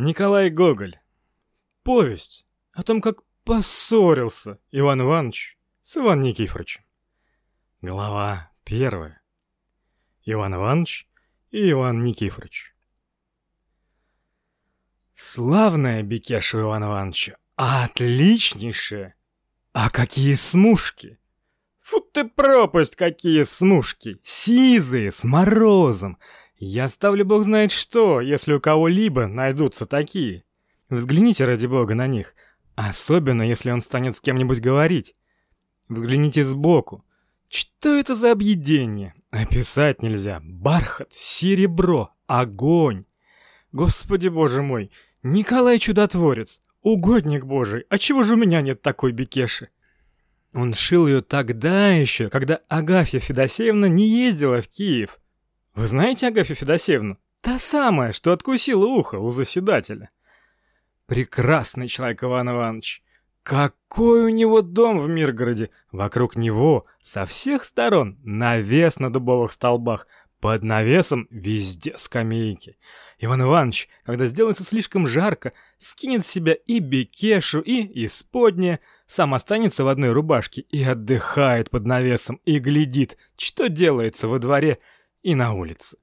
Николай Гоголь. Повесть о том, как поссорился Иван Иванович с Иваном Никифоровичем. Глава первая. Иван Иванович и Иван Никифорович. Славная Бекеша Иван Ивановича, отличнейшая! А какие смушки! Фу ты пропасть, какие смушки! Сизые, с морозом! Я ставлю бог знает что, если у кого-либо найдутся такие. Взгляните ради бога на них, особенно если он станет с кем-нибудь говорить. Взгляните сбоку. Что это за объедение? Описать нельзя. Бархат, серебро, огонь. Господи боже мой, Николай Чудотворец, угодник божий, а чего же у меня нет такой бекеши? Он шил ее тогда еще, когда Агафья Федосеевна не ездила в Киев. Вы знаете Агафью Федосеевну? Та самая, что откусила ухо у заседателя. Прекрасный человек Иван Иванович. Какой у него дом в Миргороде! Вокруг него со всех сторон навес на дубовых столбах, под навесом везде скамейки. Иван Иванович, когда сделается слишком жарко, скинет с себя и бекешу, и исподнее, сам останется в одной рубашке и отдыхает под навесом, и глядит, что делается во дворе, и на улице.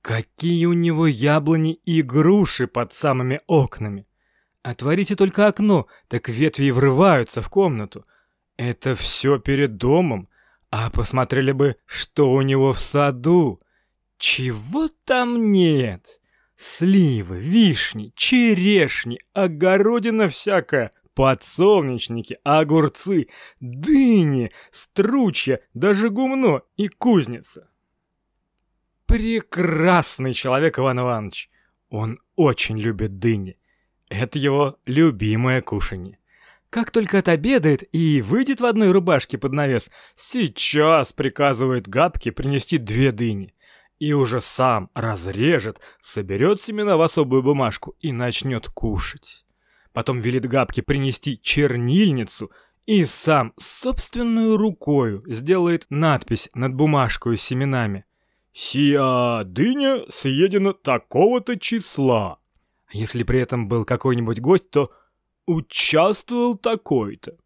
Какие у него яблони и груши под самыми окнами. Отворите только окно, так ветви врываются в комнату. Это все перед домом. А посмотрели бы, что у него в саду. Чего там нет? Сливы, вишни, черешни, огородина всякая, подсолнечники, огурцы, дыни, стручья, даже гумно и кузница. Прекрасный человек Иван Иванович. Он очень любит дыни. Это его любимое кушанье. Как только отобедает и выйдет в одной рубашке под навес, сейчас приказывает Габке принести две дыни. И уже сам разрежет, соберет семена в особую бумажку и начнет кушать. Потом велит Габке принести чернильницу и сам собственную рукою сделает надпись над бумажкой с семенами. «Сия дыня съедена такого-то числа». Если при этом был какой-нибудь гость, то участвовал такой-то.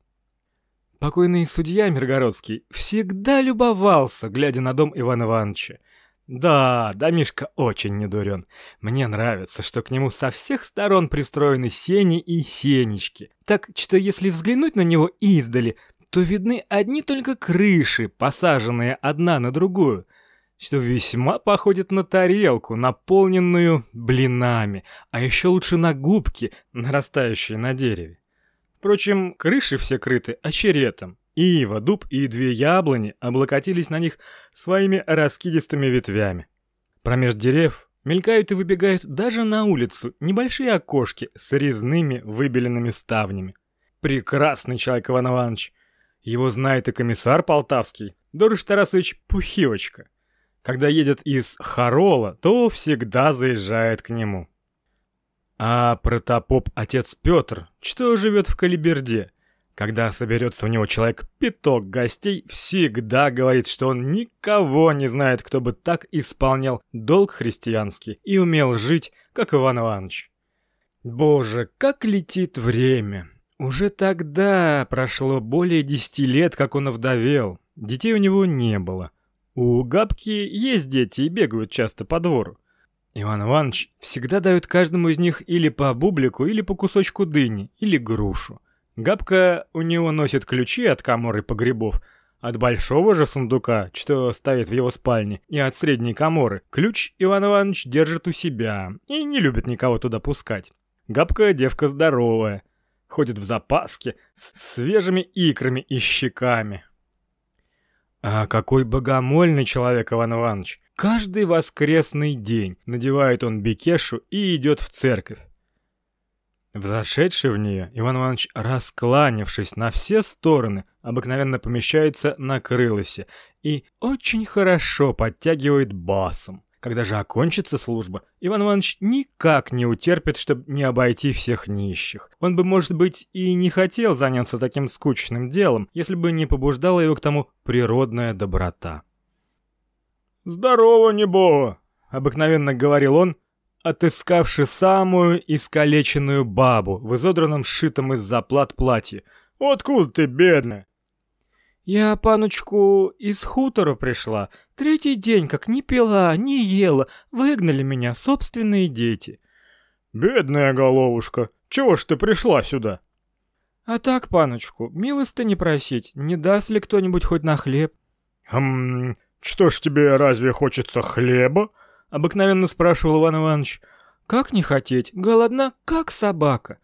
Покойный судья Миргородский всегда любовался, глядя на дом Ивана Ивановича. Да, домишка очень недурен. Мне нравится, что к нему со всех сторон пристроены сени и сенечки. Так что если взглянуть на него издали, то видны одни только крыши, посаженные одна на другую что весьма походит на тарелку, наполненную блинами, а еще лучше на губки, нарастающие на дереве. Впрочем, крыши все крыты очеретом. Ива, дуб и две яблони облокотились на них своими раскидистыми ветвями. Промеж дерев мелькают и выбегают даже на улицу небольшие окошки с резными выбеленными ставнями. Прекрасный человек Иван Иванович. Его знает и комиссар полтавский, Дорож Тарасович Пухивочка. Когда едет из Харола, то всегда заезжает к нему. А протопоп отец Петр, что живет в Калиберде, когда соберется у него человек пяток гостей, всегда говорит, что он никого не знает, кто бы так исполнял долг христианский и умел жить, как Иван Иванович. Боже, как летит время! Уже тогда прошло более десяти лет, как он овдовел. Детей у него не было. У Габки есть дети и бегают часто по двору. Иван Иванович всегда дает каждому из них или по бублику, или по кусочку дыни, или грушу. Габка у него носит ключи от каморы погребов, от большого же сундука, что стоит в его спальне, и от средней каморы. Ключ Иван Иванович держит у себя и не любит никого туда пускать. Габка девка здоровая, ходит в запаске с свежими икрами и щеками. А какой богомольный человек Иван Иванович. Каждый воскресный день надевает он бекешу и идет в церковь. Взошедший в нее, Иван Иванович, раскланившись на все стороны, обыкновенно помещается на крылосе и очень хорошо подтягивает басом. Когда же окончится служба, Иван Иванович никак не утерпит, чтобы не обойти всех нищих. Он бы, может быть, и не хотел заняться таким скучным делом, если бы не побуждала его к тому природная доброта. «Здорово, небо!» — обыкновенно говорил он, отыскавши самую искалеченную бабу в изодранном сшитом из заплат платье. «Откуда ты, бедная?» «Я, паночку, из хутора пришла. Третий день как не пила, не ела. Выгнали меня собственные дети». «Бедная головушка, чего ж ты пришла сюда?» «А так, паночку, милости не просить, не даст ли кто-нибудь хоть на хлеб?» «Хм, что ж тебе разве хочется хлеба?» — обыкновенно спрашивал Иван Иванович. «Как не хотеть? Голодна, как собака».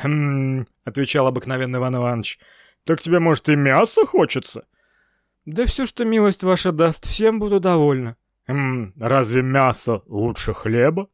«Хм...» — отвечал обыкновенный Иван Иванович. «Так тебе, может, и мясо хочется?» «Да все, что милость ваша даст, всем буду довольна». «Хм, разве мясо лучше хлеба?»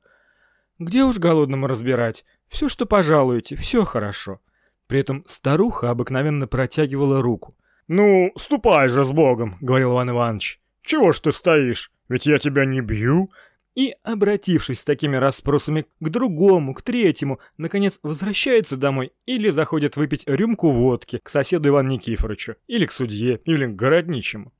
«Где уж голодному разбирать? Все, что пожалуете, все хорошо». При этом старуха обыкновенно протягивала руку. «Ну, ступай же с Богом», — говорил Иван Иванович. «Чего ж ты стоишь? Ведь я тебя не бью». И, обратившись с такими расспросами к другому, к третьему, наконец возвращается домой или заходит выпить рюмку водки к соседу Ивану Никифоровичу, или к судье, или к городничему.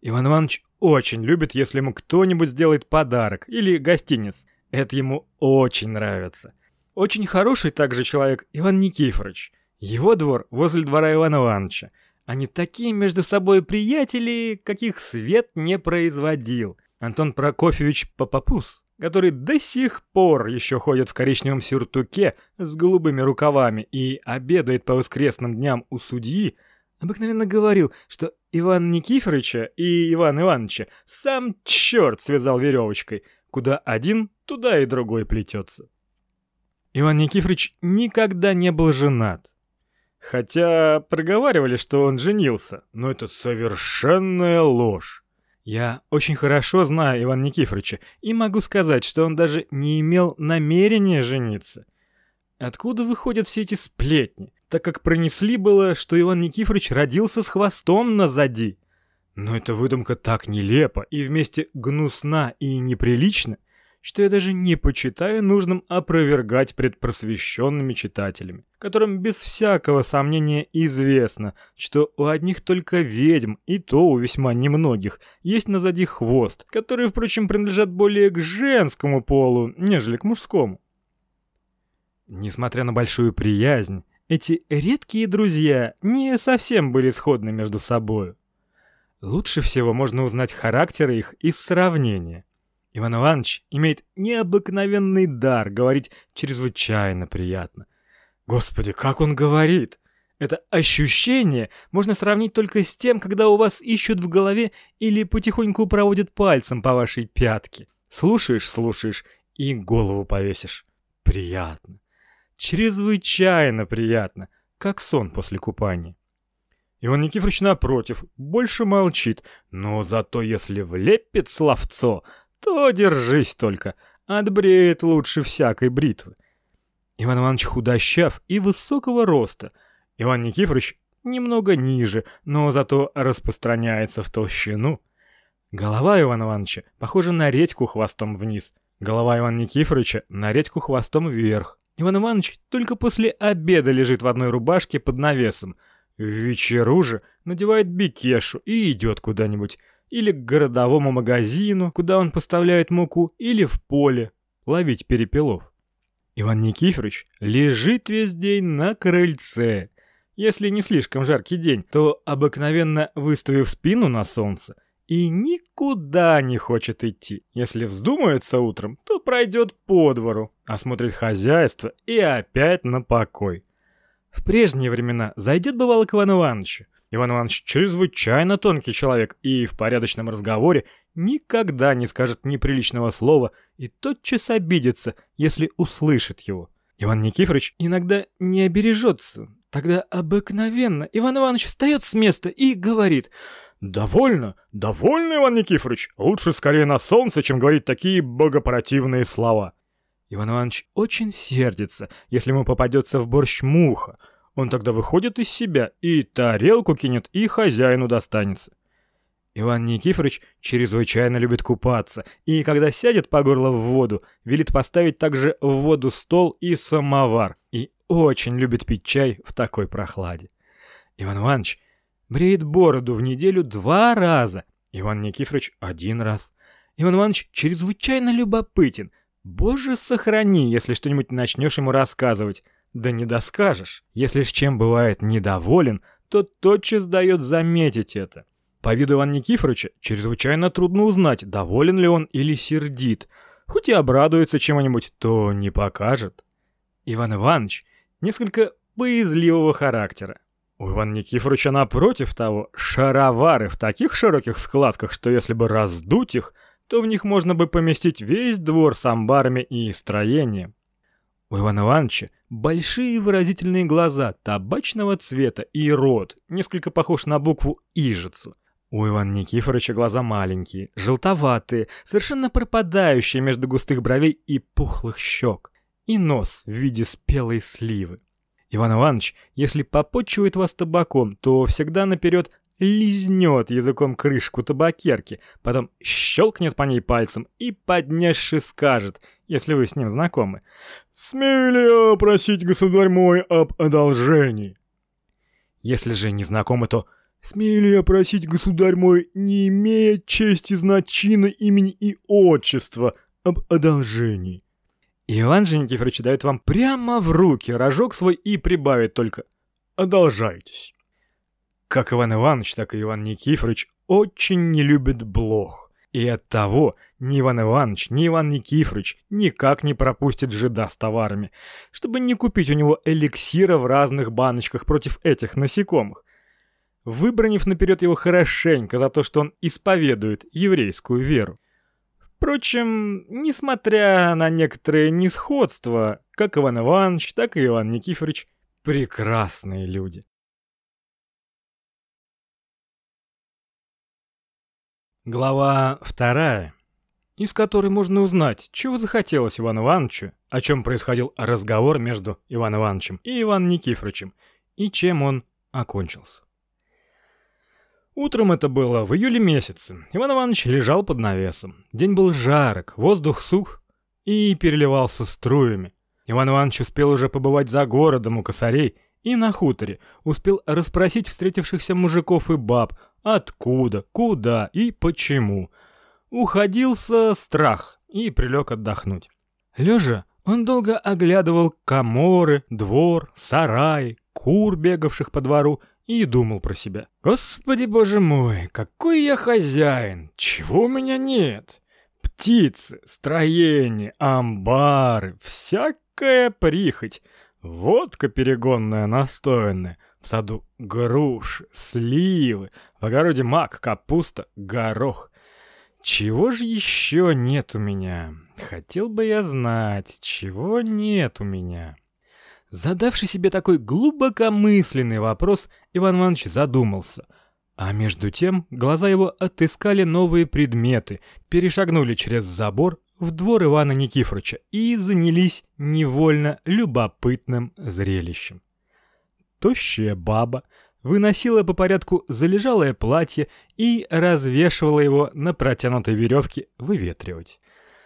Иван Иванович очень любит, если ему кто-нибудь сделает подарок или гостиниц. Это ему очень нравится. Очень хороший также человек Иван Никифорович. Его двор возле двора Ивана Ивановича. Они такие между собой приятели, каких свет не производил. Антон Прокофьевич Попопус, который до сих пор еще ходит в коричневом сюртуке с голубыми рукавами и обедает по воскресным дням у судьи, обыкновенно говорил, что Иван Никифоровича и Иван Ивановича сам черт связал веревочкой, куда один, туда и другой плетется. Иван Никифорович никогда не был женат. Хотя проговаривали, что он женился, но это совершенная ложь. Я очень хорошо знаю Ивана Никифоровича и могу сказать, что он даже не имел намерения жениться. Откуда выходят все эти сплетни? Так как пронесли было, что Иван Никифорович родился с хвостом назади. Но эта выдумка так нелепа и вместе гнусна и неприлична, что я даже не почитаю нужным опровергать пред просвещенными читателями, которым без всякого сомнения известно, что у одних только ведьм, и то у весьма немногих, есть назади хвост, который, впрочем, принадлежат более к женскому полу, нежели к мужскому. Несмотря на большую приязнь, эти редкие друзья не совсем были сходны между собой. Лучше всего можно узнать характеры их из сравнения. Иван Иванович имеет необыкновенный дар говорить чрезвычайно приятно. Господи, как он говорит! Это ощущение можно сравнить только с тем, когда у вас ищут в голове или потихоньку проводят пальцем по вашей пятке. Слушаешь, слушаешь и голову повесишь. Приятно. Чрезвычайно приятно, как сон после купания. Иван Никифорович, напротив, больше молчит, но зато если влепит словцо, то держись только, отбреет лучше всякой бритвы. Иван Иванович худощав и высокого роста. Иван Никифорович немного ниже, но зато распространяется в толщину. Голова Ивана Ивановича похожа на редьку хвостом вниз, голова Ивана Никифоровича на редьку хвостом вверх. Иван Иванович только после обеда лежит в одной рубашке под навесом. В вечеру же надевает бикешу и идет куда-нибудь или к городовому магазину, куда он поставляет муку, или в поле ловить перепелов. Иван Никифорович лежит весь день на крыльце. Если не слишком жаркий день, то обыкновенно выставив спину на солнце и никуда не хочет идти. Если вздумается утром, то пройдет по двору, осмотрит хозяйство и опять на покой. В прежние времена зайдет бывало к Ивану Ивановичу, Иван Иванович чрезвычайно тонкий человек и в порядочном разговоре никогда не скажет неприличного слова и тотчас обидится, если услышит его. Иван Никифорович иногда не обережется. Тогда обыкновенно Иван Иванович встает с места и говорит «Довольно, довольно, Иван Никифорович, лучше скорее на солнце, чем говорить такие богопротивные слова». Иван Иванович очень сердится, если ему попадется в борщ муха, он тогда выходит из себя и тарелку кинет, и хозяину достанется. Иван Никифорович чрезвычайно любит купаться, и когда сядет по горло в воду, велит поставить также в воду стол и самовар, и очень любит пить чай в такой прохладе. Иван Иванович бреет бороду в неделю два раза, Иван Никифорович один раз. Иван Иванович чрезвычайно любопытен, Боже, сохрани, если что-нибудь начнешь ему рассказывать. Да не доскажешь. Если с чем бывает недоволен, то тотчас дает заметить это. По виду Ивана Никифоровича чрезвычайно трудно узнать, доволен ли он или сердит. Хоть и обрадуется чему-нибудь, то не покажет. Иван Иванович несколько боязливого характера. У Ивана Никифоровича напротив того шаровары в таких широких складках, что если бы раздуть их, то в них можно бы поместить весь двор с амбарами и строением. У Ивана Ивановича большие выразительные глаза табачного цвета и рот, несколько похож на букву «ижицу». У Ивана Никифоровича глаза маленькие, желтоватые, совершенно пропадающие между густых бровей и пухлых щек, и нос в виде спелой сливы. Иван Иванович, если попотчует вас табаком, то всегда наперед лизнет языком крышку табакерки, потом щелкнет по ней пальцем и, поднесши, скажет, если вы с ним знакомы, «Смею ли я просить, государь мой, об одолжении?» Если же не знакомы, то Смею ли я просить, государь мой, не имея чести знать чина имени и отчества, об одолжении? Иван же Никифорович дает вам прямо в руки рожок свой и прибавит только «одолжайтесь». Как Иван Иванович, так и Иван Никифорович очень не любят блох. И от того ни Иван Иванович, ни Иван Никифорович никак не пропустят жида с товарами, чтобы не купить у него эликсира в разных баночках против этих насекомых выбранив наперед его хорошенько за то, что он исповедует еврейскую веру. Впрочем, несмотря на некоторые несходства, как Иван Иванович, так и Иван Никифорович прекрасные люди. Глава вторая, из которой можно узнать, чего захотелось Ивану Ивановичу, о чем происходил разговор между Иваном Ивановичем и Иваном Никифоровичем, и чем он окончился. Утром это было в июле месяце. Иван Иванович лежал под навесом. День был жарок, воздух сух и переливался струями. Иван Иванович успел уже побывать за городом у косарей и на хуторе, успел расспросить встретившихся мужиков и баб, откуда, куда и почему. Уходился страх и прилег отдохнуть. Лежа, он долго оглядывал коморы, двор, сарай, кур, бегавших по двору, и думал про себя. «Господи боже мой, какой я хозяин! Чего у меня нет? Птицы, строение, амбары, всякая прихоть. Водка перегонная, настоянная, в саду груши, сливы, в огороде мак, капуста, горох. Чего же еще нет у меня? Хотел бы я знать, чего нет у меня?» Задавший себе такой глубокомысленный вопрос, Иван Иванович задумался. А между тем глаза его отыскали новые предметы, перешагнули через забор в двор Ивана Никифоровича и занялись невольно любопытным зрелищем. Тощая баба выносила по порядку залежалое платье и развешивала его на протянутой веревке выветривать.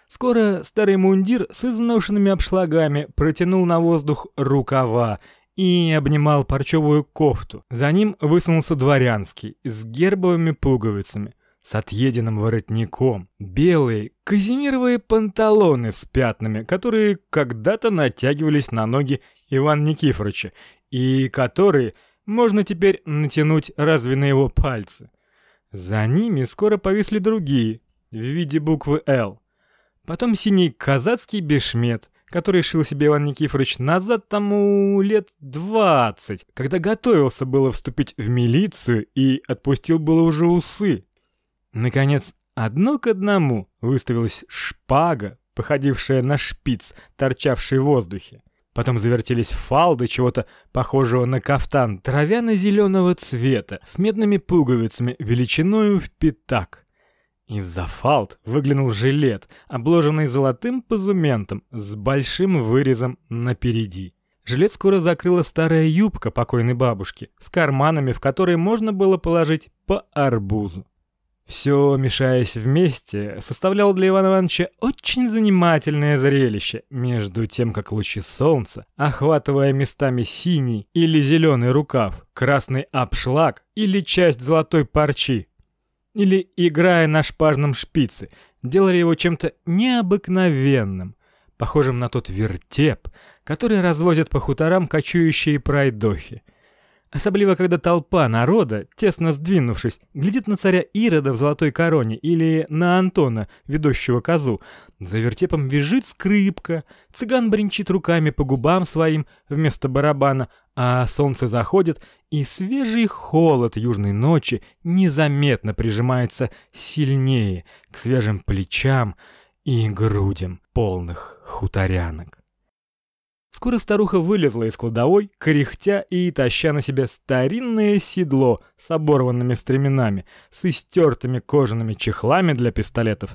Скоро старый мундир с изношенными обшлагами протянул на воздух рукава и обнимал парчевую кофту. За ним высунулся дворянский с гербовыми пуговицами, с отъеденным воротником, белые казимировые панталоны с пятнами, которые когда-то натягивались на ноги Ивана Никифоровича и которые можно теперь натянуть разве на его пальцы. За ними скоро повисли другие в виде буквы «Л». Потом синий казацкий бешмет, который шил себе Иван Никифорович назад тому лет двадцать, когда готовился было вступить в милицию и отпустил было уже усы. Наконец, одно к одному выставилась шпага, походившая на шпиц, торчавший в воздухе. Потом завертелись фалды чего-то похожего на кафтан травяно-зеленого цвета с медными пуговицами величиною в пятак. Из-за фалд выглянул жилет, обложенный золотым позументом с большим вырезом напереди. Жилет скоро закрыла старая юбка покойной бабушки с карманами, в которые можно было положить по арбузу. Все, мешаясь вместе, составляло для Ивана Ивановича очень занимательное зрелище, между тем, как лучи солнца, охватывая местами синий или зеленый рукав, красный обшлаг или часть золотой парчи, или играя на шпажном шпице, делали его чем-то необыкновенным. похожим на тот вертеп, который развозят по хуторам кочующие пройдохи. Особливо, когда толпа народа, тесно сдвинувшись, глядит на царя Ирода в золотой короне или на Антона, ведущего козу. За вертепом визжит скрипка, цыган бренчит руками по губам своим вместо барабана, а солнце заходит, и свежий холод южной ночи незаметно прижимается сильнее к свежим плечам и грудям полных хуторянок. Скоро старуха вылезла из кладовой, кряхтя и таща на себе старинное седло с оборванными стременами, с истертыми кожаными чехлами для пистолетов,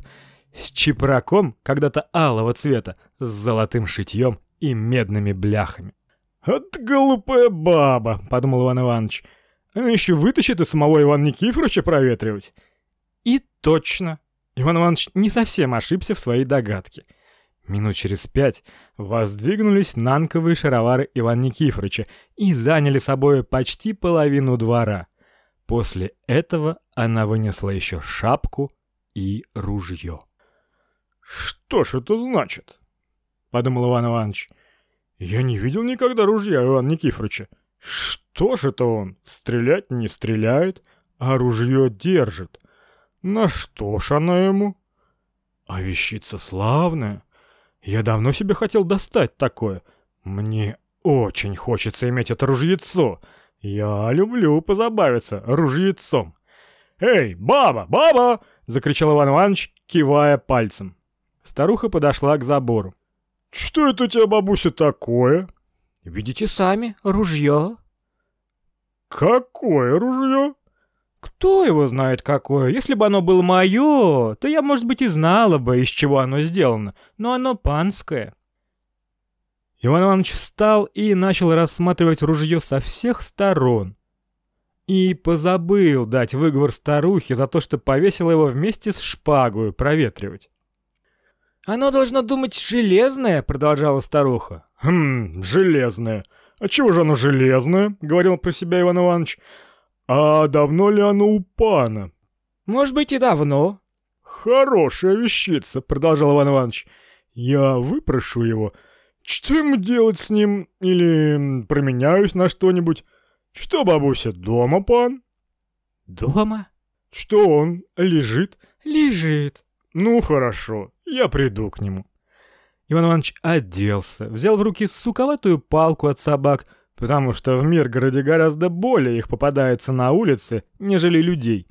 с чепраком когда-то алого цвета, с золотым шитьем и медными бляхами. «От глупая баба!» — подумал Иван Иванович. «Она еще вытащит и самого Ивана Никифоровича проветривать». И точно. Иван Иванович не совсем ошибся в своей догадке — Минут через пять воздвигнулись нанковые шаровары Ивана Никифоровича и заняли собой почти половину двора. После этого она вынесла еще шапку и ружье. «Что ж это значит?» — подумал Иван Иванович. «Я не видел никогда ружья Ивана Никифоровича. Что ж это он? Стрелять не стреляет, а ружье держит. На что ж она ему? А вещица славная». Я давно себе хотел достать такое. Мне очень хочется иметь это ружьецо. Я люблю позабавиться ружьецом. «Эй, баба, баба!» — закричал Иван Иванович, кивая пальцем. Старуха подошла к забору. «Что это у тебя, бабуся, такое?» «Видите сами, ружье». «Какое ружье?» Кто его знает какое? Если бы оно было мое, то я, может быть, и знала бы, из чего оно сделано. Но оно панское. Иван Иванович встал и начал рассматривать ружье со всех сторон. И позабыл дать выговор старухе за то, что повесил его вместе с шпагой проветривать. «Оно должно думать железное», — продолжала старуха. «Хм, железное. А чего же оно железное?» — говорил про себя Иван Иванович. «А давно ли оно у пана?» «Может быть, и давно». «Хорошая вещица», — продолжал Иван Иванович. «Я выпрошу его. Что ему делать с ним? Или променяюсь на что-нибудь? Что, бабуся, дома пан?» «Дома?» «Что он? Лежит?» «Лежит». «Ну, хорошо, я приду к нему». Иван Иванович оделся, взял в руки суковатую палку от собак — потому что в Миргороде гораздо более их попадается на улице, нежели людей.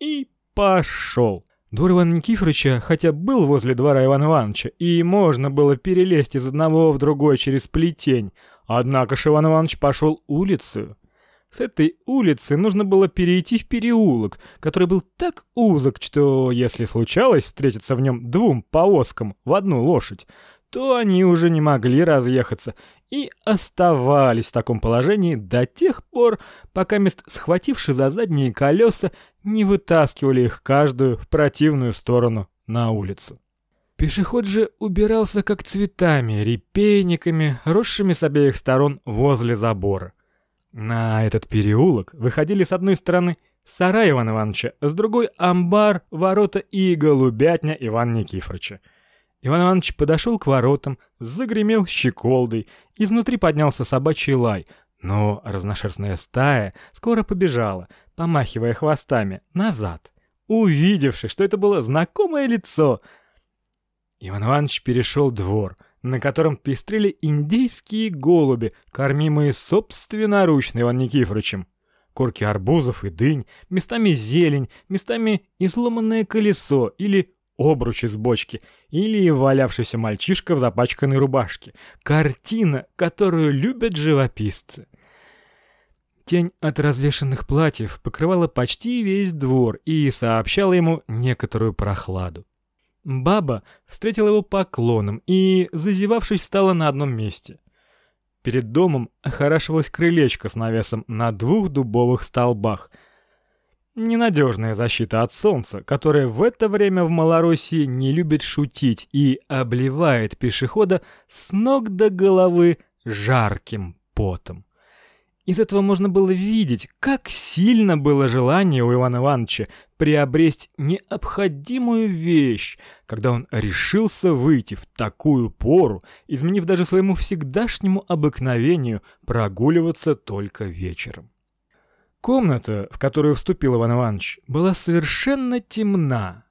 И пошел. Двор Ивана Никифоровича, хотя был возле двора Ивана Ивановича, и можно было перелезть из одного в другой через плетень, однако ж Иван Иванович пошел улицу. С этой улицы нужно было перейти в переулок, который был так узок, что если случалось встретиться в нем двум повозкам в одну лошадь, то они уже не могли разъехаться и оставались в таком положении до тех пор, пока мест схвативши за задние колеса, не вытаскивали их каждую в противную сторону на улицу. Пешеход же убирался как цветами, репейниками, росшими с обеих сторон возле забора. На этот переулок выходили с одной стороны сарай Ивана Ивановича, с другой — амбар, ворота и голубятня Ивана Никифоровича — Иван Иванович подошел к воротам, загремел щеколдой, изнутри поднялся собачий лай, но разношерстная стая скоро побежала, помахивая хвостами, назад, увидевши, что это было знакомое лицо. Иван Иванович перешел двор, на котором пестрели индейские голуби, кормимые собственноручно Иван Никифоровичем. Корки арбузов и дынь, местами зелень, местами изломанное колесо или обруч из бочки или валявшийся мальчишка в запачканной рубашке. Картина, которую любят живописцы. Тень от развешанных платьев покрывала почти весь двор и сообщала ему некоторую прохладу. Баба встретила его поклоном и, зазевавшись, стала на одном месте. Перед домом охорашивалось крылечко с навесом на двух дубовых столбах — Ненадежная защита от солнца, которое в это время в Малороссии не любит шутить и обливает пешехода с ног до головы жарким потом. Из этого можно было видеть, как сильно было желание у Ивана Ивановича приобрести необходимую вещь, когда он решился выйти в такую пору, изменив даже своему всегдашнему обыкновению прогуливаться только вечером. Комната, в которую вступил Иван Иванович, была совершенно темна,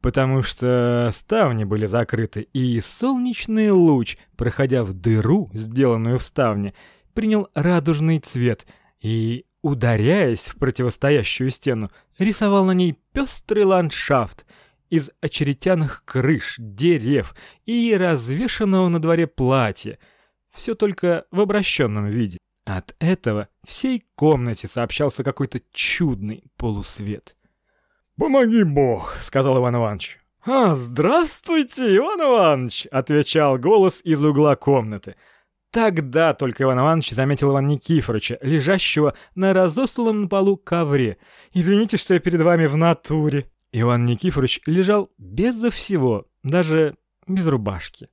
потому что ставни были закрыты, и солнечный луч, проходя в дыру, сделанную в ставне, принял радужный цвет и, ударяясь в противостоящую стену, рисовал на ней пестрый ландшафт из очеретяных крыш, дерев и развешанного на дворе платья, все только в обращенном виде. От этого всей комнате сообщался какой-то чудный полусвет. «Помоги Бог», — сказал Иван Иванович. «А, здравствуйте, Иван Иванович!» — отвечал голос из угла комнаты. Тогда только Иван Иванович заметил Ивана Никифоровича, лежащего на разосланном полу ковре. «Извините, что я перед вами в натуре». Иван Никифорович лежал безо всего, даже без рубашки.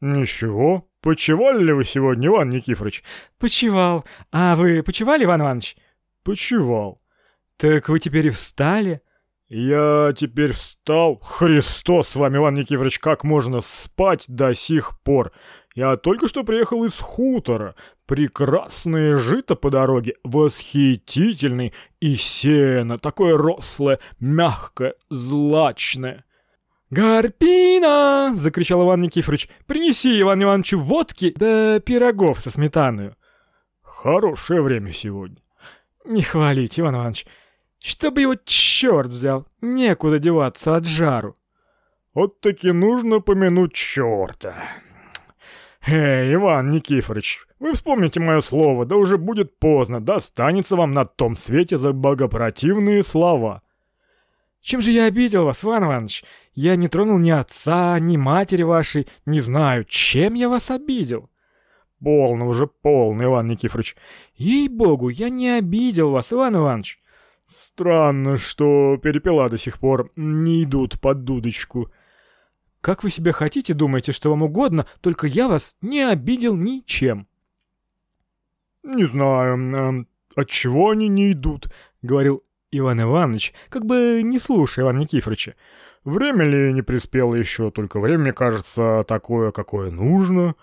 «Ничего, почевали ли вы сегодня, Иван Никифорович?» «Почевал. А вы почевали, Иван Иванович?» «Почевал». «Так вы теперь и встали?» «Я теперь встал. Христос с вами, Иван Никифорович, как можно спать до сих пор? Я только что приехал из хутора. Прекрасное жито по дороге, восхитительный, и сено, такое рослое, мягкое, злачное». «Гарпина!» — закричал Иван Никифорович. «Принеси Иван Ивановичу водки да пирогов со сметаной». «Хорошее время сегодня». «Не хвалите, Иван Иванович». Чтобы его черт взял, некуда деваться от жару. Вот таки нужно помянуть черта. Эй, Иван Никифорович, вы вспомните мое слово, да уже будет поздно, достанется вам на том свете за богопротивные слова. Чем же я обидел вас, Иван Иванович? Я не тронул ни отца, ни матери вашей, не знаю, чем я вас обидел. Полно уже, полно, Иван Никифорович. Ей-богу, я не обидел вас, Иван Иванович. Странно, что перепела до сих пор не идут под дудочку. Как вы себе хотите, думаете, что вам угодно, только я вас не обидел ничем. Не знаю, э, от чего они не идут, говорил Иван Иванович, как бы не слушая Ивана Никифоровича. Время ли не приспело еще, только время, мне кажется, такое, какое нужно.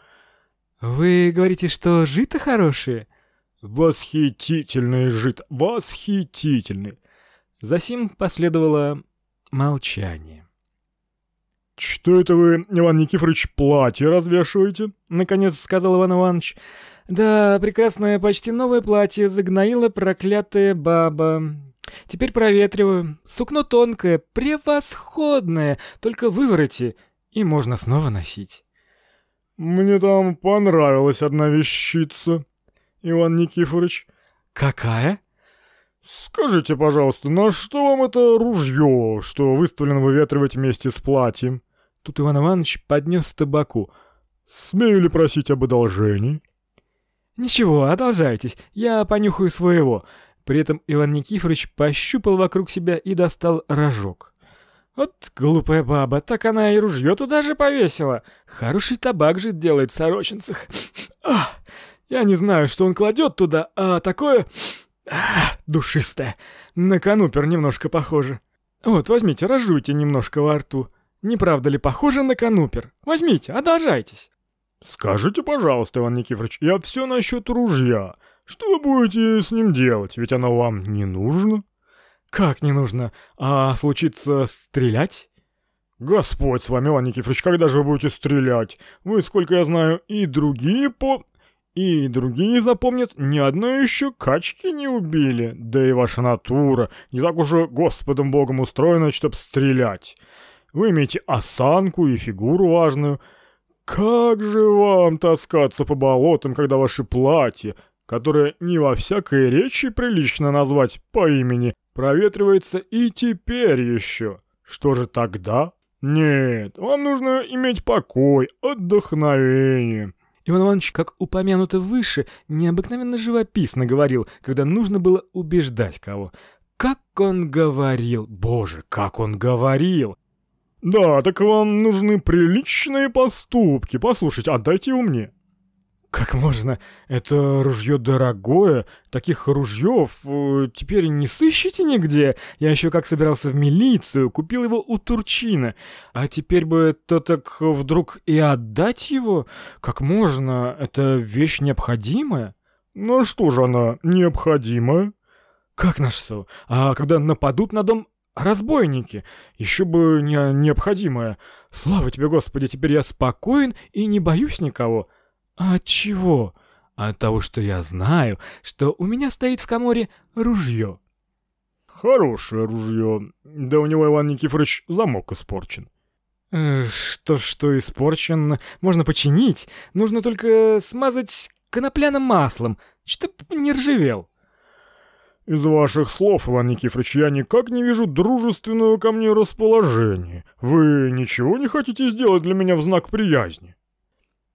Вы говорите, что жито хорошее? — Восхитительный жид, восхитительный. Засим последовало молчание. «Что это вы, Иван Никифорович, платье развешиваете?» — наконец сказал Иван Иванович. «Да, прекрасное, почти новое платье загноила проклятая баба. Теперь проветриваю. Сукно тонкое, превосходное, только вывороти, и можно снова носить». «Мне там понравилась одна вещица», Иван Никифорович. Какая? Скажите, пожалуйста, на что вам это ружье, что выставлено выветривать вместе с платьем? Тут Иван Иванович поднес табаку. Смею ли просить об одолжении? Ничего, одолжайтесь, я понюхаю своего. При этом Иван Никифорович пощупал вокруг себя и достал рожок. Вот глупая баба, так она и ружье туда же повесила. Хороший табак же делает в сорочинцах. Ах! Я не знаю, что он кладет туда, а такое... А, душистое. На канупер немножко похоже. Вот, возьмите, разжуйте немножко во рту. Не правда ли похоже на канупер? Возьмите, одолжайтесь. Скажите, пожалуйста, Иван Никифорович, я все насчет ружья. Что вы будете с ним делать? Ведь оно вам не нужно. Как не нужно? А случится стрелять? Господь с вами, Иван Никифорович, когда же вы будете стрелять? Вы, сколько я знаю, и другие по... И другие запомнят, ни одной еще качки не убили. Да и ваша натура не так уже Господом Богом устроена, чтоб стрелять. Вы имеете осанку и фигуру важную. Как же вам таскаться по болотам, когда ваши платья, которое не во всякой речи прилично назвать по имени, проветривается и теперь еще? Что же тогда? Нет, вам нужно иметь покой, отдохновение. Иван Иванович, как упомянуто выше, необыкновенно живописно говорил, когда нужно было убеждать кого. Как он говорил! Боже, как он говорил! «Да, так вам нужны приличные поступки. Послушайте, отдайте его мне». Как можно? Это ружье дорогое. Таких ружьев э, теперь не сыщете нигде. Я еще как собирался в милицию, купил его у Турчина. А теперь бы то так вдруг и отдать его? Как можно? Это вещь необходимая? Ну что же она необходимая? Как на что? А когда нападут на дом разбойники, еще бы не необходимое. Слава тебе, Господи, теперь я спокоен и не боюсь никого. А от чего? От того, что я знаю, что у меня стоит в коморе ружье. Хорошее ружье. Да у него, Иван Никифорович, замок испорчен. Что, что испорчен, можно починить. Нужно только смазать конопляным маслом, чтоб не ржавел. Из ваших слов, Иван Никифорович, я никак не вижу дружественного ко мне расположения. Вы ничего не хотите сделать для меня в знак приязни?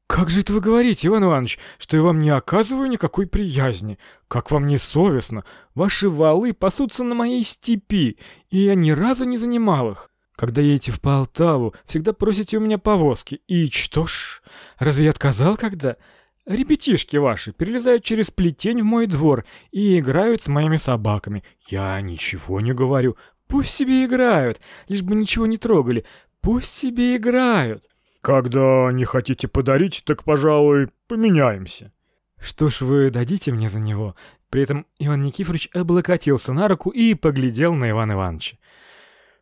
«Как же это вы говорите, Иван Иванович, что я вам не оказываю никакой приязни? Как вам не совестно? Ваши валы пасутся на моей степи, и я ни разу не занимал их. Когда едете в Полтаву, всегда просите у меня повозки. И что ж, разве я отказал когда? Ребятишки ваши перелезают через плетень в мой двор и играют с моими собаками. Я ничего не говорю. Пусть себе играют, лишь бы ничего не трогали. Пусть себе играют. Когда не хотите подарить, так, пожалуй, поменяемся. Что ж вы дадите мне за него? При этом Иван Никифорович облокотился на руку и поглядел на Ивана Ивановича.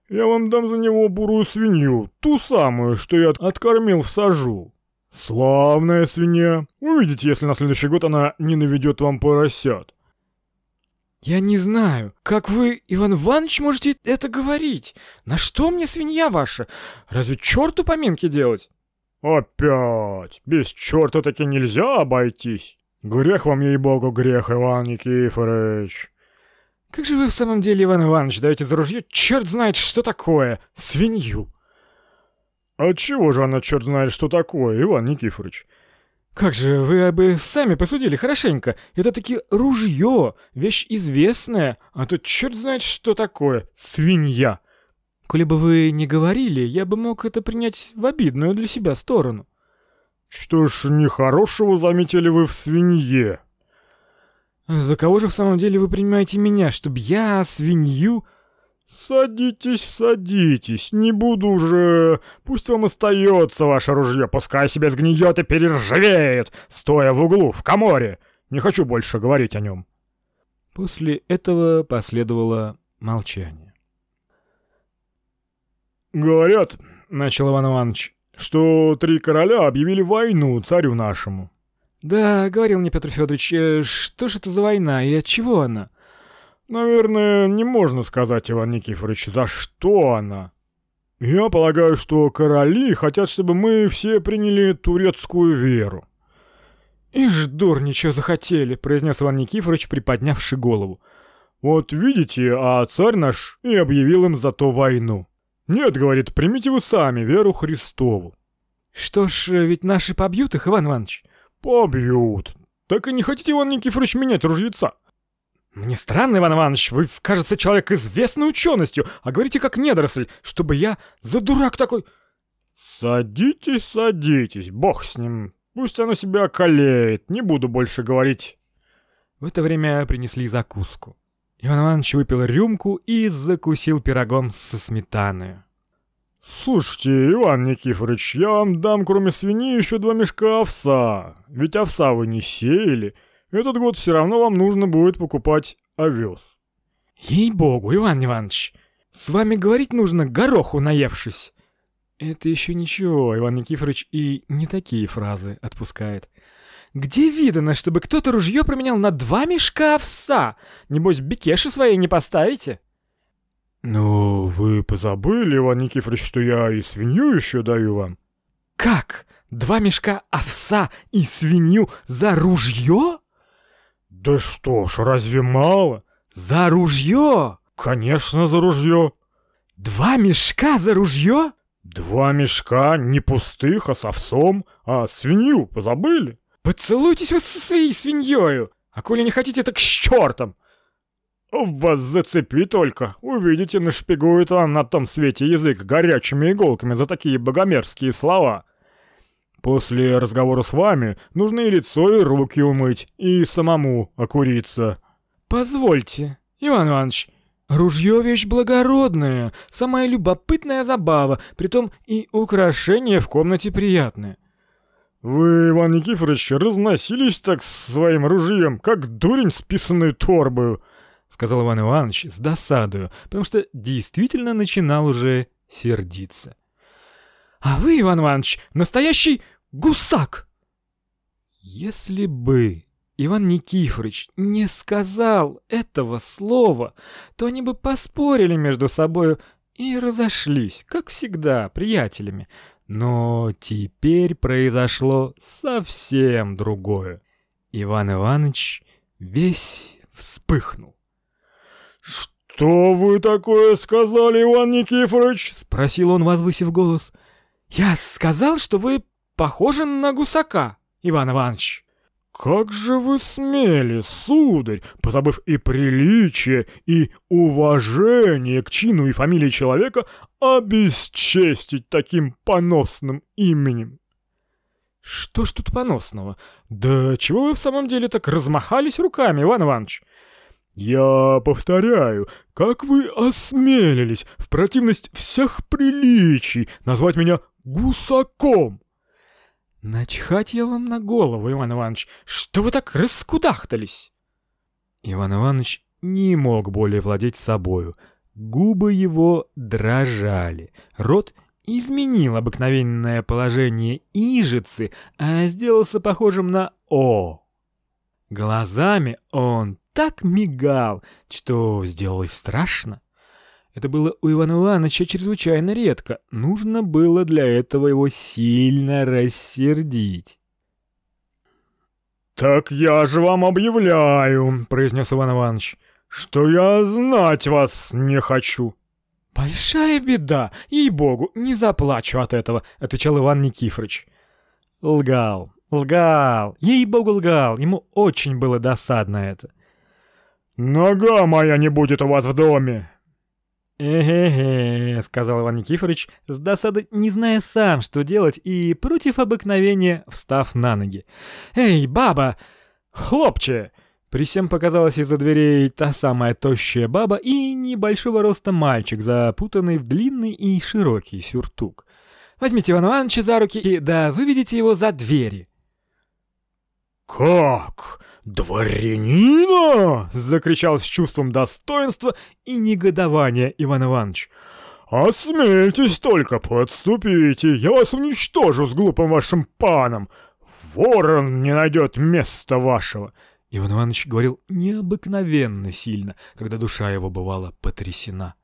Я вам дам за него бурую свинью, ту самую, что я откормил в сажу. Славная свинья. Увидите, если на следующий год она не наведет вам поросят. «Я не знаю, как вы, Иван Иванович, можете это говорить? На что мне свинья ваша? Разве черту поминки делать?» «Опять! Без черта таки нельзя обойтись! Грех вам, ей-богу, грех, Иван Никифорович!» «Как же вы в самом деле, Иван Иванович, даете за ружье черт знает что такое, свинью!» «Отчего же она черт знает что такое, Иван Никифорович?» «Как же, вы бы сами посудили хорошенько. Это таки ружье, вещь известная, а тут черт знает что такое. Свинья. Коли бы вы не говорили, я бы мог это принять в обидную для себя сторону». «Что ж, нехорошего заметили вы в свинье?» «За кого же в самом деле вы принимаете меня, чтобы я свинью...» «Садитесь, садитесь, не буду уже... Пусть вам остается ваше ружье, пускай себе сгниет и перержавеет, стоя в углу, в коморе. Не хочу больше говорить о нем». После этого последовало молчание. «Говорят, — начал Иван Иванович, — что три короля объявили войну царю нашему». «Да, — говорил мне Петр Федорович, э, — что же это за война и от чего она?» Наверное, не можно сказать, Иван Никифорович, за что она. Я полагаю, что короли хотят, чтобы мы все приняли турецкую веру. «Ишь, дурничего захотели», — произнес Иван Никифорович, приподнявший голову. «Вот видите, а царь наш и объявил им зато войну. Нет, — говорит, — примите вы сами веру Христову». «Что ж, ведь наши побьют их, Иван Иванович?» «Побьют. Так и не хотите, Иван Никифорович, менять ружьеца?» «Мне странно, Иван Иванович, вы, кажется, человек известной ученостью, а говорите как недоросль, чтобы я за дурак такой...» «Садитесь, садитесь, бог с ним, пусть оно себя околеет, не буду больше говорить». В это время принесли закуску. Иван Иванович выпил рюмку и закусил пирогом со сметаной. «Слушайте, Иван Никифорович, я вам дам кроме свиньи еще два мешка овса, ведь овса вы не сеяли». Этот год все равно вам нужно будет покупать овес. Ей-богу, Иван Иванович, с вами говорить нужно, гороху наевшись. Это еще ничего, Иван Никифорович и не такие фразы отпускает. Где видано, чтобы кто-то ружье променял на два мешка овса? Небось, бекеши свои не поставите? Ну, вы позабыли, Иван Никифорович, что я и свинью еще даю вам. Как? Два мешка овса и свинью за ружье? «Да что ж, разве мало?» «За ружье!» «Конечно, за ружье!» «Два мешка за ружье?» «Два мешка, не пустых, а с овсом, а свинью позабыли?» «Поцелуйтесь вы со своей свиньёю, а коли не хотите, так с чертом!» «Вас зацепи только, увидите, нашпигует вам на том свете язык горячими иголками за такие богомерзкие слова!» После разговора с вами нужно и лицо, и руки умыть, и самому окуриться. Позвольте, Иван Иванович, ружье вещь благородная, самая любопытная забава, притом и украшение в комнате приятное. Вы, Иван Никифорович, разносились так своим ружьем, как дурень с писаной торбою, сказал Иван Иванович с досадою, потому что действительно начинал уже сердиться. А вы, Иван Иванович, настоящий гусак! Если бы Иван Никифорович не сказал этого слова, то они бы поспорили между собою и разошлись, как всегда, приятелями. Но теперь произошло совсем другое. Иван Иванович весь вспыхнул. «Что вы такое сказали, Иван Никифорович?» — спросил он, возвысив голос. «Я сказал, что вы похожи на гусака, Иван Иванович». «Как же вы смели, сударь, позабыв и приличие, и уважение к чину и фамилии человека, обесчестить таким поносным именем?» «Что ж тут поносного? Да чего вы в самом деле так размахались руками, Иван Иванович?» «Я повторяю, как вы осмелились, в противность всех приличий, назвать меня гусаком?» «Начхать я вам на голову, Иван Иванович, что вы так раскудахтались?» Иван Иванович не мог более владеть собою. Губы его дрожали, рот изменил обыкновенное положение ижицы, а сделался похожим на «О». Глазами он так мигал, что сделалось страшно. Это было у Ивана Ивановича чрезвычайно редко. Нужно было для этого его сильно рассердить. «Так я же вам объявляю», — произнес Иван Иванович, — «что я знать вас не хочу». «Большая беда, ей-богу, не заплачу от этого», — отвечал Иван Никифорович. Лгал, лгал, ей-богу лгал, ему очень было досадно это. «Нога моя не будет у вас в доме!» «Э-э-э», — сказал Иван Никифорович, с досады не зная сам, что делать, и против обыкновения встав на ноги. «Эй, баба! Хлопче!» При всем показалась из-за дверей та самая тощая баба и небольшого роста мальчик, запутанный в длинный и широкий сюртук. «Возьмите Ивана Ивановича за руки, да выведите его за двери». «Как? «Дворянина!» — закричал с чувством достоинства и негодования Иван Иванович. «Осмельтесь только, подступите, я вас уничтожу с глупым вашим паном. Ворон не найдет места вашего». Иван Иванович говорил необыкновенно сильно, когда душа его бывала потрясена.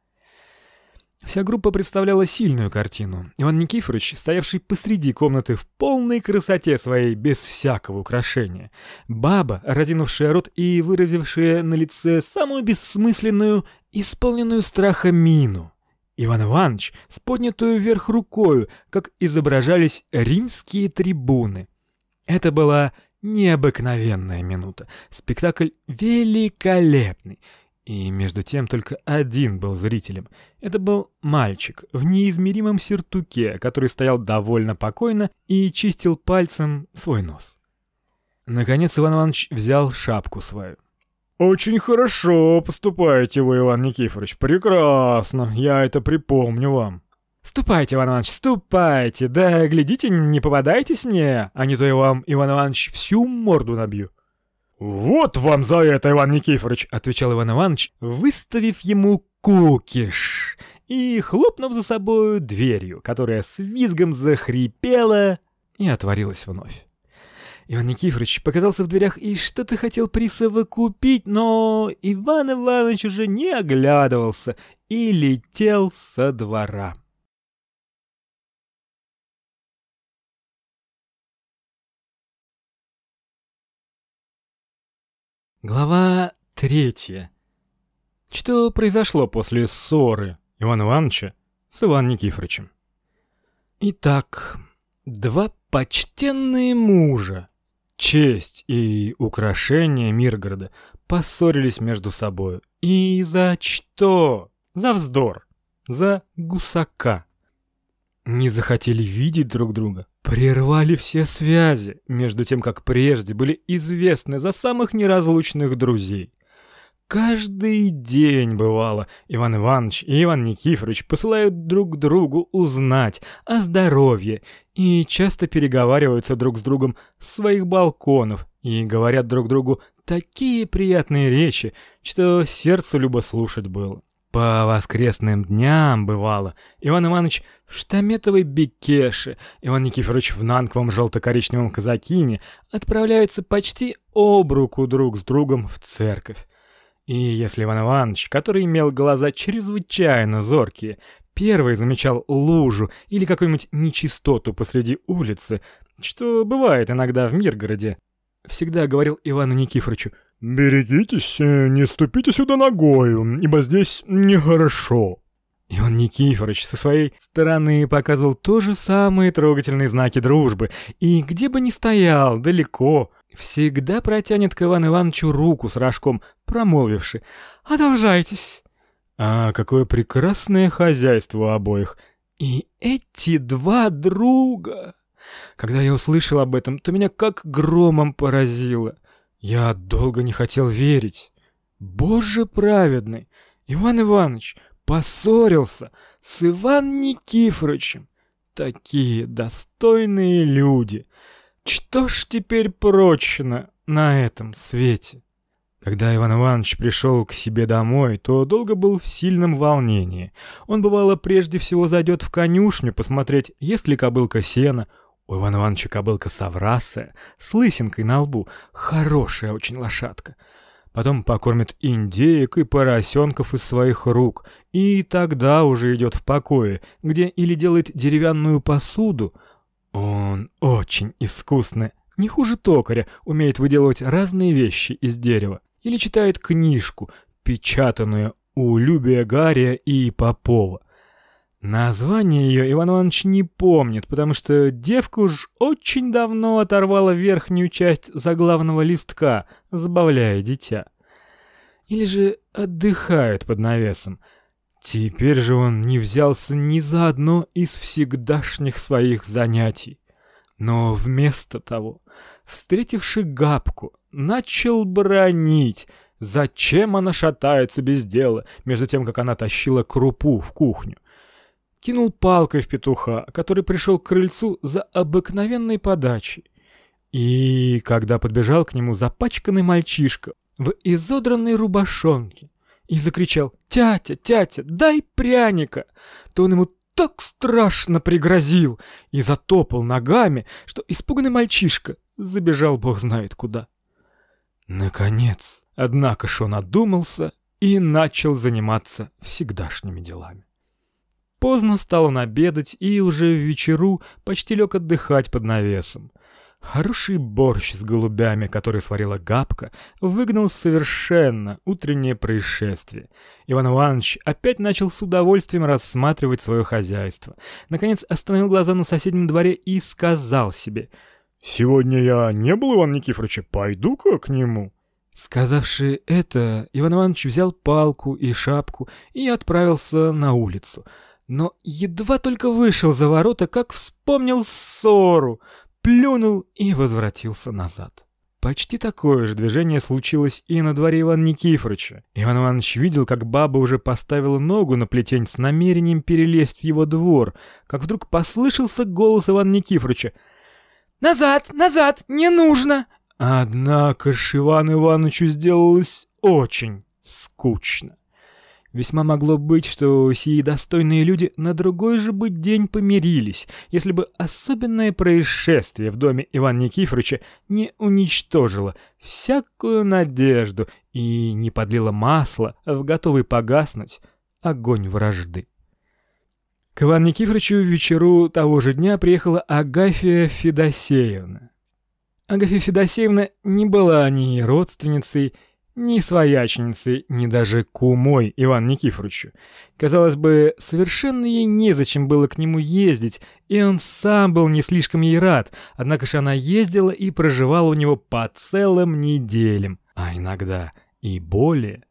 Вся группа представляла сильную картину. Иван Никифорович, стоявший посреди комнаты в полной красоте своей, без всякого украшения. Баба, разинувшая рот и выразившая на лице самую бессмысленную, исполненную страха мину. Иван Иванович с поднятую вверх рукою, как изображались римские трибуны. Это была необыкновенная минута. Спектакль великолепный. И между тем только один был зрителем. Это был мальчик в неизмеримом сертуке, который стоял довольно покойно и чистил пальцем свой нос. Наконец Иван Иванович взял шапку свою. «Очень хорошо поступаете вы, Иван Никифорович, прекрасно, я это припомню вам». «Ступайте, Иван Иванович, ступайте, да глядите, не попадайтесь мне, а не то я вам, Иван Иванович, всю морду набью». «Вот вам за это, Иван Никифорович!» — отвечал Иван Иванович, выставив ему кукиш и хлопнув за собою дверью, которая с визгом захрипела и отворилась вновь. Иван Никифорович показался в дверях и что-то хотел присовокупить, но Иван Иванович уже не оглядывался и летел со двора. Глава третья. Что произошло после ссоры Ивана Ивановича с Иваном Никифоровичем? Итак, два почтенные мужа, честь и украшение Миргорода, поссорились между собой. И за что? За вздор, за гусака. Не захотели видеть друг друга, прервали все связи, между тем, как прежде были известны за самых неразлучных друзей. Каждый день бывало, Иван Иванович и Иван Никифорович посылают друг другу узнать о здоровье и часто переговариваются друг с другом с своих балконов и говорят друг другу такие приятные речи, что сердцу любо слушать было. По воскресным дням бывало. Иван Иванович в штаметовой бекеше, Иван Никифорович в нанковом желто-коричневом казакине отправляются почти об руку друг с другом в церковь. И если Иван Иванович, который имел глаза чрезвычайно зоркие, первый замечал лужу или какую-нибудь нечистоту посреди улицы, что бывает иногда в Миргороде, всегда говорил Ивану Никифоровичу «Берегитесь, э, не ступите сюда ногою, ибо здесь нехорошо». Иван Никифорович со своей стороны показывал то же самые трогательные знаки дружбы, и где бы ни стоял, далеко, всегда протянет к Ивану Ивановичу руку с рожком, промолвивши «Одолжайтесь». А какое прекрасное хозяйство у обоих. И эти два друга... Когда я услышал об этом, то меня как громом поразило. Я долго не хотел верить. Боже праведный! Иван Иванович поссорился с Иван Никифоровичем. Такие достойные люди — что ж теперь прочно на этом свете? Когда Иван Иванович пришел к себе домой, то долго был в сильном волнении. Он, бывало, прежде всего зайдет в конюшню посмотреть, есть ли кобылка сена. У Ивана Ивановича кобылка соврасая, с лысинкой на лбу, хорошая очень лошадка. Потом покормит индеек и поросенков из своих рук, и тогда уже идет в покое, где или делает деревянную посуду, он очень искусно, не хуже токаря, умеет выделывать разные вещи из дерева. Или читает книжку, печатанную у Любия Гария и Попова. Название ее Иван Иванович не помнит, потому что девка уж очень давно оторвала верхнюю часть заглавного листка, забавляя дитя. Или же отдыхает под навесом — Теперь же он не взялся ни за одно из всегдашних своих занятий. Но вместо того, встретивши Габку, начал бронить, зачем она шатается без дела, между тем, как она тащила крупу в кухню. Кинул палкой в петуха, который пришел к крыльцу за обыкновенной подачей. И когда подбежал к нему запачканный мальчишка в изодранной рубашонке, и закричал «Тятя, тятя, дай пряника!» то он ему так страшно пригрозил и затопал ногами, что испуганный мальчишка забежал бог знает куда. Наконец, однако ж он одумался и начал заниматься всегдашними делами. Поздно стал он обедать и уже в вечеру почти лег отдыхать под навесом. Хороший борщ с голубями, который сварила Габка, выгнал совершенно утреннее происшествие. Иван Иванович опять начал с удовольствием рассматривать свое хозяйство. Наконец остановил глаза на соседнем дворе и сказал себе «Сегодня я не был Иван Никифоровича, пойду-ка к нему». Сказавши это, Иван Иванович взял палку и шапку и отправился на улицу. Но едва только вышел за ворота, как вспомнил ссору, плюнул и возвратился назад. Почти такое же движение случилось и на дворе Ивана Никифоровича. Иван Иванович видел, как баба уже поставила ногу на плетень с намерением перелезть в его двор, как вдруг послышался голос Ивана Никифоровича. «Назад! Назад! Не нужно!» Однако ж Ивану Ивановичу сделалось очень скучно. Весьма могло быть, что сии достойные люди на другой же бы день помирились, если бы особенное происшествие в доме Ивана Никифоровича не уничтожило всякую надежду и не подлило масла в готовый погаснуть огонь вражды. К Ивану Никифоровичу вечеру того же дня приехала Агафья Федосеевна. Агафья Федосеевна не была ни родственницей, ни своячницей, ни даже кумой Иван Никифоровичу. Казалось бы, совершенно ей незачем было к нему ездить, и он сам был не слишком ей рад, однако же она ездила и проживала у него по целым неделям, а иногда и более.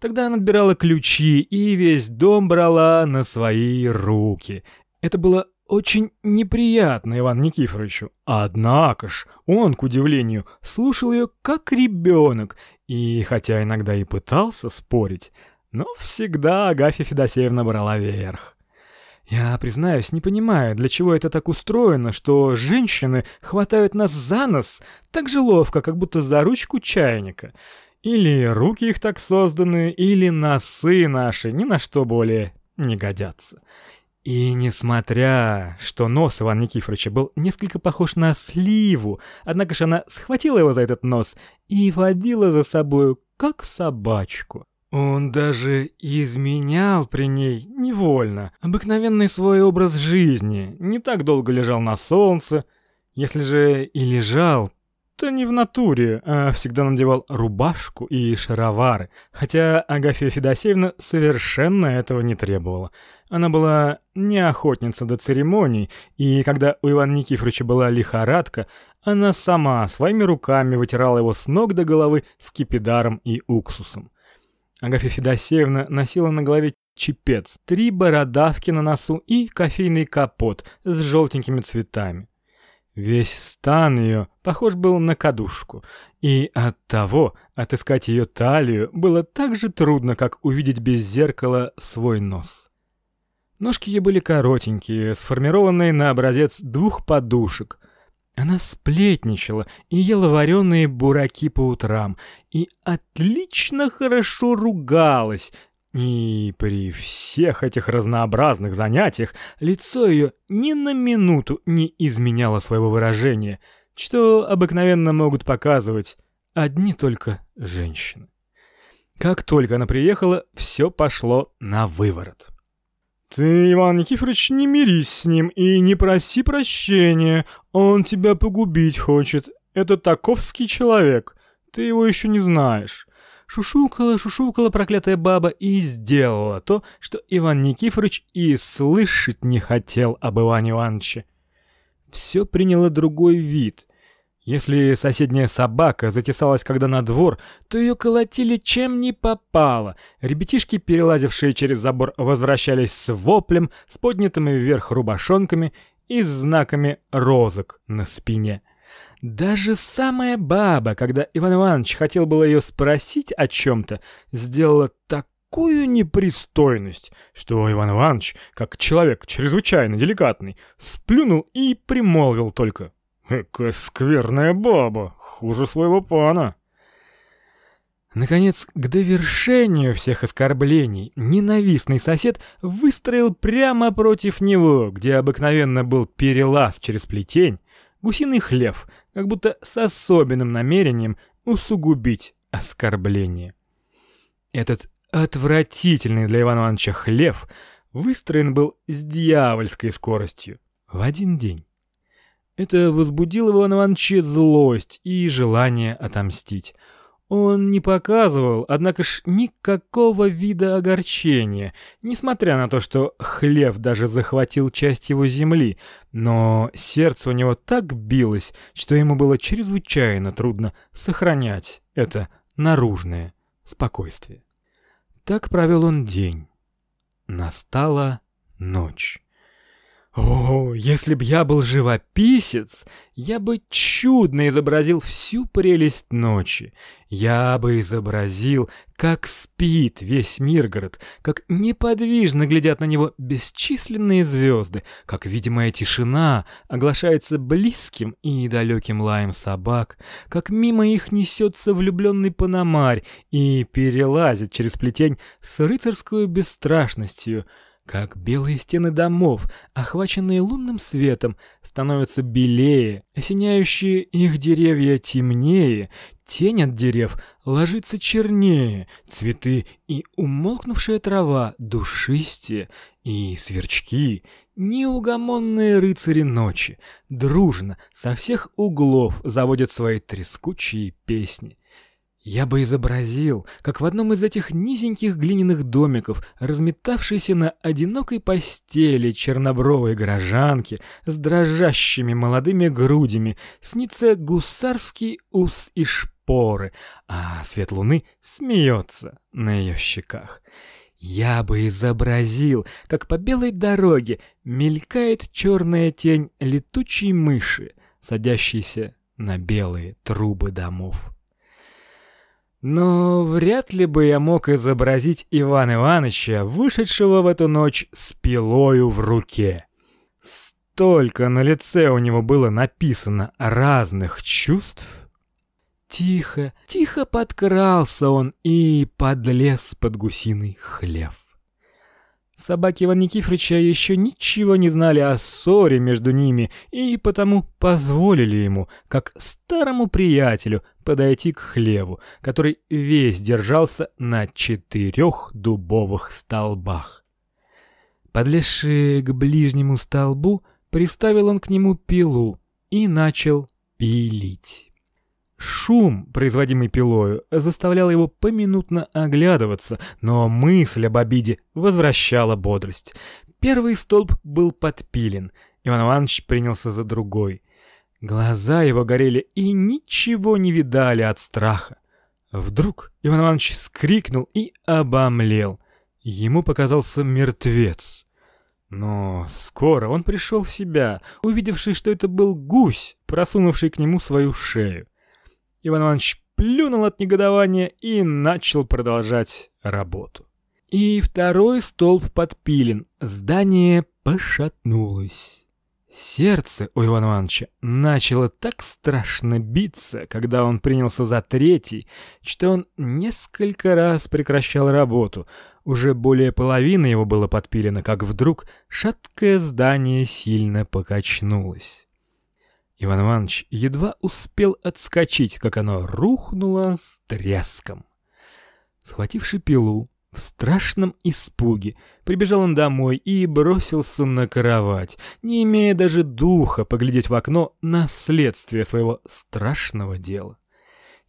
Тогда она отбирала ключи и весь дом брала на свои руки. Это было очень неприятно Ивану Никифоровичу. Однако ж, он, к удивлению, слушал ее как ребенок, и хотя иногда и пытался спорить, но всегда Агафья Федосеевна брала верх. Я, признаюсь, не понимаю, для чего это так устроено, что женщины хватают нас за нос так же ловко, как будто за ручку чайника. Или руки их так созданы, или носы наши ни на что более не годятся. И несмотря, что нос Ивана Никифоровича был несколько похож на сливу, однако же она схватила его за этот нос и водила за собою, как собачку. Он даже изменял при ней невольно, обыкновенный свой образ жизни, не так долго лежал на солнце, если же и лежал, то не в натуре, а всегда надевал рубашку и шаровары, хотя Агафья Федосеевна совершенно этого не требовала. Она была не охотница до церемоний, и когда у Ивана Никифоровича была лихорадка, она сама своими руками вытирала его с ног до головы скипидаром и уксусом. Агафья Федосеевна носила на голове чепец, три бородавки на носу и кофейный капот с желтенькими цветами. Весь стан ее похож был на кадушку, и от того отыскать ее талию было так же трудно, как увидеть без зеркала свой нос. Ножки ее были коротенькие, сформированные на образец двух подушек. Она сплетничала и ела вареные бураки по утрам, и отлично хорошо ругалась, и при всех этих разнообразных занятиях лицо ее ни на минуту не изменяло своего выражения, что обыкновенно могут показывать одни только женщины. Как только она приехала, все пошло на выворот. «Ты, Иван Никифорович, не мирись с ним и не проси прощения, он тебя погубить хочет. Это таковский человек, ты его еще не знаешь». Шушукала, шушукала проклятая баба и сделала то, что Иван Никифорович и слышать не хотел об Иване Ивановиче. Все приняло другой вид. Если соседняя собака затесалась когда на двор, то ее колотили чем ни попало. Ребятишки, перелазившие через забор, возвращались с воплем, с поднятыми вверх рубашонками и с знаками розок на спине. Даже самая баба, когда Иван Иванович хотел было ее спросить о чем-то, сделала такую непристойность, что Иван Иванович, как человек чрезвычайно деликатный, сплюнул и примолвил только «Какая скверная баба, хуже своего пана». Наконец, к довершению всех оскорблений, ненавистный сосед выстроил прямо против него, где обыкновенно был перелаз через плетень, гусиный хлев, как будто с особенным намерением усугубить оскорбление. Этот отвратительный для Ивана Ивановича хлев выстроен был с дьявольской скоростью в один день. Это возбудило в Ивана Ивановича злость и желание отомстить. Он не показывал, однако ж, никакого вида огорчения, несмотря на то, что хлев даже захватил часть его земли, но сердце у него так билось, что ему было чрезвычайно трудно сохранять это наружное спокойствие. Так провел он день. Настала ночь. О, если б я был живописец, я бы чудно изобразил всю прелесть ночи. Я бы изобразил, как спит весь Миргород, как неподвижно глядят на него бесчисленные звезды, как видимая тишина оглашается близким и далеким лаем собак, как мимо их несется влюбленный пономарь и перелазит через плетень с рыцарской бесстрашностью — как белые стены домов, охваченные лунным светом, становятся белее, осеняющие их деревья темнее, тень от дерев ложится чернее, цветы и умолкнувшая трава душистее, и сверчки, неугомонные рыцари ночи, дружно со всех углов заводят свои трескучие песни. Я бы изобразил, как в одном из этих низеньких глиняных домиков, разметавшейся на одинокой постели чернобровой горожанки с дрожащими молодыми грудями, снится гусарский ус и шпоры, а свет луны смеется на ее щеках. я бы изобразил, как по белой дороге мелькает черная тень летучей мыши, садящейся на белые трубы домов. Но вряд ли бы я мог изобразить Ивана Ивановича, вышедшего в эту ночь с пилою в руке. Столько на лице у него было написано разных чувств. Тихо, тихо подкрался он и подлез под гусиный хлев. Собаки Ивана Никифоровича еще ничего не знали о ссоре между ними и потому позволили ему, как старому приятелю, подойти к хлеву, который весь держался на четырех дубовых столбах. Подлезши к ближнему столбу, приставил он к нему пилу и начал пилить. Шум, производимый пилою, заставлял его поминутно оглядываться, но мысль об обиде возвращала бодрость. Первый столб был подпилен, Иван Иванович принялся за другой. Глаза его горели и ничего не видали от страха. Вдруг Иван Иванович вскрикнул и обомлел. Ему показался мертвец. Но скоро он пришел в себя, увидевший, что это был гусь, просунувший к нему свою шею. Иван Иванович плюнул от негодования и начал продолжать работу. И второй столб подпилен, здание пошатнулось. Сердце у Ивана Ивановича начало так страшно биться, когда он принялся за третий, что он несколько раз прекращал работу. Уже более половины его было подпилено, как вдруг шаткое здание сильно покачнулось. Иван Иванович едва успел отскочить, как оно рухнуло с треском. Схвативши пилу, в страшном испуге прибежал он домой и бросился на кровать, не имея даже духа поглядеть в окно на следствие своего страшного дела.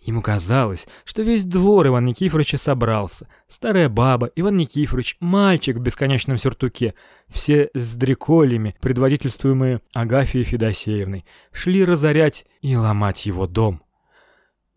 Ему казалось, что весь двор Ивана Никифоровича собрался. Старая баба, Иван Никифорович, мальчик в бесконечном сюртуке, все с дреколями, предводительствуемые Агафьей Федосеевной, шли разорять и ломать его дом.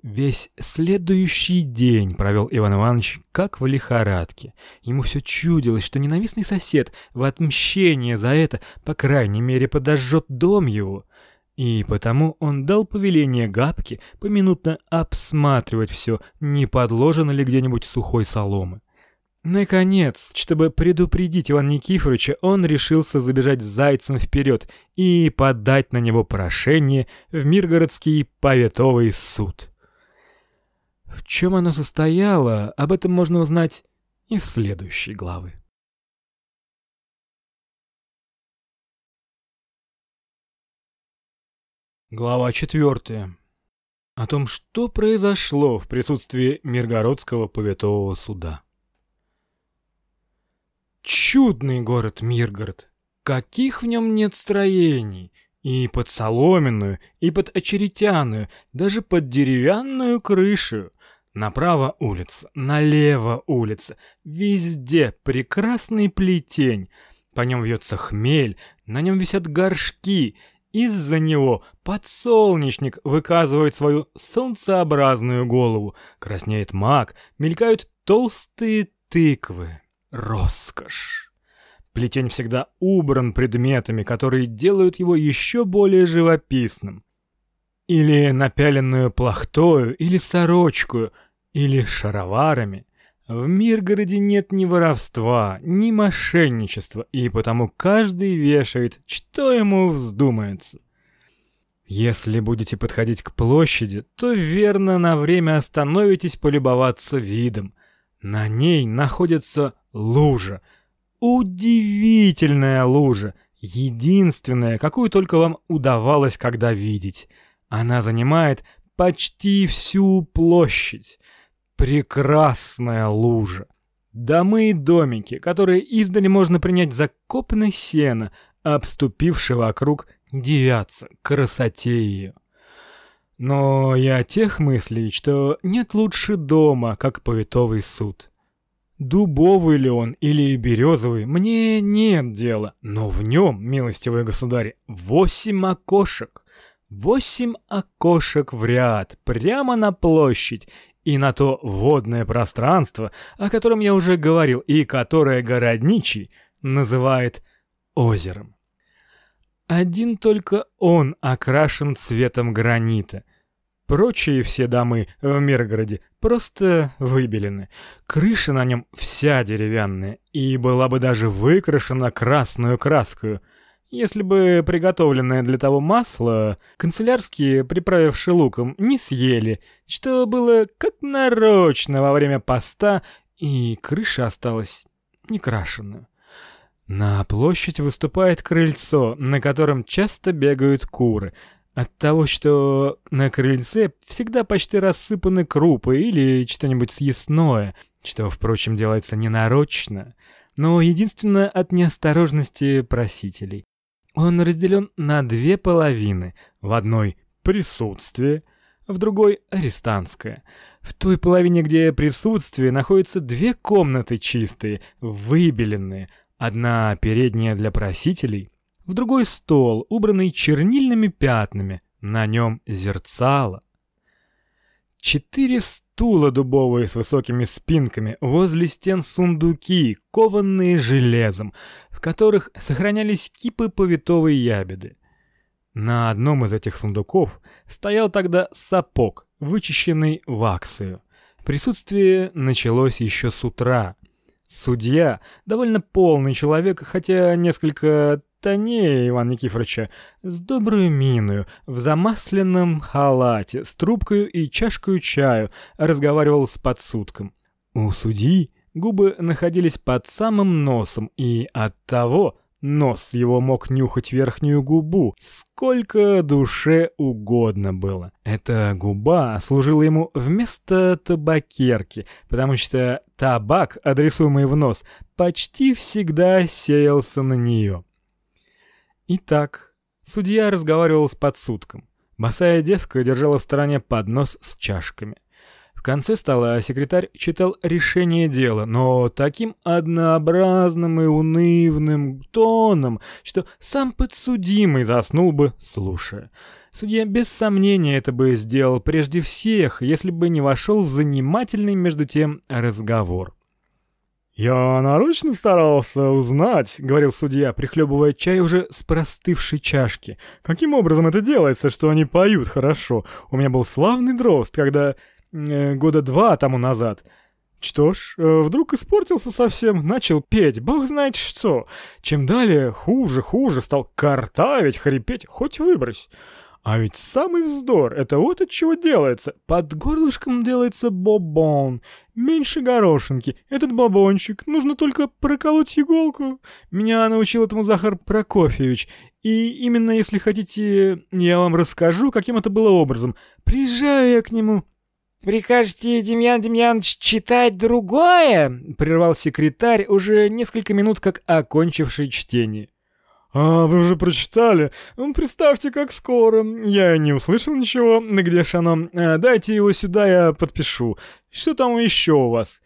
Весь следующий день провел Иван Иванович как в лихорадке. Ему все чудилось, что ненавистный сосед в отмщение за это, по крайней мере, подожжет дом его — и потому он дал повеление Габке поминутно обсматривать все, не подложено ли где-нибудь сухой соломы. Наконец, чтобы предупредить Ивана Никифоровича, он решился забежать с зайцем вперед и подать на него прошение в Миргородский поветовый суд. В чем оно состояло, об этом можно узнать из следующей главы. Глава четвертая. О том, что произошло в присутствии Миргородского повитового суда. Чудный город Миргород. Каких в нем нет строений. И под соломенную, и под очеретяную, даже под деревянную крышу. Направо улица, налево улица. Везде прекрасный плетень. По нем вьется хмель, на нем висят горшки — из-за него подсолнечник выказывает свою солнцеобразную голову, краснеет мак, мелькают толстые тыквы. Роскошь! Плетень всегда убран предметами, которые делают его еще более живописным. Или напяленную плахтою, или сорочкою, или шароварами. В Миргороде нет ни воровства, ни мошенничества, и потому каждый вешает, что ему вздумается. Если будете подходить к площади, то верно на время остановитесь полюбоваться видом. На ней находится лужа. Удивительная лужа, единственная, какую только вам удавалось когда видеть. Она занимает почти всю площадь. Прекрасная лужа. Домы и домики, которые издали можно принять за копны сена, обступившего вокруг, девятся красоте ее. Но я тех мыслей, что нет лучше дома, как повитовый суд. Дубовый ли он или березовый, мне нет дела, но в нем, милостивый государь, восемь окошек. Восемь окошек в ряд, прямо на площадь, и на то водное пространство, о котором я уже говорил и которое городничий называет озером. Один только он окрашен цветом гранита. Прочие все домы в Миргороде просто выбелены. Крыша на нем вся деревянная и была бы даже выкрашена красную краской, если бы приготовленное для того масло канцелярские, приправившие луком, не съели, что было как нарочно во время поста, и крыша осталась некрашенную. На площадь выступает крыльцо, на котором часто бегают куры. От того, что на крыльце всегда почти рассыпаны крупы или что-нибудь съестное, что, впрочем, делается ненарочно, но единственно от неосторожности просителей. Он разделен на две половины. В одной — присутствие, в другой — арестантское. В той половине, где присутствие, находятся две комнаты чистые, выбеленные — Одна передняя для просителей, в другой стол, убранный чернильными пятнами, на нем зерцало. Четыре стула дубовые с высокими спинками, возле стен сундуки, кованные железом, которых сохранялись кипы повитовой ябеды. На одном из этих сундуков стоял тогда сапог, вычищенный ваксою. Присутствие началось еще с утра. Судья, довольно полный человек, хотя несколько тонее Ивана Никифоровича, с доброй миною, в замасленном халате, с трубкой и чашкой чаю, разговаривал с подсудком. У судьи губы находились под самым носом, и оттого Нос его мог нюхать верхнюю губу, сколько душе угодно было. Эта губа служила ему вместо табакерки, потому что табак, адресуемый в нос, почти всегда сеялся на нее. Итак, судья разговаривал с подсудком. Босая девка держала в стороне поднос с чашками. В конце стола секретарь читал решение дела, но таким однообразным и унывным тоном, что сам подсудимый заснул бы, слушая. Судья без сомнения это бы сделал прежде всех, если бы не вошел в занимательный между тем разговор. «Я нарочно старался узнать», — говорил судья, прихлебывая чай уже с простывшей чашки. «Каким образом это делается, что они поют хорошо? У меня был славный дрозд, когда э, года два тому назад. Что ж, э, вдруг испортился совсем, начал петь, бог знает что. Чем далее, хуже, хуже, стал картавить, хрипеть, хоть выбрось. А ведь самый вздор — это вот от чего делается. Под горлышком делается бобон. Меньше горошинки. Этот бобончик. Нужно только проколоть иголку. Меня научил этому Захар Прокофьевич. И именно если хотите, я вам расскажу, каким это было образом. Приезжаю я к нему. «Прикажете, Демьян Демьянович, читать другое?» — прервал секретарь, уже несколько минут как окончивший чтение. «А, вы уже прочитали? Ну, представьте, как скоро. Я не услышал ничего. Где ж оно? А, дайте его сюда, я подпишу. Что там еще у вас?»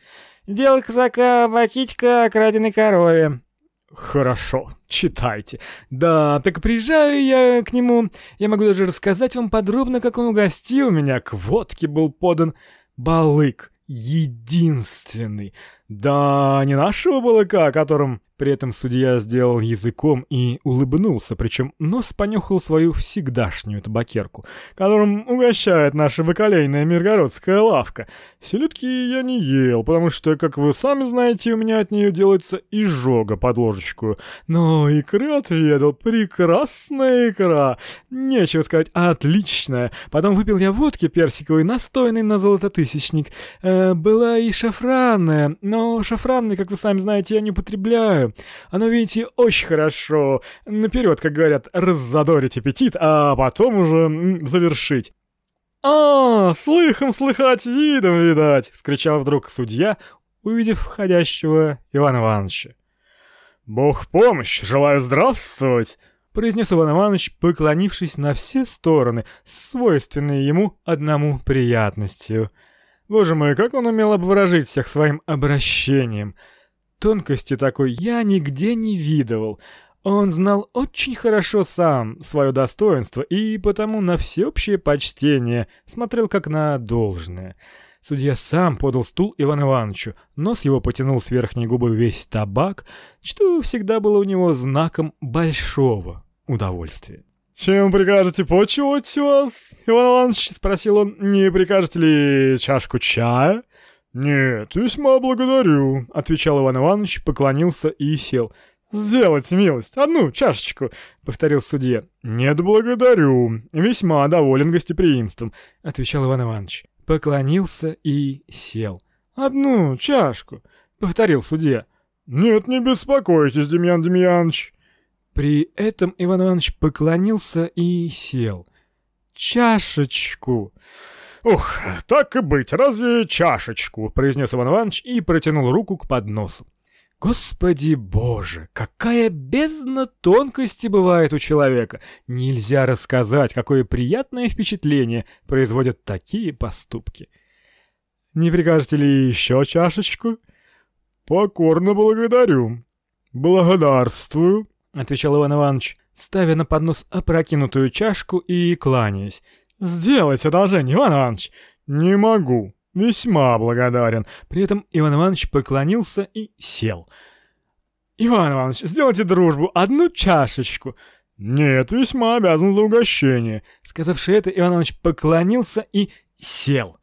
«Дело казака Бакитька о краденой корове». «Хорошо, читайте. Да, так приезжаю я к нему. Я могу даже рассказать вам подробно, как он угостил меня. К водке был подан балык. Единственный. Да, не нашего балыка, о котором при этом судья сделал языком и улыбнулся, причем нос понюхал свою всегдашнюю табакерку, которым угощает наша бакалейная миргородская лавка. Селедки я не ел, потому что, как вы сами знаете, у меня от нее делается изжога под ложечку. Но икры отведал, прекрасная икра. Нечего сказать, отличная. Потом выпил я водки персиковой, настойной на золототысячник. Э, была и шафранная, но шафранной, как вы сами знаете, я не употребляю. Оно, видите, очень хорошо. Наперед, как говорят, раззадорить аппетит, а потом уже завершить. «А, слыхом слыхать, видом видать!» — вскричал вдруг судья, увидев входящего Ивана Ивановича. «Бог помощь, желаю здравствовать!» — произнес Иван Иванович, поклонившись на все стороны, свойственной ему одному приятностью. Боже мой, как он умел обворожить всех своим обращением — Тонкости такой я нигде не видывал. Он знал очень хорошо сам свое достоинство и потому на всеобщее почтение смотрел как на должное. Судья сам подал стул Ивану Ивановичу, нос его потянул с верхней губы весь табак, что всегда было у него знаком большого удовольствия. «Чем прикажете почивать вас, Иван Иванович?» — спросил он. «Не прикажете ли чашку чая?» «Нет, весьма благодарю», — отвечал Иван Иванович, поклонился и сел. «Сделайте милость, одну чашечку», — повторил судья. «Нет, благодарю. Весьма доволен гостеприимством», — отвечал Иван Иванович. Поклонился и сел. «Одну чашку», — повторил судья. «Нет, не беспокойтесь, Демьян Демьянович». При этом Иван Иванович поклонился и сел. «Чашечку!» «Ух, так и быть, разве чашечку?» — произнес Иван Иванович и протянул руку к подносу. Господи боже, какая бездна тонкости бывает у человека! Нельзя рассказать, какое приятное впечатление производят такие поступки. «Не прикажете ли еще чашечку?» «Покорно благодарю. Благодарствую». — отвечал Иван Иванович, ставя на поднос опрокинутую чашку и кланяясь. «Сделайте одолжение, Иван Иванович!» «Не могу. Весьма благодарен». При этом Иван Иванович поклонился и сел. «Иван Иванович, сделайте дружбу, одну чашечку». «Нет, весьма обязан за угощение». Сказавши это, Иван Иванович поклонился и сел.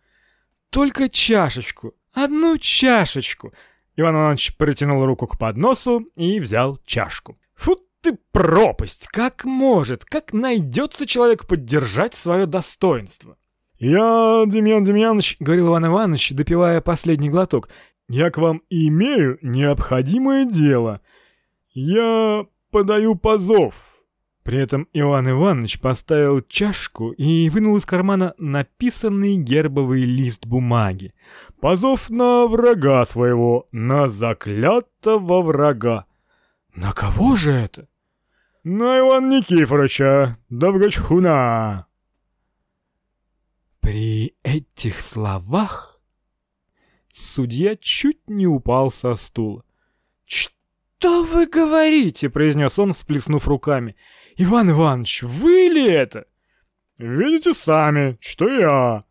«Только чашечку, одну чашечку». Иван Иванович протянул руку к подносу и взял чашку. Фу ты пропасть! Как может, как найдется человек поддержать свое достоинство? «Я, Демьян Демьянович, — говорил Иван Иванович, допивая последний глоток, — я к вам имею необходимое дело. Я подаю позов». При этом Иван Иванович поставил чашку и вынул из кармана написанный гербовый лист бумаги. «Позов на врага своего, на заклятого врага». «На кого же это?» «На Ивана Никифоровича Довгачхуна». При этих словах судья чуть не упал со стула. «Что вы говорите?» — произнес он, всплеснув руками. «Иван Иванович, вы ли это?» «Видите сами, что я».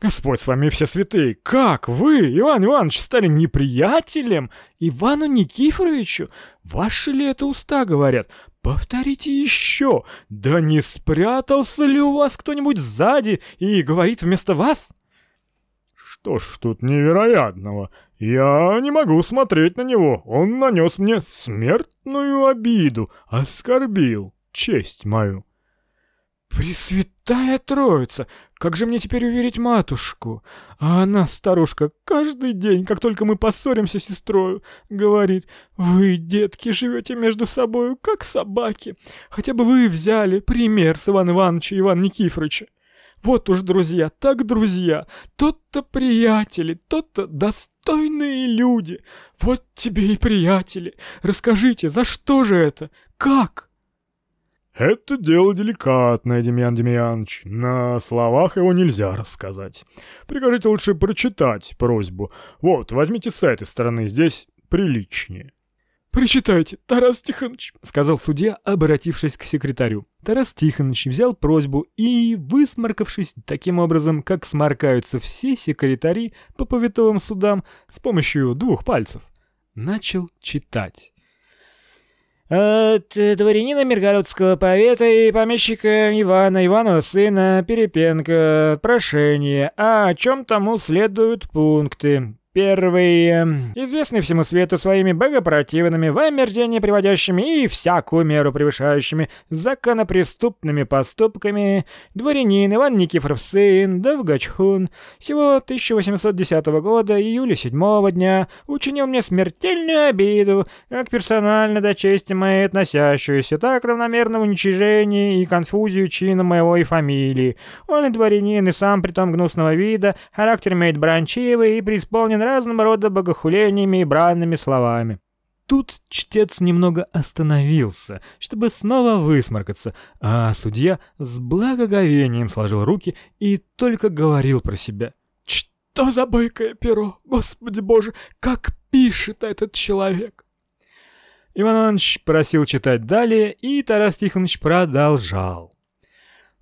Господь с вами все святые, как вы, Иван Иванович, стали неприятелем Ивану Никифоровичу? Ваши ли это уста говорят? Повторите еще, да не спрятался ли у вас кто-нибудь сзади и говорит вместо вас? Что ж тут невероятного? Я не могу смотреть на него. Он нанес мне смертную обиду, оскорбил честь мою. Пресвятая Троица! Как же мне теперь уверить матушку? А она, старушка, каждый день, как только мы поссоримся с сестрою, говорит, вы, детки, живете между собою, как собаки. Хотя бы вы взяли пример с Ивана Ивановича и Ивана Никифоровича. Вот уж друзья, так друзья, тот-то приятели, тот-то достойные люди. Вот тебе и приятели. Расскажите, за что же это? Как?» «Это дело деликатное, Демьян Демьянович. На словах его нельзя рассказать. Прикажите лучше прочитать просьбу. Вот, возьмите с этой стороны, здесь приличнее». «Прочитайте, Тарас Тихонович», — сказал судья, обратившись к секретарю. Тарас Тихонович взял просьбу и, высморкавшись таким образом, как сморкаются все секретари по повитовым судам с помощью двух пальцев, начал читать. От дворянина Миргородского повета и помещика Ивана Иванова сына Перепенко прошение, а о чем тому следуют пункты. Первый. Известный всему свету своими богопротивными, в приводящими и всякую меру превышающими законопреступными поступками, дворянин Иван Никифоров сын Довгачхун всего 1810 года, июля 7 дня, учинил мне смертельную обиду, как персонально до чести моей относящуюся, так равномерно в уничижении и конфузию чина моего и фамилии. Он и дворянин, и сам притом гнусного вида, характер имеет бранчивый и преисполнен разного рода богохулениями и бранными словами. Тут чтец немного остановился, чтобы снова высморкаться, а судья с благоговением сложил руки и только говорил про себя. «Что за бойкое перо? Господи боже, как пишет этот человек!» Иван Иванович просил читать далее, и Тарас Тихонович продолжал.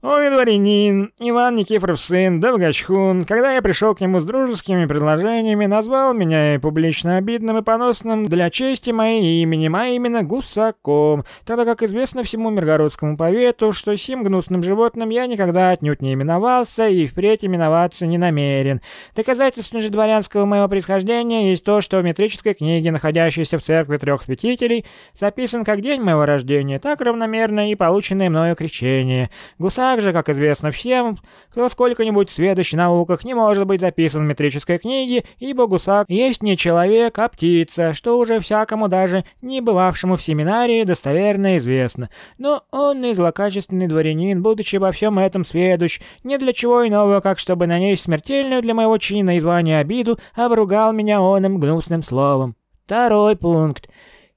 Ой, дворянин, Иван Никифоров сын, Довгачхун, когда я пришел к нему с дружескими предложениями, назвал меня и публично обидным и поносным для чести моей именем, а именно гусаком, тогда как известно всему миргородскому повету, что сим гнусным животным я никогда отнюдь не именовался и впредь именоваться не намерен. Доказательством же дворянского моего происхождения есть то, что в метрической книге, находящейся в церкви трех святителей, записан как день моего рождения, так равномерно и полученное мною крещение. Гусак так же, как известно всем, кто сколько-нибудь сведущий в науках не может быть записан в метрической книге, ибо гусак есть не человек, а птица, что уже всякому даже не бывавшему в семинарии достоверно известно. Но он и злокачественный дворянин, будучи обо всем этом сведущ, не для чего иного, как чтобы нанести смертельную для моего чина и звания обиду, обругал меня оным гнусным словом. Второй пункт.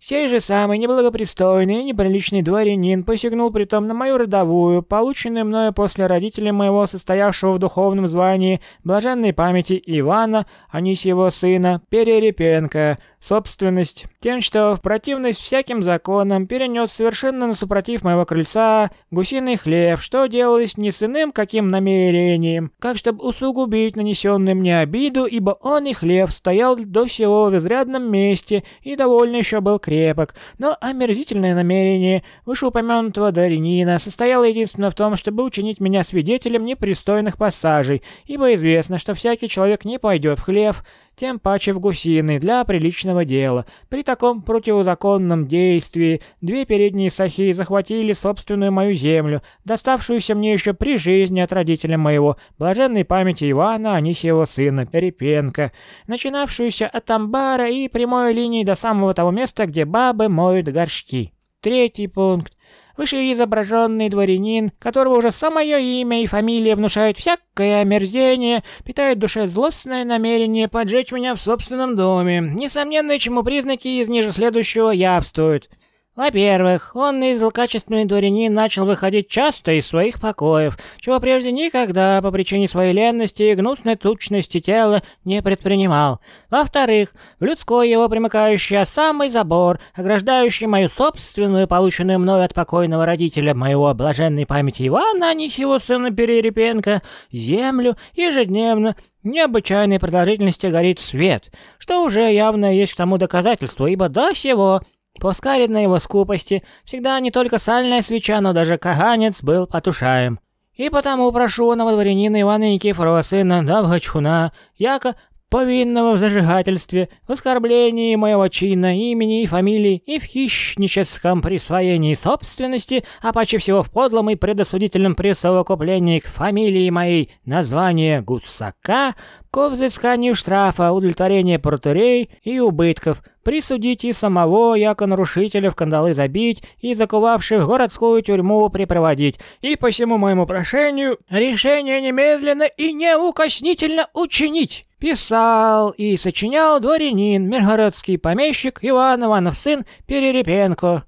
Сей же самый неблагопристойный и неприличный дворянин посягнул притом на мою родовую, полученную мною после родителей моего, состоявшего в духовном звании, блаженной памяти Ивана, Анисьего сына, Перерепенко, собственность, тем, что в противность всяким законам перенес совершенно на супротив моего крыльца гусиный хлеб, что делалось не с иным каким намерением, как чтобы усугубить нанесенную мне обиду, ибо он и хлеб стоял до сего в изрядном месте и довольно еще был крепок, но омерзительное намерение вышеупомянутого дворянина состояло единственно в том, чтобы учинить меня свидетелем непристойных пассажей, ибо известно, что всякий человек не пойдет в хлеб, тем паче в гусиный, для приличного дела. При таком противозаконном действии две передние сахи захватили собственную мою землю, доставшуюся мне еще при жизни от родителя моего, блаженной памяти Ивана Анисьева сына, Перепенко, начинавшуюся от амбара и прямой линии до самого того места, где бабы моют горшки. Третий пункт вышеизображенный дворянин, которого уже самое имя и фамилия внушают всякое омерзение, питает в душе злостное намерение поджечь меня в собственном доме, несомненно, чему признаки из ниже следующего явствуют. Во-первых, он из злокачественный дворянин начал выходить часто из своих покоев, чего прежде никогда по причине своей ленности и гнусной тучности тела не предпринимал. Во-вторых, в людской его примыкающий самый забор, ограждающий мою собственную, полученную мною от покойного родителя моего блаженной памяти Ивана, а не сего сына Перерепенко, землю ежедневно необычайной продолжительности горит свет, что уже явно есть к тому доказательство, ибо до сего по скаридной его скупости всегда не только сальная свеча, но даже каганец был потушаем. И потому прошу новодворянина Ивана Никифорова сына Давгачхуна, яко повинного в зажигательстве, в оскорблении моего чина, имени и фамилии и в хищническом присвоении собственности, а паче всего в подлом и предосудительном присовокуплении к фамилии моей название гусака, к взысканию штрафа, удовлетворения портерей и убытков, присудить и самого, яко нарушителя в кандалы забить и закувавших в городскую тюрьму припроводить, и по всему моему прошению решение немедленно и неукоснительно учинить. Писал и сочинял дворянин, миргородский помещик Иван Иванов сын Перерепенко.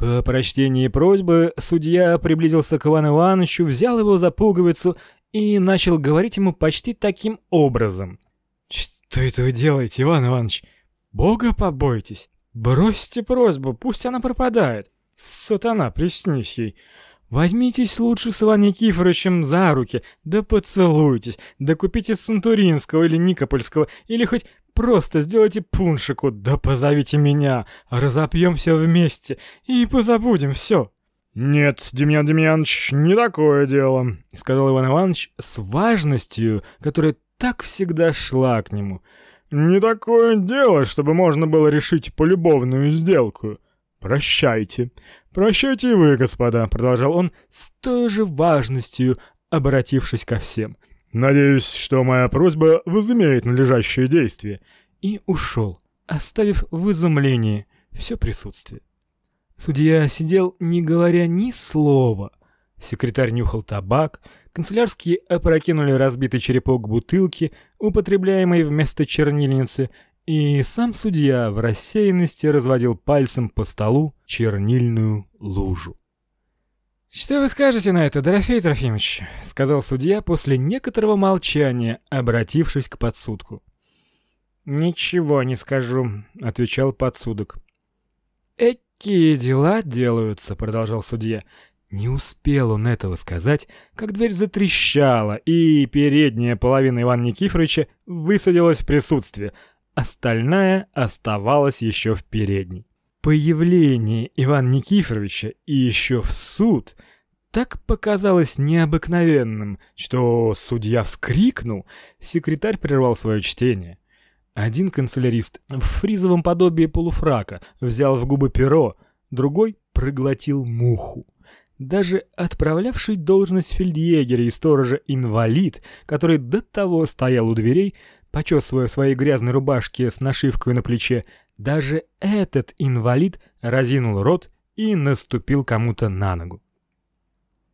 По прочтении просьбы судья приблизился к Ивану Ивановичу, взял его за пуговицу и начал говорить ему почти таким образом. «Что это вы делаете, Иван Иванович? Бога побойтесь! Бросьте просьбу, пусть она пропадает! Сатана, приснись ей! Возьмитесь лучше с Иваном Никифоровичем за руки, да поцелуйтесь, да купите Сантуринского или Никопольского, или хоть просто сделайте пуншику, да позовите меня, разопьем вместе и позабудем все. «Нет, Демьян Демьянович, не такое дело», — сказал Иван Иванович с важностью, которая так всегда шла к нему. «Не такое дело, чтобы можно было решить полюбовную сделку. Прощайте. Прощайте и вы, господа», — продолжал он с той же важностью, обратившись ко всем. «Надеюсь, что моя просьба возымеет надлежащее действие». И ушел, оставив в изумлении все присутствие. Судья сидел, не говоря ни слова. Секретарь нюхал табак, канцелярские опрокинули разбитый черепок бутылки, употребляемой вместо чернильницы, и сам судья в рассеянности разводил пальцем по столу чернильную лужу. «Что вы скажете на это, Дорофей Трофимович?» — сказал судья после некоторого молчания, обратившись к подсудку. «Ничего не скажу», — отвечал подсудок. «Какие дела делаются, продолжал судья. Не успел он этого сказать, как дверь затрещала, и передняя половина Ивана Никифоровича высадилась в присутствие, остальная оставалась еще в передней. Появление Ивана Никифоровича и еще в суд так показалось необыкновенным, что судья вскрикнул, секретарь прервал свое чтение. Один канцелярист в фризовом подобии полуфрака взял в губы перо, другой проглотил муху. Даже отправлявший должность фельдъегеря и сторожа инвалид, который до того стоял у дверей, почесывая в своей грязной рубашке с нашивкой на плече, даже этот инвалид разинул рот и наступил кому-то на ногу.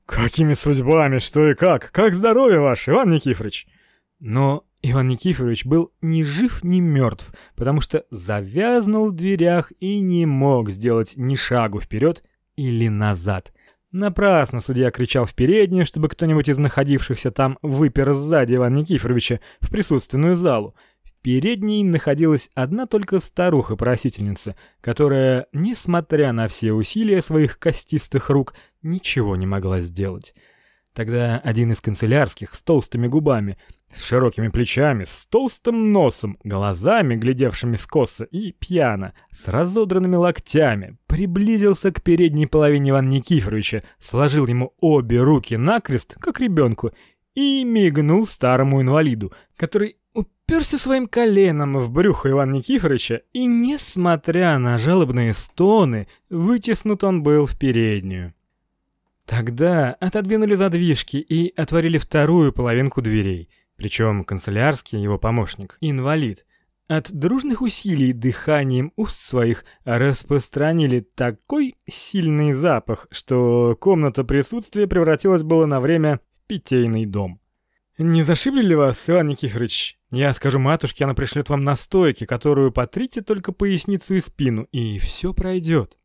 «Какими судьбами, что и как? Как здоровье ваше, Иван Никифорович?» Но Иван Никифорович был ни жив, ни мертв, потому что завязнул в дверях и не мог сделать ни шагу вперед или назад. Напрасно судья кричал в переднюю, чтобы кто-нибудь из находившихся там выпер сзади Ивана Никифоровича в присутственную залу. В передней находилась одна только старуха-просительница, которая, несмотря на все усилия своих костистых рук, ничего не могла сделать. Тогда один из канцелярских с толстыми губами, с широкими плечами, с толстым носом, глазами, глядевшими скосо и пьяно, с разодранными локтями, приблизился к передней половине Ивана Никифоровича, сложил ему обе руки накрест, как ребенку, и мигнул старому инвалиду, который уперся своим коленом в брюхо Ивана Никифоровича, и, несмотря на жалобные стоны, вытеснут он был в переднюю. Тогда отодвинули задвижки и отворили вторую половинку дверей. Причем канцелярский его помощник, инвалид, от дружных усилий дыханием уст своих распространили такой сильный запах, что комната присутствия превратилась было на время в питейный дом. «Не зашибли ли вас, Иван Никифорович? Я скажу матушке, она пришлет вам настойки, которую потрите только поясницу и спину, и все пройдет».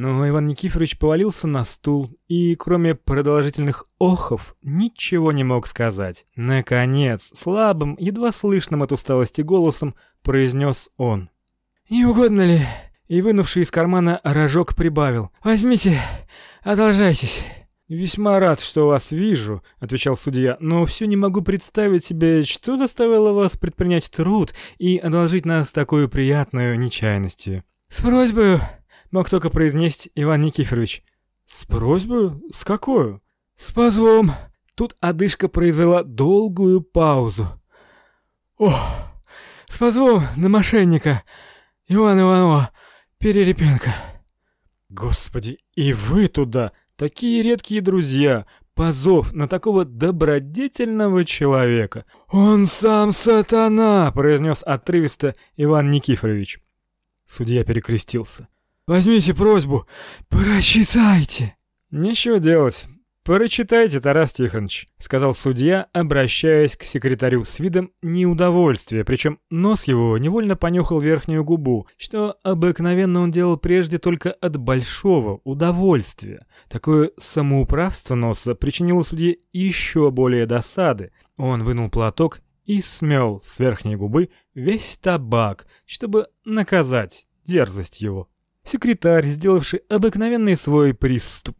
Но Иван Никифорович повалился на стул и, кроме продолжительных охов, ничего не мог сказать. Наконец, слабым, едва слышным от усталости голосом, произнес он. «Не угодно ли?» И, вынувший из кармана рожок, прибавил. «Возьмите, одолжайтесь». «Весьма рад, что вас вижу», — отвечал судья, «но все не могу представить себе, что заставило вас предпринять труд и одолжить нас такую приятную нечаянностью». «С просьбой мог только произнести Иван Никифорович. «С просьбой? С какой?» «С позвом». Тут одышка произвела долгую паузу. «О, с позвом на мошенника Ивана Иванова Перерепенко». «Господи, и вы туда, такие редкие друзья, позов на такого добродетельного человека». «Он сам сатана», — произнес отрывисто Иван Никифорович. Судья перекрестился. Возьмите просьбу, прочитайте. Нечего делать. Прочитайте, Тарас Тихонович, сказал судья, обращаясь к секретарю с видом неудовольствия, причем нос его невольно понюхал верхнюю губу, что обыкновенно он делал прежде только от большого удовольствия. Такое самоуправство носа причинило судье еще более досады. Он вынул платок и смел с верхней губы весь табак, чтобы наказать дерзость его секретарь, сделавший обыкновенный свой приступ,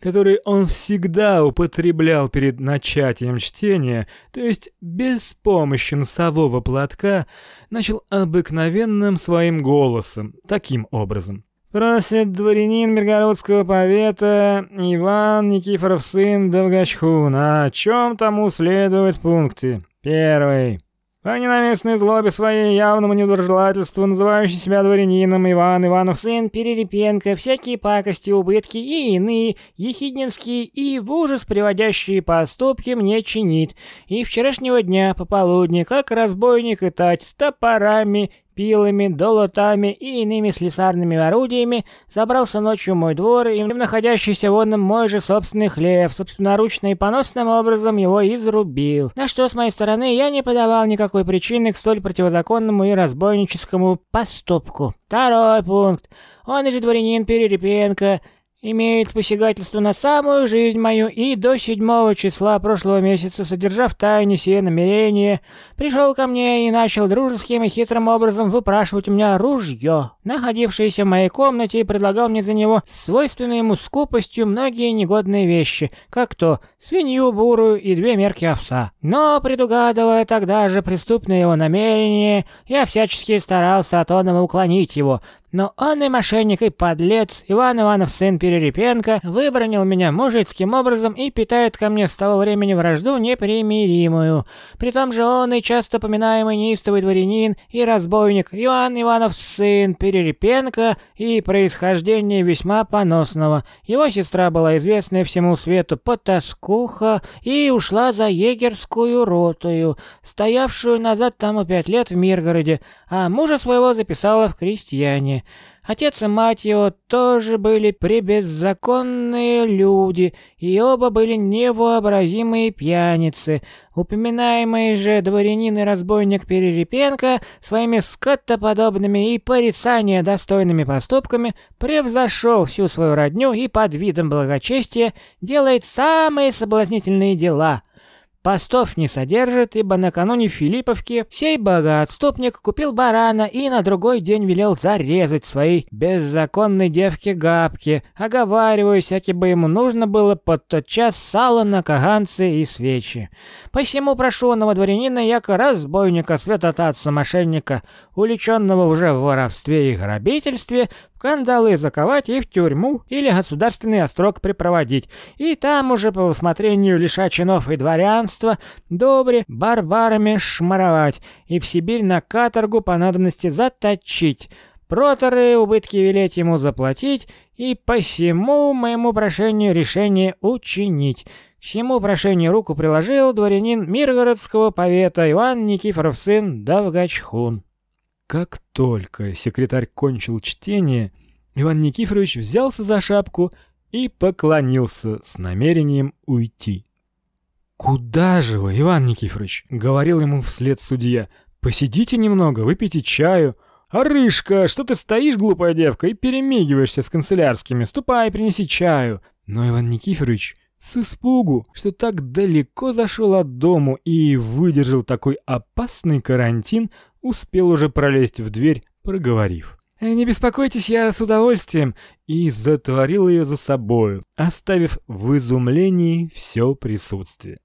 который он всегда употреблял перед начатием чтения, то есть без помощи носового платка, начал обыкновенным своим голосом, таким образом. Просит дворянин Миргородского повета Иван Никифоров сын Довгачхун, о чем тому следуют пункты. Первый. По ненавистной злобе своей явному недоброжелательству, называющий себя дворянином Иван Иванов сын Перерепенко, всякие пакости, убытки и иные, ехиднинские и в ужас приводящие поступки мне чинит. И вчерашнего дня пополудни, как разбойник и тать, с топорами пилами, долотами и иными слесарными орудиями, забрался ночью в мой двор и находящийся вонным мой же собственный хлеб, собственноручно и поносным образом его изрубил. На что с моей стороны я не подавал никакой причины к столь противозаконному и разбойническому поступку. Второй пункт. Он же дворянин Перерепенко, имеет посягательство на самую жизнь мою, и до седьмого числа прошлого месяца, содержав тайне сие намерение, пришел ко мне и начал дружеским и хитрым образом выпрашивать у меня ружье, находившееся в моей комнате, и предлагал мне за него свойственной ему скупостью многие негодные вещи, как то свинью бурую и две мерки овса. Но, предугадывая тогда же преступное его намерение, я всячески старался от оного уклонить его, но он и мошенник, и подлец, Иван Иванов сын Перерепенко, выбронил меня мужицким образом и питает ко мне с того времени вражду непримиримую. При том же он и часто поминаемый неистовый дворянин и разбойник Иван Иванов сын Перерепенко и происхождение весьма поносного. Его сестра была известная всему свету потаскуха и ушла за егерскую ротою, стоявшую назад тому пять лет в Миргороде, а мужа своего записала в крестьяне. Отец и мать его тоже были пребеззаконные люди, и оба были невообразимые пьяницы. Упоминаемый же дворянин и разбойник Перерепенко своими скотоподобными и порицания достойными поступками превзошел всю свою родню и под видом благочестия делает самые соблазнительные дела — Постов не содержит, ибо накануне Филипповки сей богоотступник купил барана и на другой день велел зарезать своей беззаконной девке Габке, оговаривая, всякий бы ему нужно было под тот час сало на каганцы и свечи. Посему прошу прошу дворянина, яко разбойника, святотатца-мошенника, уличенного уже в воровстве и грабительстве, кандалы заковать и в тюрьму или государственный острог припроводить, и там уже по усмотрению лиша чинов и дворянства добре барбарами шмаровать и в Сибирь на каторгу по надобности заточить, проторы убытки велеть ему заплатить и по всему моему прошению решение учинить». К всему прошению руку приложил дворянин Миргородского повета Иван Никифоров сын Давгачхун. Как только секретарь кончил чтение, Иван Никифорович взялся за шапку и поклонился с намерением уйти. «Куда же вы, Иван Никифорович?» — говорил ему вслед судья. «Посидите немного, выпейте чаю». «А рыжка, что ты стоишь, глупая девка, и перемигиваешься с канцелярскими? Ступай, принеси чаю». Но Иван Никифорович с испугу, что так далеко зашел от дому и выдержал такой опасный карантин, успел уже пролезть в дверь, проговорив. «Э, «Не беспокойтесь, я с удовольствием», и затворил ее за собою, оставив в изумлении все присутствие.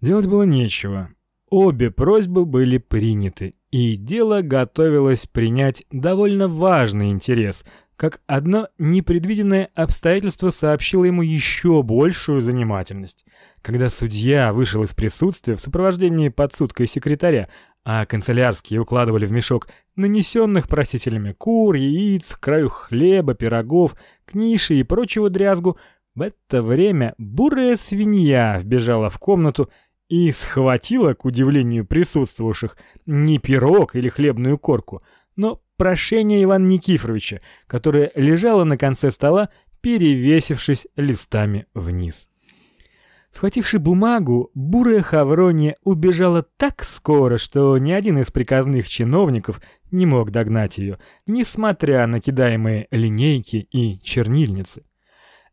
Делать было нечего. Обе просьбы были приняты, и дело готовилось принять довольно важный интерес, как одно непредвиденное обстоятельство сообщило ему еще большую занимательность. Когда судья вышел из присутствия в сопровождении подсудка и секретаря, а канцелярские укладывали в мешок нанесенных просителями кур, яиц, краю хлеба, пирогов, книши и прочего дрязгу, в это время бурая свинья вбежала в комнату и схватила, к удивлению присутствовавших, не пирог или хлебную корку, но прошение Ивана Никифоровича, которое лежало на конце стола, перевесившись листами вниз. Схвативши бумагу, бурая Хаврония убежала так скоро, что ни один из приказных чиновников не мог догнать ее, несмотря на кидаемые линейки и чернильницы.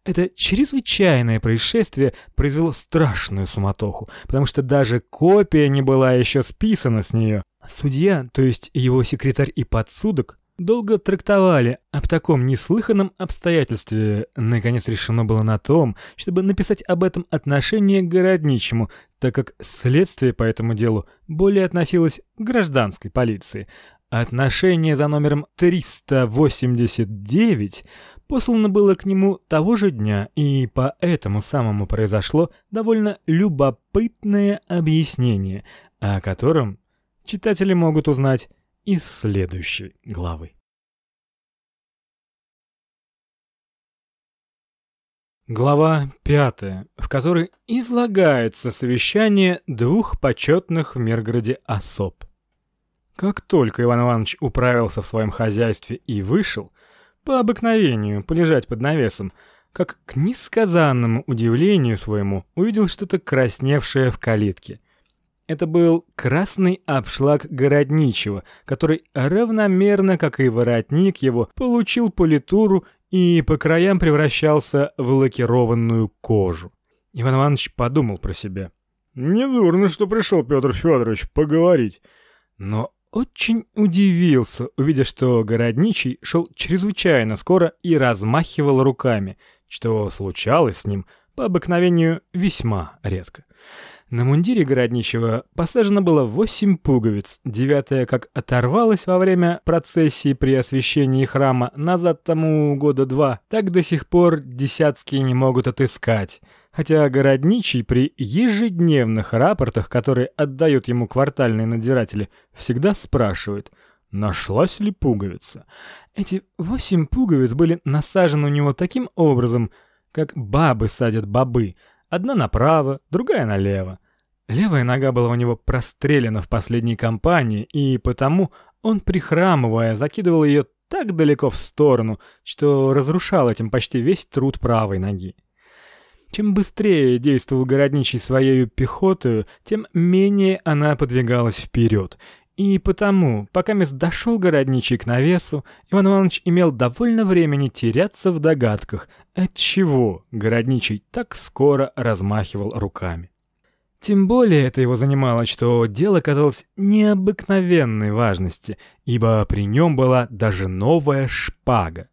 Это чрезвычайное происшествие произвело страшную суматоху, потому что даже копия не была еще списана с нее. Судья, то есть его секретарь и подсудок, долго трактовали об таком неслыханном обстоятельстве. Наконец решено было на том, чтобы написать об этом отношение к городничему, так как следствие по этому делу более относилось к гражданской полиции. Отношение за номером 389 послано было к нему того же дня, и по этому самому произошло довольно любопытное объяснение, о котором читатели могут узнать из следующей главы. Глава пятая, в которой излагается совещание двух почетных в Миргороде особ. Как только Иван Иванович управился в своем хозяйстве и вышел, по обыкновению полежать под навесом, как к несказанному удивлению своему увидел что-то красневшее в калитке — это был красный обшлаг городничего, который равномерно, как и воротник его, получил политуру и по краям превращался в лакированную кожу. Иван Иванович подумал про себя. «Недурно, что пришел Петр Федорович поговорить». Но очень удивился, увидя, что городничий шел чрезвычайно скоро и размахивал руками, что случалось с ним по обыкновению весьма редко. На мундире городничего посажено было восемь пуговиц, девятая как оторвалась во время процессии при освящении храма назад тому года два, так до сих пор десятские не могут отыскать. Хотя городничий при ежедневных рапортах, которые отдают ему квартальные надзиратели, всегда спрашивает, нашлась ли пуговица. Эти восемь пуговиц были насажены у него таким образом, как бабы садят бобы — Одна направо, другая налево. Левая нога была у него прострелена в последней кампании, и потому он, прихрамывая, закидывал ее так далеко в сторону, что разрушал этим почти весь труд правой ноги. Чем быстрее действовал городничий своей пехотою, тем менее она подвигалась вперед, и потому, пока мест дошел городничий к навесу, Иван Иванович имел довольно времени теряться в догадках, от чего городничий так скоро размахивал руками. Тем более это его занимало, что дело казалось необыкновенной важности, ибо при нем была даже новая шпага.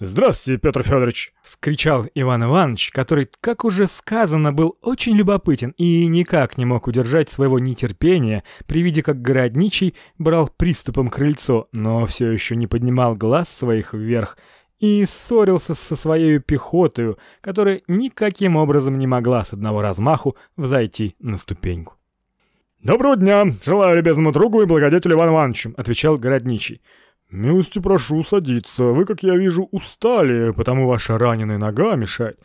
«Здравствуйте, Петр Федорович!» — вскричал Иван Иванович, который, как уже сказано, был очень любопытен и никак не мог удержать своего нетерпения при виде, как городничий брал приступом крыльцо, но все еще не поднимал глаз своих вверх и ссорился со своей пехотою, которая никаким образом не могла с одного размаху взойти на ступеньку. «Доброго дня! Желаю любезному другу и благодетелю Иван Ивановичу!» — отвечал городничий. «Милости прошу садиться. Вы, как я вижу, устали, потому ваша раненая нога мешает».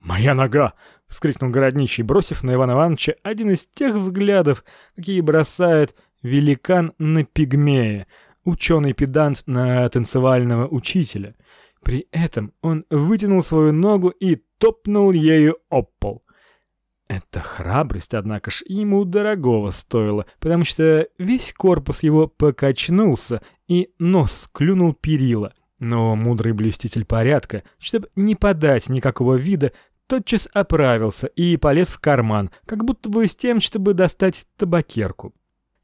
«Моя нога!» — вскрикнул городничий, бросив на Ивана Ивановича один из тех взглядов, какие бросает великан на пигмея, ученый-педант на танцевального учителя. При этом он вытянул свою ногу и топнул ею об пол. Эта храбрость, однако ж, ему дорогого стоила, потому что весь корпус его покачнулся, и нос клюнул перила. Но мудрый блюститель порядка, чтобы не подать никакого вида, тотчас оправился и полез в карман, как будто бы с тем, чтобы достать табакерку.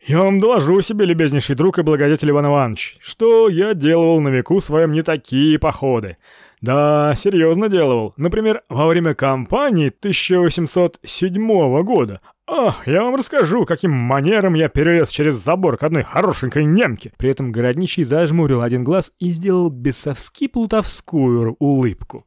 «Я вам доложу себе, любезнейший друг и благодетель Иван Иванович, что я делал на веку своем не такие походы. Да, серьезно делал. Например, во время кампании 1807 года. Ах, я вам расскажу, каким манером я перелез через забор к одной хорошенькой немке. При этом городничий зажмурил один глаз и сделал бесовски-плутовскую улыбку.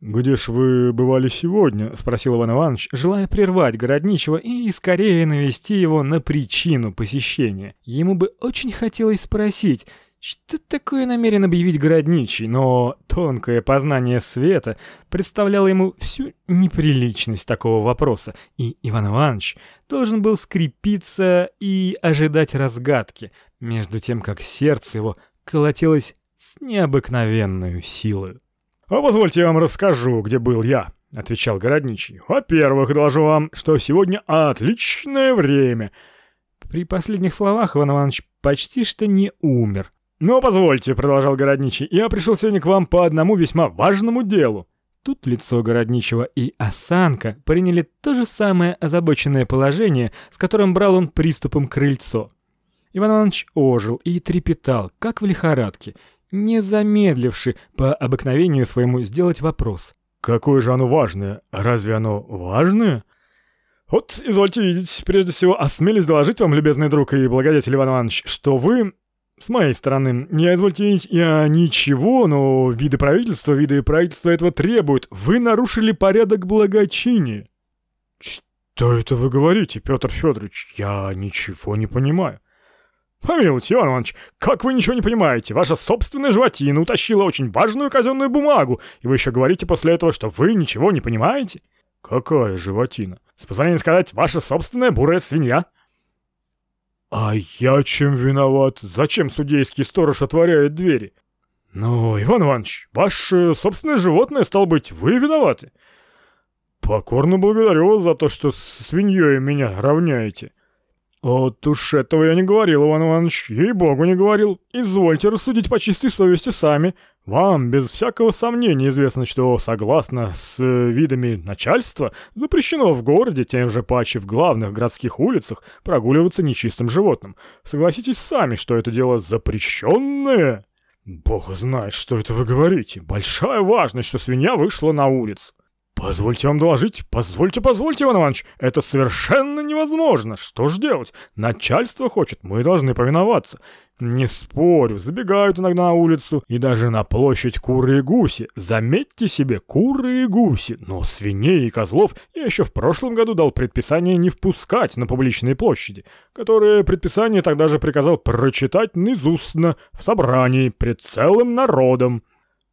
«Где ж вы бывали сегодня?» — спросил Иван Иванович, желая прервать городничего и скорее навести его на причину посещения. Ему бы очень хотелось спросить, что такое намерен объявить городничий, но тонкое познание света представляло ему всю неприличность такого вопроса, и Иван Иванович должен был скрепиться и ожидать разгадки, между тем как сердце его колотилось с необыкновенной силой. «А позвольте я вам расскажу, где был я», — отвечал городничий. «Во-первых, доложу вам, что сегодня отличное время». При последних словах Иван Иванович почти что не умер. «Но позвольте», — продолжал Городничий, — «я пришел сегодня к вам по одному весьма важному делу». Тут лицо Городничего и осанка приняли то же самое озабоченное положение, с которым брал он приступом крыльцо. Иван Иванович ожил и трепетал, как в лихорадке, не замедливши по обыкновению своему сделать вопрос. «Какое же оно важное? Разве оно важное?» «Вот, извольте видеть, прежде всего осмелюсь доложить вам, любезный друг и благодетель Иван Иванович, что вы с моей стороны, не извольте я ничего, но виды правительства, виды правительства этого требуют. Вы нарушили порядок благочиния. Что это вы говорите, Петр Федорович? Я ничего не понимаю. Помилуйте, Иван Иванович, как вы ничего не понимаете? Ваша собственная животина утащила очень важную казенную бумагу, и вы еще говорите после этого, что вы ничего не понимаете? Какая животина? С позволения сказать, ваша собственная бурая свинья. «А я чем виноват? Зачем судейский сторож отворяет двери?» «Ну, Иван Иванович, ваше собственное животное, стал быть, вы виноваты?» «Покорно благодарю вас за то, что свиньей меня равняете». Вот уж этого я не говорил, Иван Иванович, ей-богу не говорил. Извольте рассудить по чистой совести сами. Вам без всякого сомнения известно, что, согласно с э, видами начальства, запрещено в городе, тем же паче в главных городских улицах, прогуливаться нечистым животным. Согласитесь сами, что это дело запрещенное. Бог знает, что это вы говорите. Большая важность, что свинья вышла на улицу. «Позвольте вам доложить, позвольте, позвольте, Иван Иванович, это совершенно невозможно. Что ж делать? Начальство хочет, мы должны повиноваться. Не спорю, забегают иногда на улицу и даже на площадь куры и гуси. Заметьте себе, куры и гуси. Но свиней и козлов я еще в прошлом году дал предписание не впускать на публичные площади, которое предписание тогда же приказал прочитать низустно в собрании пред целым народом.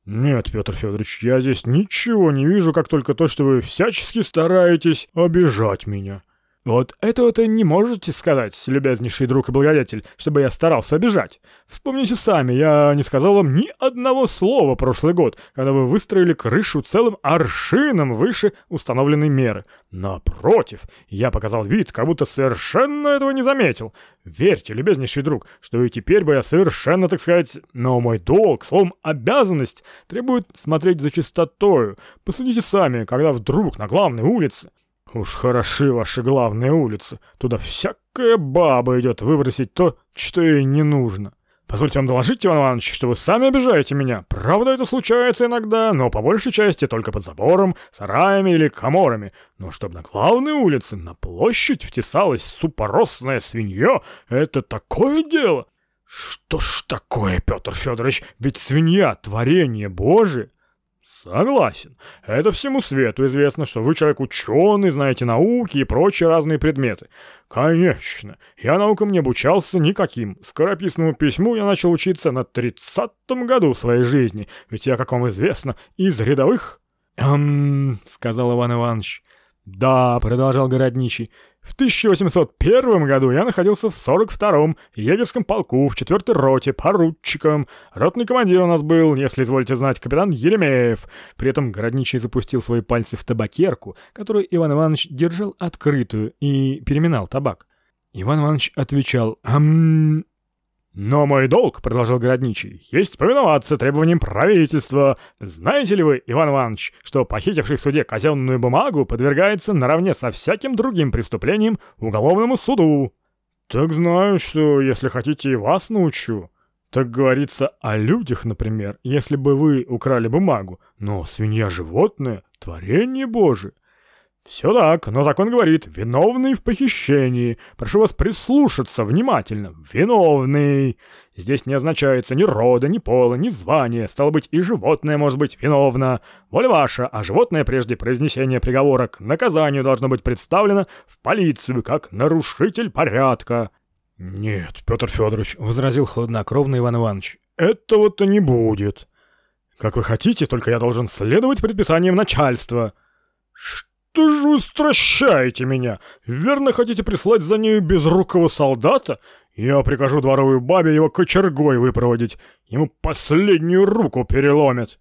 «Нет, Петр Федорович, я здесь ничего не вижу, как только то, что вы всячески стараетесь обижать меня». Вот этого-то не можете сказать, любезнейший друг и благодетель, чтобы я старался обижать. Вспомните сами, я не сказал вам ни одного слова прошлый год, когда вы выстроили крышу целым аршином выше установленной меры. Напротив, я показал вид, как будто совершенно этого не заметил. Верьте, любезнейший друг, что и теперь бы я совершенно, так сказать, но мой долг, словом, обязанность, требует смотреть за чистотою. Посудите сами, когда вдруг на главной улице Уж хороши ваши главные улицы. Туда всякая баба идет выбросить то, что ей не нужно. Позвольте вам доложить, Иван Иванович, что вы сами обижаете меня. Правда, это случается иногда, но по большей части только под забором, сараями или коморами. Но чтобы на главной улице, на площадь втесалась супоросная свинья, это такое дело. Что ж такое, Петр Федорович, ведь свинья — творение Божие. Согласен. Это всему свету известно, что вы человек ученый, знаете науки и прочие разные предметы. Конечно. Я наукам не обучался никаким. Скорописному письму я начал учиться на тридцатом году своей жизни, ведь я, как вам известно, из рядовых... «Эм...» — сказал Иван Иванович. «Да», — продолжал городничий, — «в 1801 году я находился в 42-м егерском полку в 4-й роте поручиком. Ротный командир у нас был, если изволите знать, капитан Еремеев». При этом городничий запустил свои пальцы в табакерку, которую Иван Иванович держал открытую и переминал табак. Иван Иванович отвечал «Ам...» «Но мой долг, — продолжал городничий, — есть повиноваться требованиям правительства. Знаете ли вы, Иван Иванович, что похитивший в суде казенную бумагу подвергается наравне со всяким другим преступлением уголовному суду?» «Так знаю, что, если хотите, и вас научу. Так говорится о людях, например, если бы вы украли бумагу. Но свинья — животное, творение Божие. «Все так, но закон говорит, виновный в похищении. Прошу вас прислушаться внимательно. Виновный. Здесь не означается ни рода, ни пола, ни звания. Стало быть, и животное может быть виновно. Воля ваша, а животное прежде произнесения приговора к наказанию должно быть представлено в полицию как нарушитель порядка». «Нет, Петр Федорович», — возразил хладнокровный Иван Иванович, — «этого-то не будет. Как вы хотите, только я должен следовать предписаниям начальства». «Что?» Что же вы стращаете меня? Верно хотите прислать за нею безрукого солдата? Я прикажу дворовой бабе его кочергой выпроводить. Ему последнюю руку переломят.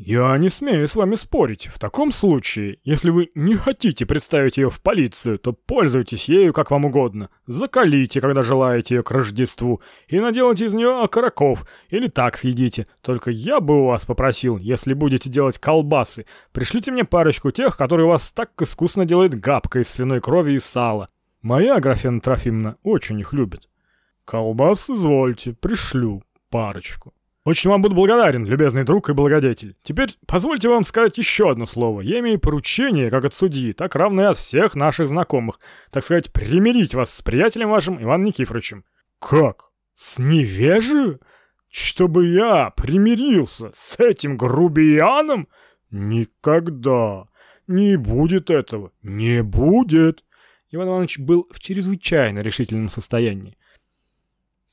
«Я не смею с вами спорить. В таком случае, если вы не хотите представить ее в полицию, то пользуйтесь ею как вам угодно. Закалите, когда желаете ее к Рождеству, и наделайте из нее окороков, или так съедите. Только я бы у вас попросил, если будете делать колбасы, пришлите мне парочку тех, которые у вас так искусно делает габка из свиной крови и сала. Моя Аграфена Трофимовна очень их любит. Колбас извольте, пришлю парочку. Очень вам буду благодарен, любезный друг и благодетель. Теперь позвольте вам сказать еще одно слово. Я имею поручение, как от судьи, так равное от всех наших знакомых, так сказать, примирить вас с приятелем вашим Иваном Никифоровичем. Как? С невежею? Чтобы я примирился с этим грубияном? Никогда. Не будет этого. Не будет. Иван Иванович был в чрезвычайно решительном состоянии.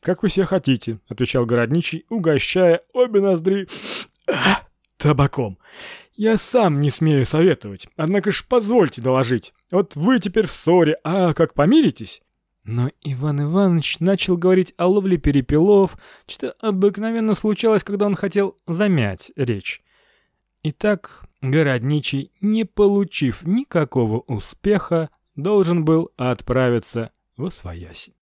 «Как вы все хотите», — отвечал городничий, угощая обе ноздри табаком. «Я сам не смею советовать, однако ж позвольте доложить. Вот вы теперь в ссоре, а как помиритесь?» Но Иван Иванович начал говорить о ловле перепелов, что обыкновенно случалось, когда он хотел замять речь. Итак, городничий, не получив никакого успеха, должен был отправиться во свояси.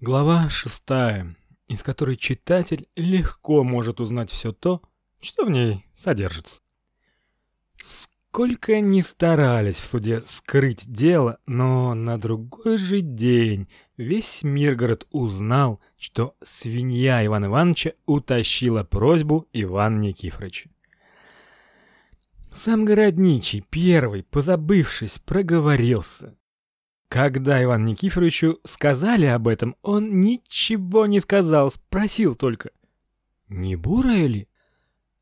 Глава шестая, из которой читатель легко может узнать все то, что в ней содержится. Сколько ни старались в суде скрыть дело, но на другой же день весь Миргород узнал, что свинья Ивана Ивановича утащила просьбу Ивана Никифоровича. Сам городничий, первый, позабывшись, проговорился. Когда Иван Никифоровичу сказали об этом, он ничего не сказал, спросил только: "Не бурая ли?"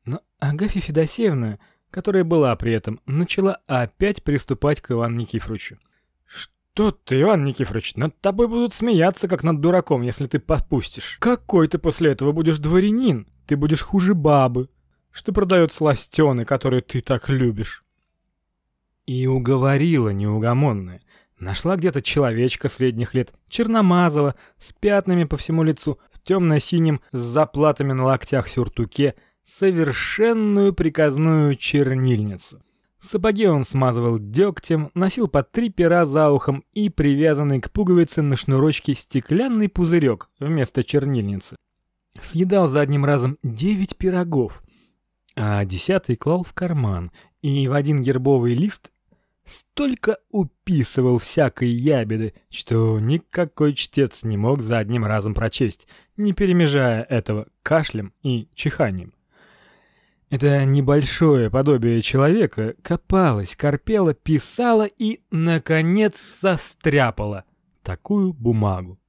Но Агафья Федосеевна, которая была при этом, начала опять приступать к Ивану Никифоровичу. «Что ты, Иван Никифорович, над тобой будут смеяться, как над дураком, если ты попустишь. Какой ты после этого будешь дворянин? Ты будешь хуже бабы, что продает сластены, которые ты так любишь». И уговорила неугомонная. Нашла где-то человечка средних лет, черномазого, с пятнами по всему лицу, в темно-синем, с заплатами на локтях сюртуке, совершенную приказную чернильницу. Сапоги он смазывал дегтем, носил по три пера за ухом и привязанный к пуговице на шнурочке стеклянный пузырек вместо чернильницы. Съедал за одним разом девять пирогов, а десятый клал в карман и в один гербовый лист столько уписывал всякой ябеды, что никакой чтец не мог за одним разом прочесть, не перемежая этого кашлем и чиханием. Это небольшое подобие человека копалось, корпело, писало и, наконец, состряпало такую бумагу.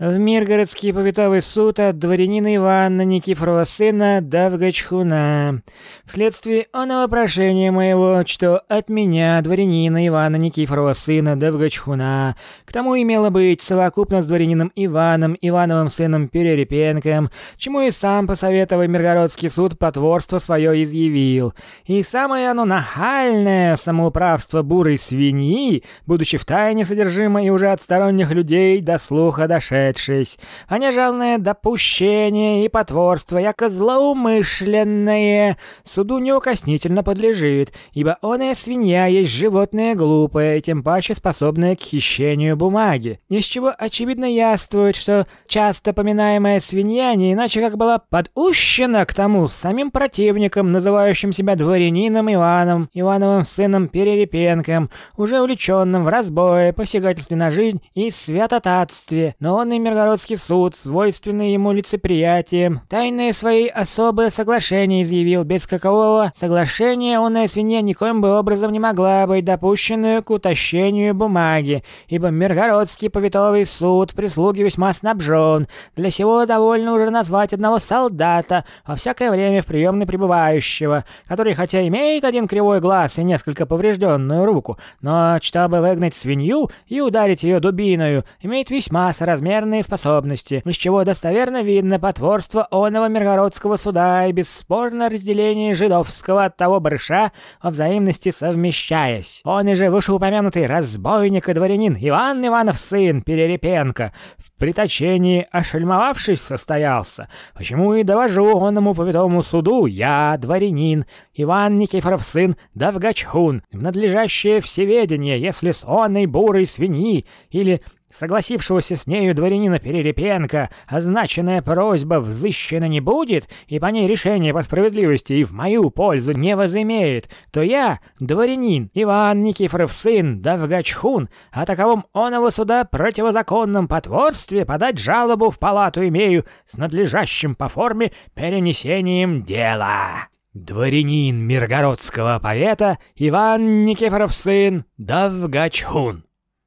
В Миргородский повитовый суд от дворянина Ивана Никифорова сына Давгачхуна. Вследствие оного прошения моего, что от меня, дворянина Ивана Никифорова сына Давгачхуна, к тому имело быть совокупно с дворянином Иваном, Ивановым сыном Перерепенком, чему и сам посоветовый Миргородский суд потворство свое изъявил. И самое оно нахальное самоуправство бурой свиньи, будучи в тайне содержимо и уже от сторонних людей до слуха дошедшее, прошедшись, а нежалное допущение и потворство, яко злоумышленное, суду неукоснительно подлежит, ибо оная свинья есть животное глупое, тем паче способное к хищению бумаги, из чего очевидно яствует, что часто поминаемая свинья не иначе как была подущена к тому самим противником, называющим себя дворянином Иваном, Ивановым сыном Перерепенком, уже увлеченным в разбое, посягательстве на жизнь и святотатстве, но он Верховный Миргородский суд, свойственный ему лицеприятием, тайные свои особые соглашения изъявил, без какового соглашения онная свинья никоим бы образом не могла быть допущенную к утащению бумаги, ибо Миргородский повитовый суд прислуги весьма снабжен, для сего довольно уже назвать одного солдата, во всякое время в приемной пребывающего, который хотя имеет один кривой глаз и несколько поврежденную руку, но чтобы выгнать свинью и ударить ее дубиною, имеет весьма соразмерный достоверные способности, из чего достоверно видно потворство оного Миргородского суда и бесспорно разделение жидовского от того барыша во взаимности совмещаясь. Он и же вышеупомянутый разбойник и дворянин Иван Иванов сын Перерепенко. В приточении ошельмовавшись состоялся, почему и довожу оному повитому суду. Я, дворянин, Иван Никифоров сын Давгачхун, в надлежащее всеведение, если с оной бурой свиньи или согласившегося с нею дворянина Перерепенко, означенная просьба взыщена не будет, и по ней решение по справедливости и в мою пользу не возымеет, то я, дворянин Иван Никифоров сын Давгачхун, о таковом оного суда противозаконном потворстве подать жалобу в палату имею с надлежащим по форме перенесением дела. Дворянин Миргородского повета Иван Никифоров сын Давгачхун.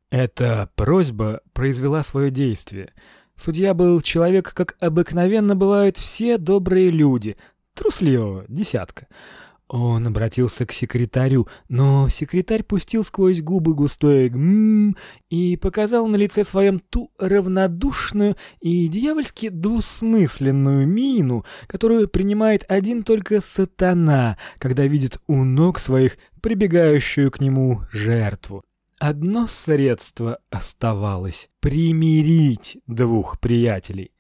Эта просьба произвела свое действие. Судья был человек, как обыкновенно бывают все добрые люди, трусливого десятка. Он обратился к секретарю, но секретарь пустил сквозь губы густое «гм» и показал на лице своем ту равнодушную и дьявольски двусмысленную мину, которую принимает один только сатана, когда видит у ног своих прибегающую к нему жертву. Одно средство оставалось — примирить двух приятелей.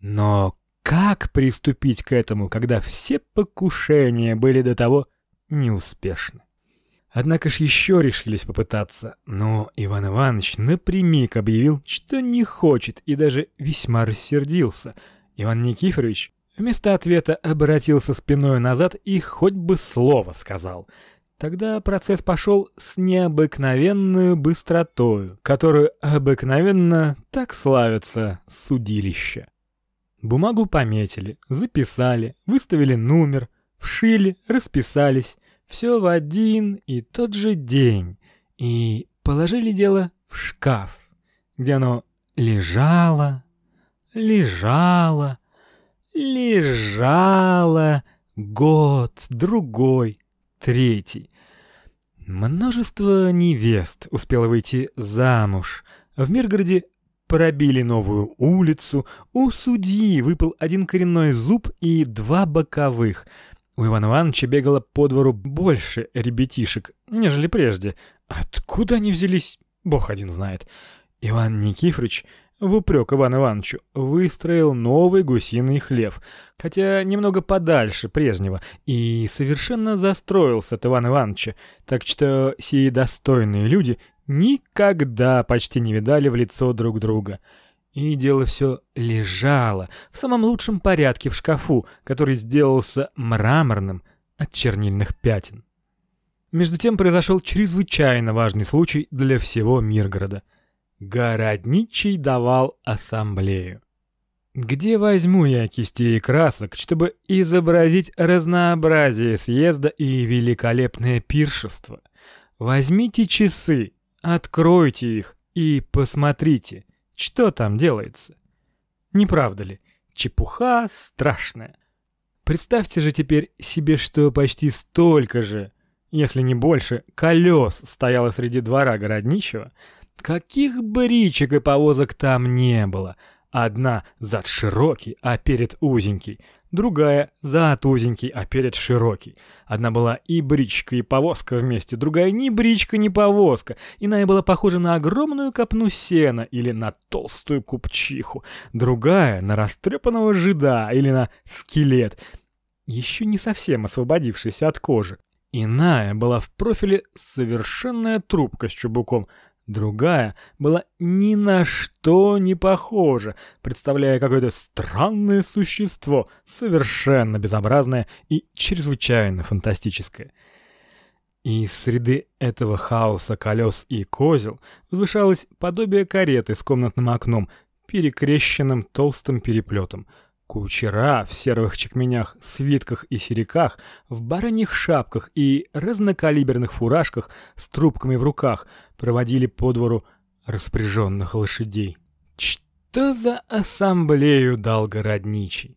Но как приступить к этому, когда все покушения были до того неуспешны? Однако ж еще решились попытаться, но Иван Иванович напрямик объявил, что не хочет и даже весьма рассердился. Иван Никифорович вместо ответа обратился спиной назад и хоть бы слово сказал. Тогда процесс пошел с необыкновенной быстротой, которую обыкновенно так славятся судилища. Бумагу пометили, записали, выставили номер, вшили, расписались, все в один и тот же день, и положили дело в шкаф, где оно лежало, лежало, лежало год, другой, третий. Множество невест успело выйти замуж. В Миргороде пробили новую улицу, у судьи выпал один коренной зуб и два боковых. У Ивана Ивановича бегало по двору больше ребятишек, нежели прежде. Откуда они взялись, бог один знает. Иван Никифорович в упрек Ивану Ивановичу выстроил новый гусиный хлев, хотя немного подальше прежнего, и совершенно застроился от Ивана Ивановича, так что сии достойные люди никогда почти не видали в лицо друг друга. И дело все лежало в самом лучшем порядке в шкафу, который сделался мраморным от чернильных пятен. Между тем произошел чрезвычайно важный случай для всего Миргорода. Городничий давал ассамблею. Где возьму я кистей и красок, чтобы изобразить разнообразие съезда и великолепное пиршество? Возьмите часы, откройте их и посмотрите — что там делается? Не правда ли? Чепуха страшная. Представьте же теперь себе, что почти столько же, если не больше, колес стояло среди двора городничего. Каких бричек и повозок там не было. Одна зад широкий, а перед узенький другая зад узенький, а перед широкий. Одна была и бричка, и повозка вместе, другая ни бричка, ни повозка. Иная была похожа на огромную копну сена или на толстую купчиху, другая — на растрепанного жида или на скелет, еще не совсем освободившийся от кожи. Иная была в профиле совершенная трубка с чубуком — Другая была ни на что не похожа, представляя какое-то странное существо, совершенно безобразное и чрезвычайно фантастическое. И из среды этого хаоса колес и козел возвышалось подобие кареты с комнатным окном, перекрещенным толстым переплетом — Кучера в серых чекменях, свитках и сериках, в бараньих шапках и разнокалиберных фуражках с трубками в руках проводили по двору распряженных лошадей. Что за ассамблею дал городничий?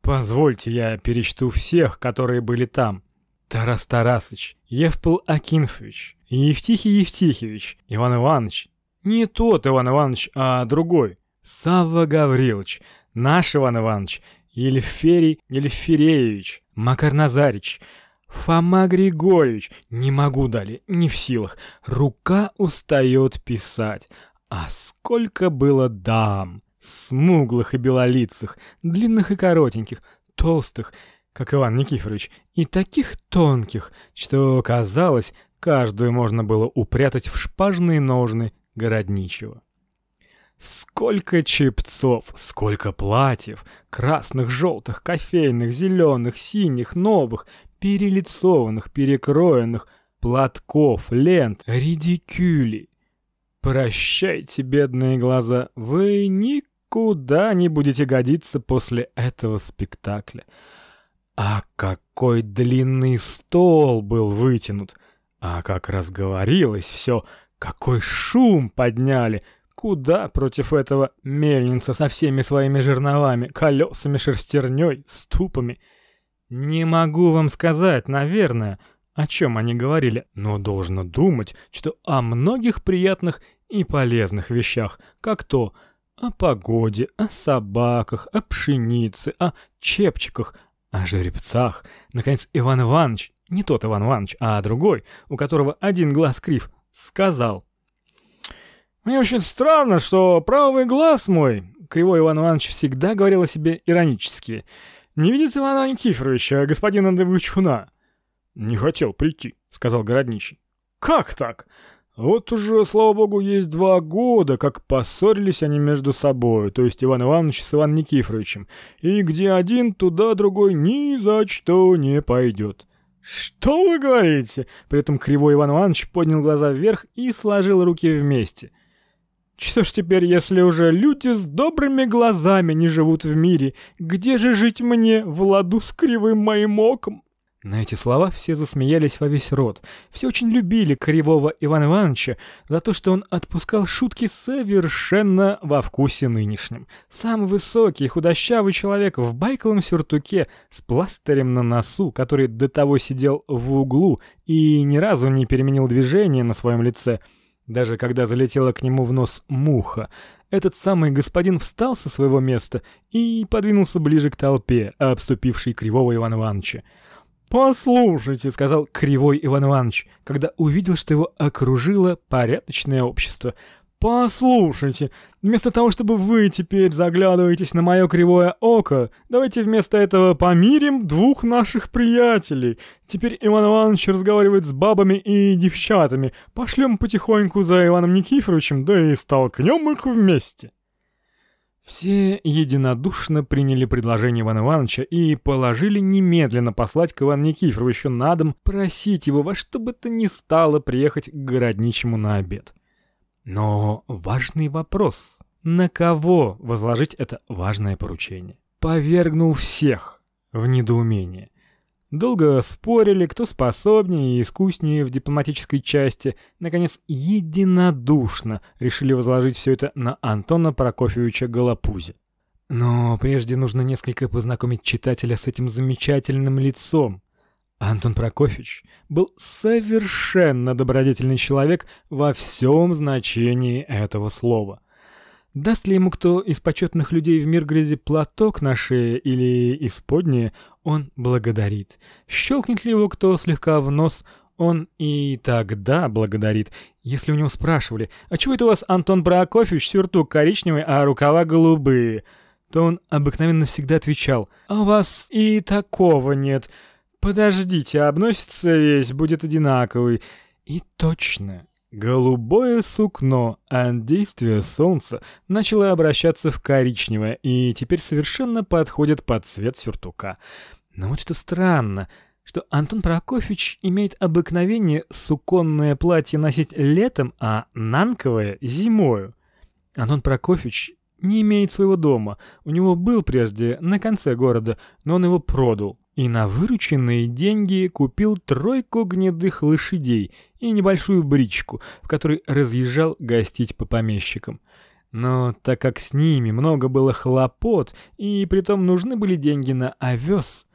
Позвольте я перечту всех, которые были там. Тарас Тарасыч, Евпол Акинфович, Евтихий Евтихевич, Иван Иванович. Не тот Иван Иванович, а другой. Савва Гаврилович, Наш Иван Иванович, Елеферий Елефереевич, Макар Назарич, Фома Григорьевич, не могу далее, не в силах. Рука устает писать. А сколько было дам, смуглых и белолицых, длинных и коротеньких, толстых, как Иван Никифорович, и таких тонких, что, казалось, каждую можно было упрятать в шпажные ножны городничего. Сколько чепцов, сколько платьев, красных, желтых, кофейных, зеленых, синих, новых, перелицованных, перекроенных, платков, лент, редикюлей. Прощайте, бедные глаза, вы никуда не будете годиться после этого спектакля. А какой длинный стол был вытянут, а как разговорилось все, какой шум подняли — Куда против этого мельница со всеми своими жерновами, колесами, шерстерней, ступами? Не могу вам сказать, наверное, о чем они говорили, но должно думать, что о многих приятных и полезных вещах, как то о погоде, о собаках, о пшенице, о чепчиках, о жеребцах. Наконец, Иван Иванович, не тот Иван Иванович, а другой, у которого один глаз крив, сказал — мне очень странно, что правый глаз мой, Кривой Иван Иванович всегда говорил о себе иронически, не видит Ивана Никифоровича, господина Давычуна. Не хотел прийти, сказал городничий. Как так? Вот уже, слава богу, есть два года, как поссорились они между собой, то есть Иван Иванович с Иваном Никифоровичем, и где один, туда другой ни за что не пойдет. «Что вы говорите?» При этом кривой Иван Иванович поднял глаза вверх и сложил руки вместе. «Что ж теперь, если уже люди с добрыми глазами не живут в мире, где же жить мне в ладу с кривым моим оком?» На эти слова все засмеялись во весь рот. Все очень любили Кривого Ивана Ивановича за то, что он отпускал шутки совершенно во вкусе нынешнем. Самый высокий, худощавый человек в байковом сюртуке с пластырем на носу, который до того сидел в углу и ни разу не переменил движение на своем лице, даже когда залетела к нему в нос муха. Этот самый господин встал со своего места и подвинулся ближе к толпе, обступившей Кривого Ивана Ивановича. «Послушайте», — сказал Кривой Иван Иванович, когда увидел, что его окружило порядочное общество. «Послушайте, вместо того, чтобы вы теперь заглядываетесь на мое кривое око, давайте вместо этого помирим двух наших приятелей. Теперь Иван Иванович разговаривает с бабами и девчатами. Пошлем потихоньку за Иваном Никифоровичем, да и столкнем их вместе». Все единодушно приняли предложение Ивана Ивановича и положили немедленно послать к Ивану Никифоровичу на дом, просить его во что бы то ни стало приехать к городничему на обед. Но важный вопрос, на кого возложить это важное поручение, повергнул всех в недоумение. Долго спорили, кто способнее и искуснее в дипломатической части. Наконец, единодушно решили возложить все это на Антона Прокофьевича Голопузи. Но прежде нужно несколько познакомить читателя с этим замечательным лицом. Антон Прокофьевич был совершенно добродетельный человек во всем значении этого слова. Даст ли ему кто из почетных людей в Мирграде платок на шее или исподнее, он благодарит. Щелкнет ли его кто слегка в нос, он и тогда благодарит. Если у него спрашивали, «А чего это у вас, Антон Прокофьевич, сюртук коричневый, а рукава голубые?» то он обыкновенно всегда отвечал, «А у вас и такого нет. Подождите, обносится весь, будет одинаковый». И точно, Голубое сукно от действия солнца начало обращаться в коричневое и теперь совершенно подходит под цвет сюртука. Но вот что странно, что Антон Прокофьевич имеет обыкновение суконное платье носить летом, а нанковое — зимою. Антон Прокофьевич не имеет своего дома. У него был прежде на конце города, но он его продал и на вырученные деньги купил тройку гнедых лошадей и небольшую бричку, в которой разъезжал гостить по помещикам. Но так как с ними много было хлопот, и притом нужны были деньги на овес,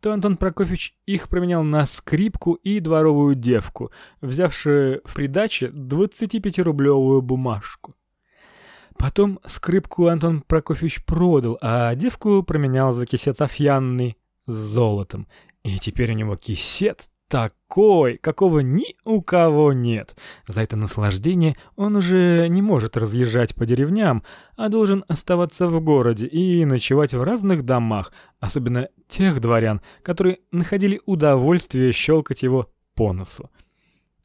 то Антон Прокофьевич их променял на скрипку и дворовую девку, взявши в придаче 25-рублевую бумажку. Потом скрипку Антон Прокофьевич продал, а девку променял за кисет офьянный с золотом. И теперь у него кисет такой, какого ни у кого нет. За это наслаждение он уже не может разъезжать по деревням, а должен оставаться в городе и ночевать в разных домах, особенно тех дворян, которые находили удовольствие щелкать его по носу.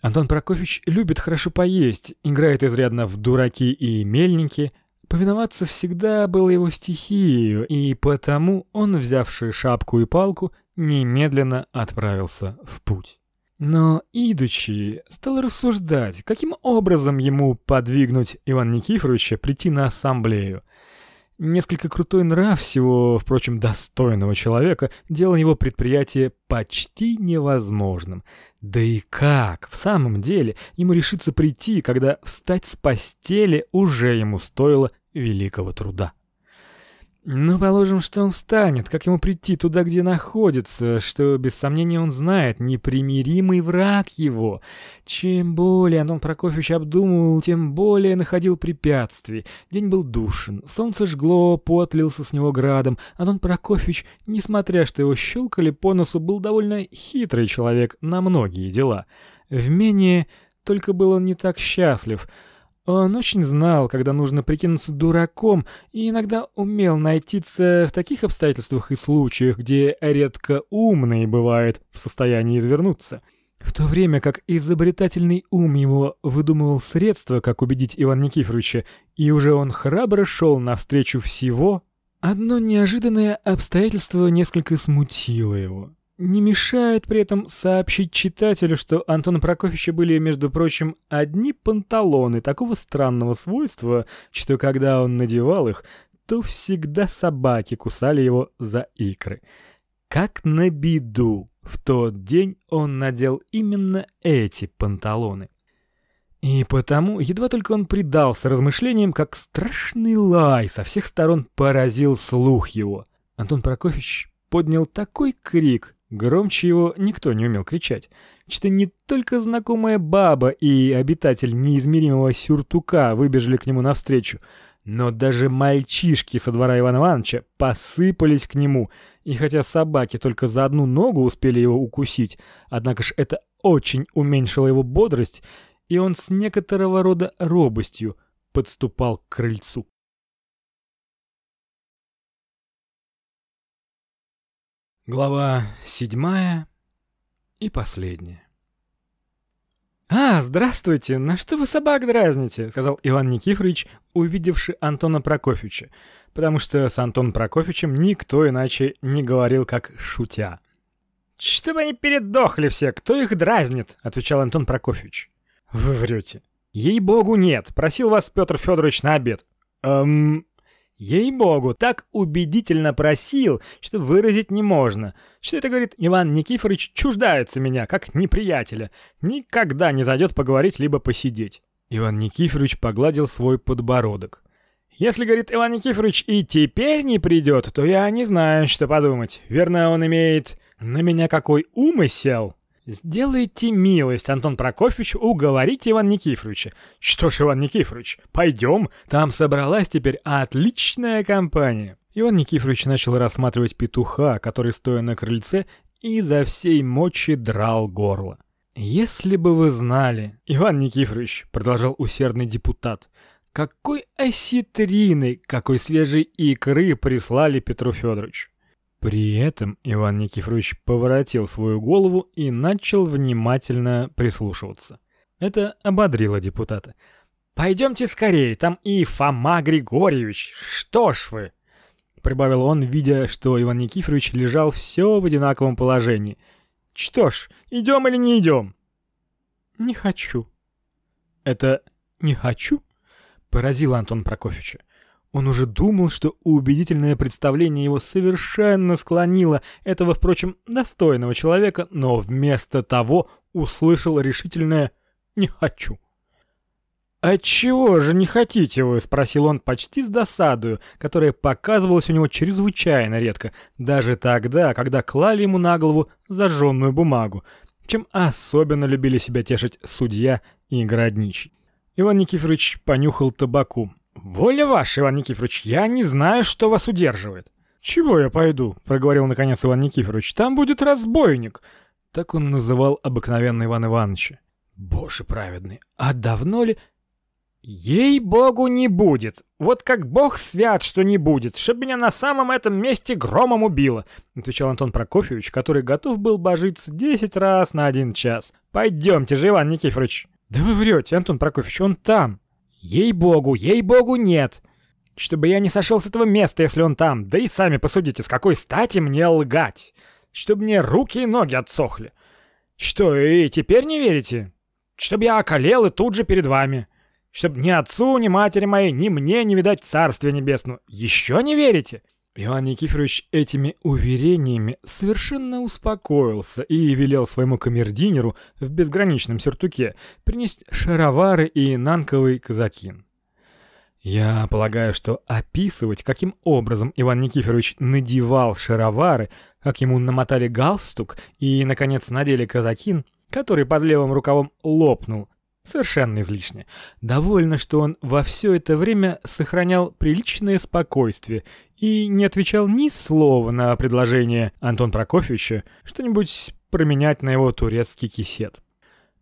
Антон Прокофьевич любит хорошо поесть, играет изрядно в дураки и мельники, Повиноваться всегда было его стихией, и потому он, взявший шапку и палку, немедленно отправился в путь. Но, идучи, стал рассуждать, каким образом ему подвигнуть Ивана Никифоровича прийти на ассамблею. Несколько крутой нрав всего, впрочем, достойного человека делал его предприятие почти невозможным. Да и как, в самом деле, ему решиться прийти, когда встать с постели уже ему стоило великого труда? Ну, положим, что он встанет, как ему прийти туда, где находится, что, без сомнения, он знает, непримиримый враг его. Чем более Антон Прокофьевич обдумывал, тем более находил препятствий. День был душен, солнце жгло, пот лился с него градом. Антон Прокофьевич, несмотря что его щелкали по носу, был довольно хитрый человек на многие дела. В менее только был он не так счастлив — он очень знал, когда нужно прикинуться дураком, и иногда умел найтиться в таких обстоятельствах и случаях, где редко умный бывает в состоянии извернуться. В то время как изобретательный ум его выдумывал средства, как убедить Ивана Никифоровича, и уже он храбро шел навстречу всего, одно неожиданное обстоятельство несколько смутило его. Не мешает при этом сообщить читателю, что Антона Прокофьевича были, между прочим, одни панталоны такого странного свойства, что когда он надевал их, то всегда собаки кусали его за икры. Как на беду, в тот день он надел именно эти панталоны. И потому, едва только он предался размышлениям, как страшный лай со всех сторон поразил слух его. Антон Прокофьевич поднял такой крик, Громче его никто не умел кричать. Что не только знакомая баба и обитатель неизмеримого сюртука выбежали к нему навстречу, но даже мальчишки со двора Ивана Ивановича посыпались к нему, и хотя собаки только за одну ногу успели его укусить, однако ж это очень уменьшило его бодрость, и он с некоторого рода робостью подступал к крыльцу. Глава седьмая и последняя. «А, здравствуйте! На что вы собак дразните?» — сказал Иван Никифорович, увидевший Антона Прокофьевича, потому что с Антоном Прокофьевичем никто иначе не говорил, как шутя. «Чтобы они передохли все, кто их дразнит?» — отвечал Антон Прокофьевич. «Вы врете». «Ей-богу, нет! Просил вас Петр Федорович на обед». «Эм, Ей-богу, так убедительно просил, что выразить не можно. Что это, говорит, Иван Никифорович чуждается меня, как неприятеля. Никогда не зайдет поговорить либо посидеть. Иван Никифорович погладил свой подбородок. Если, говорит Иван Никифорович, и теперь не придет, то я не знаю, что подумать. Верно, он имеет на меня какой умысел. «Сделайте милость, Антон Прокофьевич, уговорите Иван Никифоровича». «Что ж, Иван Никифорович, пойдем, там собралась теперь отличная компания». Иван Никифорович начал рассматривать петуха, который, стоя на крыльце, изо всей мочи драл горло. «Если бы вы знали, Иван Никифорович», — продолжал усердный депутат, «какой осетрины, какой свежей икры прислали Петру Федоровичу. При этом Иван Никифорович поворотил свою голову и начал внимательно прислушиваться. Это ободрило депутата. «Пойдемте скорее, там и Фома Григорьевич. Что ж вы!» Прибавил он, видя, что Иван Никифорович лежал все в одинаковом положении. «Что ж, идем или не идем?» «Не хочу». «Это «не хочу»?» поразило Антон Прокофьевича. Он уже думал, что убедительное представление его совершенно склонило этого, впрочем, достойного человека, но вместо того услышал решительное «не хочу». «Отчего же не хотите вы?» — спросил он почти с досадою, которая показывалась у него чрезвычайно редко, даже тогда, когда клали ему на голову зажженную бумагу, чем особенно любили себя тешить судья и городничий. Иван Никифорович понюхал табаку. «Воля ваша, Иван Никифорович, я не знаю, что вас удерживает». «Чего я пойду?» — проговорил наконец Иван Никифорович. «Там будет разбойник». Так он называл обыкновенно Иван Ивановича. «Боже праведный, а давно ли...» «Ей-богу, не будет! Вот как бог свят, что не будет, чтоб меня на самом этом месте громом убило!» — отвечал Антон Прокофьевич, который готов был божиться десять раз на один час. «Пойдемте же, Иван Никифорович!» «Да вы врете, Антон Прокофьевич, он там!» Ей-богу, ей-богу, нет. Чтобы я не сошел с этого места, если он там. Да и сами посудите, с какой стати мне лгать. Чтобы мне руки и ноги отсохли. Что, и теперь не верите? Чтобы я околел и тут же перед вами. Чтобы ни отцу, ни матери моей, ни мне не видать Царствия Небесного. Еще не верите? Иван Никифорович этими уверениями совершенно успокоился и велел своему камердинеру в безграничном сюртуке принести шаровары и нанковый казакин. Я полагаю, что описывать, каким образом Иван Никифорович надевал шаровары, как ему намотали галстук и, наконец, надели казакин, который под левым рукавом лопнул, Совершенно излишне. Довольно, что он во все это время сохранял приличное спокойствие и не отвечал ни слова на предложение Антон Прокофьевича что-нибудь променять на его турецкий кисет.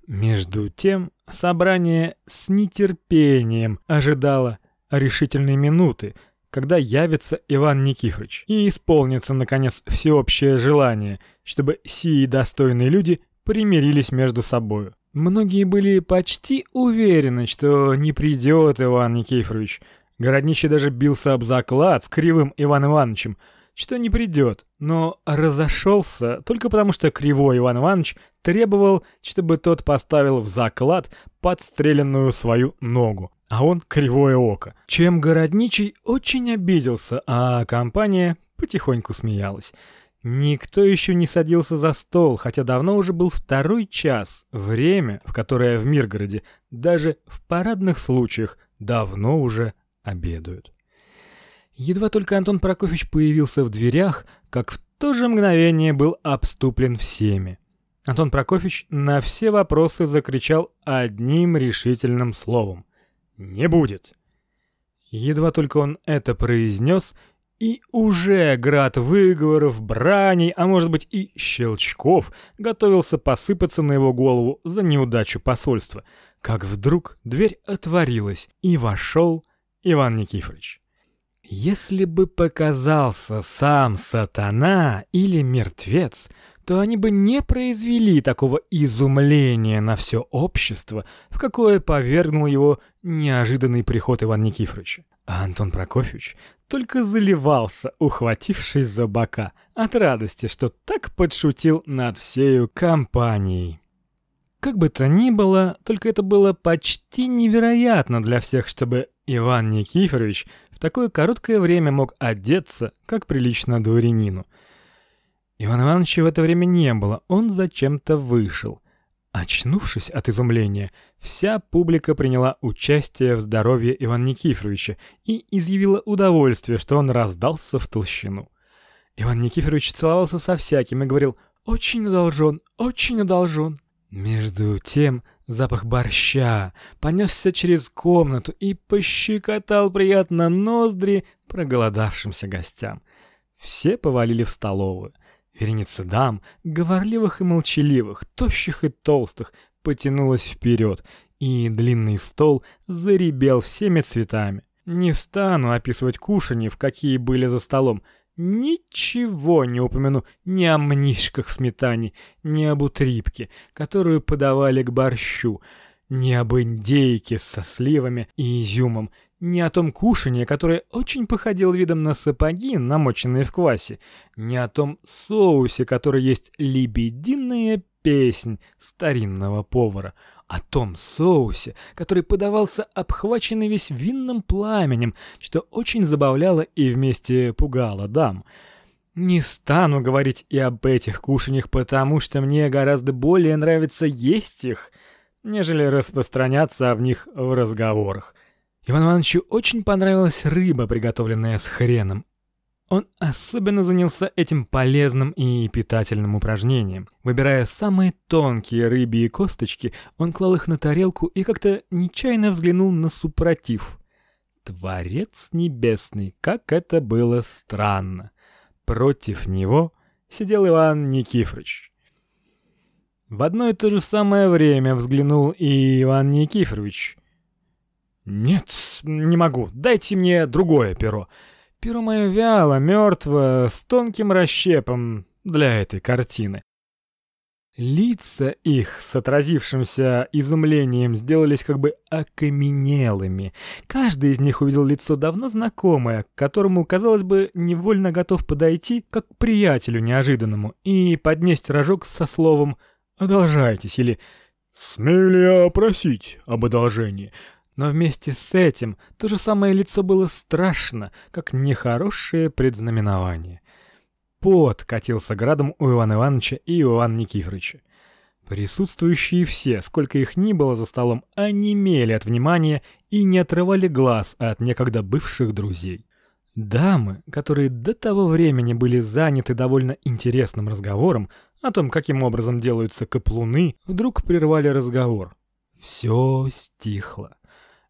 Между тем, собрание с нетерпением ожидало решительной минуты, когда явится Иван Никифорович и исполнится наконец всеобщее желание, чтобы сии достойные люди примирились между собою. Многие были почти уверены, что не придет Иван Никифорович. Городничий даже бился об заклад с кривым Иван Ивановичем, что не придет, но разошелся только потому, что кривой Иван Иванович требовал, чтобы тот поставил в заклад подстреленную свою ногу, а он кривое око. Чем городничий очень обиделся, а компания потихоньку смеялась. Никто еще не садился за стол, хотя давно уже был второй час, время, в которое в Миргороде даже в парадных случаях давно уже обедают. Едва только Антон Прокофьевич появился в дверях, как в то же мгновение был обступлен всеми. Антон Прокофьевич на все вопросы закричал одним решительным словом: "Не будет". Едва только он это произнес, и уже град выговоров, браней, а может быть и щелчков готовился посыпаться на его голову за неудачу посольства, как вдруг дверь отворилась, и вошел Иван Никифорович. Если бы показался сам сатана или мертвец, то они бы не произвели такого изумления на все общество, в какое повергнул его неожиданный приход Ивана Никифоровича. А Антон Прокофьевич только заливался, ухватившись за бока, от радости, что так подшутил над всею компанией. Как бы то ни было, только это было почти невероятно для всех, чтобы Иван Никифорович в такое короткое время мог одеться, как прилично дворянину. Иван Ивановича в это время не было, он зачем-то вышел. Очнувшись от изумления, вся публика приняла участие в здоровье Ивана Никифоровича и изъявила удовольствие, что он раздался в толщину. Иван Никифорович целовался со всяким и говорил «Очень одолжен, очень одолжен». Между тем Запах борща понесся через комнату и пощекотал приятно ноздри проголодавшимся гостям. Все повалили в столовую. Вереница дам, говорливых и молчаливых, тощих и толстых, потянулась вперед, и длинный стол заребел всеми цветами. Не стану описывать кушанье, в какие были за столом, Ничего не упомяну ни о мнишках в сметане, ни об утрипке, которую подавали к борщу, ни об индейке со сливами и изюмом, ни о том кушанье, которое очень походило видом на сапоги, намоченные в квасе, ни о том соусе, который есть лебединая песнь старинного повара — о том соусе, который подавался обхваченный весь винным пламенем, что очень забавляло и вместе пугало дам. Не стану говорить и об этих кушаньях, потому что мне гораздо более нравится есть их, нежели распространяться в них в разговорах. Иван Ивановичу очень понравилась рыба, приготовленная с хреном, он особенно занялся этим полезным и питательным упражнением. Выбирая самые тонкие рыбьи косточки, он клал их на тарелку и как-то нечаянно взглянул на супротив. Творец небесный, как это было странно. Против него сидел Иван Никифорович. В одно и то же самое время взглянул и Иван Никифорович. «Нет, не могу. Дайте мне другое перо. Перо мое вяло, мертво, с тонким расщепом для этой картины. Лица их с отразившимся изумлением сделались как бы окаменелыми. Каждый из них увидел лицо давно знакомое, к которому, казалось бы, невольно готов подойти, как к приятелю неожиданному, и поднести рожок со словом «одолжайтесь» или «смею ли я просить об одолжении?» Но вместе с этим то же самое лицо было страшно, как нехорошее предзнаменование. Пот катился градом у Ивана Ивановича и у Ивана Никифоровича. Присутствующие все, сколько их ни было за столом, онемели от внимания и не отрывали глаз от некогда бывших друзей. Дамы, которые до того времени были заняты довольно интересным разговором о том, каким образом делаются каплуны, вдруг прервали разговор. Все стихло.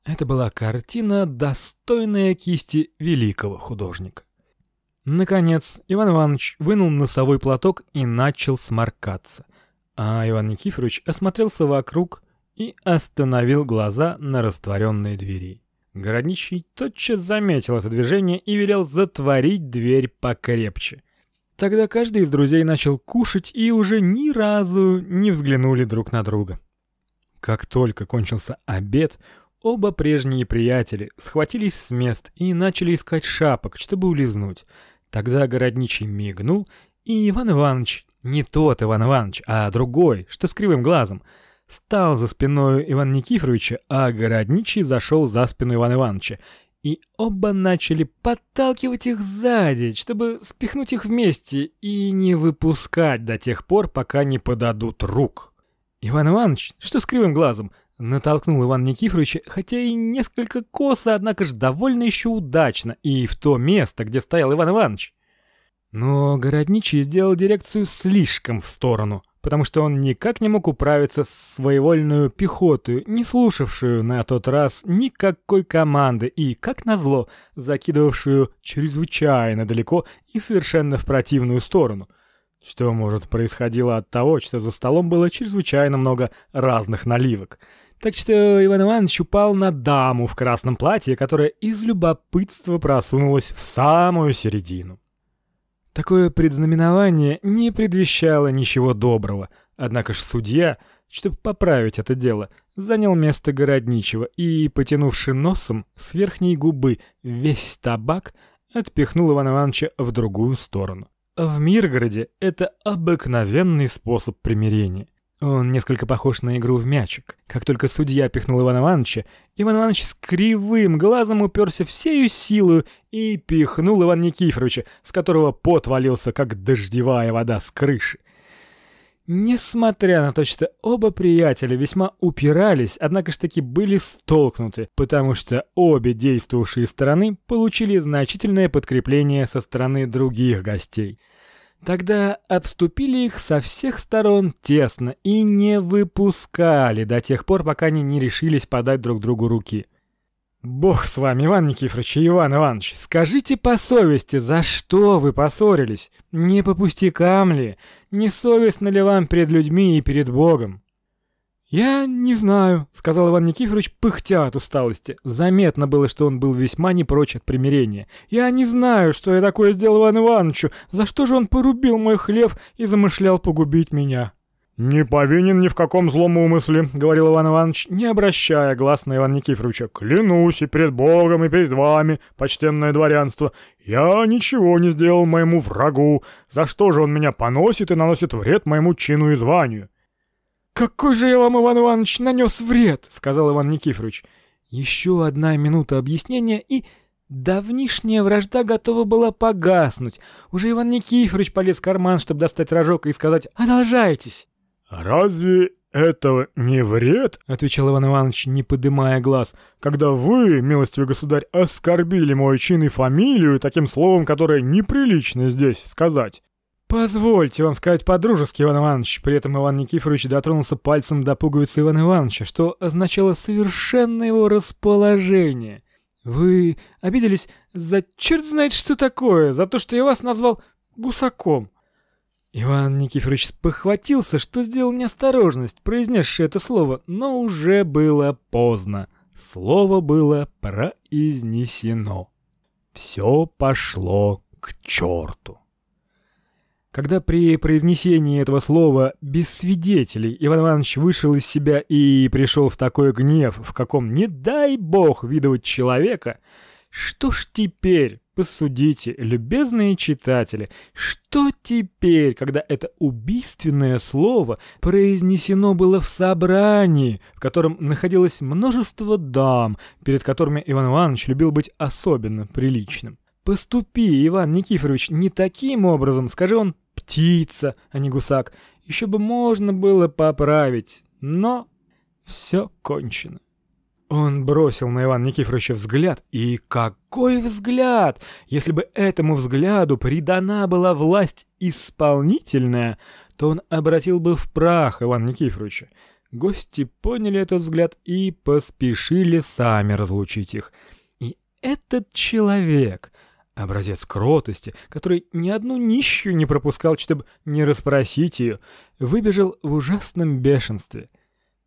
Это была картина, достойная кисти великого художника. Наконец, Иван Иванович вынул носовой платок и начал сморкаться. А Иван Никифорович осмотрелся вокруг и остановил глаза на растворенной двери. Городничий тотчас заметил это движение и велел затворить дверь покрепче. Тогда каждый из друзей начал кушать и уже ни разу не взглянули друг на друга. Как только кончился обед, оба прежние приятели схватились с мест и начали искать шапок, чтобы улизнуть. Тогда городничий мигнул, и Иван Иванович, не тот Иван Иванович, а другой, что с кривым глазом, стал за спиной Ивана Никифоровича, а городничий зашел за спину Ивана Ивановича и оба начали подталкивать их сзади, чтобы спихнуть их вместе и не выпускать до тех пор, пока не подадут рук. Иван Иванович, что с кривым глазом, натолкнул Иван Никифоровича, хотя и несколько косо, однако же довольно еще удачно, и в то место, где стоял Иван Иванович. Но городничий сделал дирекцию слишком в сторону, потому что он никак не мог управиться с своевольную пехотой, не слушавшую на тот раз никакой команды и, как назло, закидывавшую чрезвычайно далеко и совершенно в противную сторону. Что, может, происходило от того, что за столом было чрезвычайно много разных наливок. Так что Иван Иванович упал на даму в красном платье, которая из любопытства просунулась в самую середину. Такое предзнаменование не предвещало ничего доброго, однако ж судья, чтобы поправить это дело, занял место городничего и, потянувши носом с верхней губы весь табак, отпихнул Ивана Ивановича в другую сторону. В Миргороде это обыкновенный способ примирения. Он несколько похож на игру в мячик. Как только судья пихнул Ивана Ивановича, Иван Иванович с кривым глазом уперся всею силою и пихнул Ивана Никифоровича, с которого пот валился, как дождевая вода с крыши. Несмотря на то, что оба приятеля весьма упирались, однако ж таки были столкнуты, потому что обе действовавшие стороны получили значительное подкрепление со стороны других гостей. Тогда обступили их со всех сторон тесно и не выпускали до тех пор, пока они не решились подать друг другу руки. Бог с вами, Иван Никифорович и Иван Иванович, скажите по совести, за что вы поссорились? Не по пустякам ли? Не совестно ли вам перед людьми и перед Богом? «Я не знаю», — сказал Иван Никифорович, пыхтя от усталости. Заметно было, что он был весьма не прочь от примирения. «Я не знаю, что я такое сделал Ивану Ивановичу. За что же он порубил мой хлев и замышлял погубить меня?» «Не повинен ни в каком злом умысле», — говорил Иван Иванович, не обращая глаз на Ивана Никифоровича. «Клянусь и перед Богом, и перед вами, почтенное дворянство, я ничего не сделал моему врагу. За что же он меня поносит и наносит вред моему чину и званию?» «Какой же я вам, Иван Иванович, нанес вред!» — сказал Иван Никифорович. Еще одна минута объяснения, и давнишняя вражда готова была погаснуть. Уже Иван Никифорович полез в карман, чтобы достать рожок и сказать «Одолжайтесь!» «Разве это не вред?» — отвечал Иван Иванович, не подымая глаз. «Когда вы, милостивый государь, оскорбили мой чин и фамилию таким словом, которое неприлично здесь сказать». «Позвольте вам сказать по-дружески, Иван Иванович». При этом Иван Никифорович дотронулся пальцем до пуговицы Ивана Ивановича, что означало совершенно его расположение. «Вы обиделись за черт знает что такое, за то, что я вас назвал гусаком». Иван Никифорович похватился, что сделал неосторожность, произнесший это слово, но уже было поздно. Слово было произнесено. Все пошло к черту. Когда при произнесении этого слова без свидетелей Иван Иванович вышел из себя и пришел в такой гнев, в каком не дай бог видывать человека, что ж теперь, посудите, любезные читатели, что теперь, когда это убийственное слово произнесено было в собрании, в котором находилось множество дам, перед которыми Иван Иванович любил быть особенно приличным? Поступи, Иван Никифорович, не таким образом, скажи он птица, а не гусак. Еще бы можно было поправить, но все кончено. Он бросил на Ивана Никифоровича взгляд, и какой взгляд! Если бы этому взгляду придана была власть исполнительная, то он обратил бы в прах Ивана Никифоровича. Гости поняли этот взгляд и поспешили сами разлучить их. И этот человек, Образец кротости, который ни одну нищую не пропускал, чтобы не расспросить ее, выбежал в ужасном бешенстве.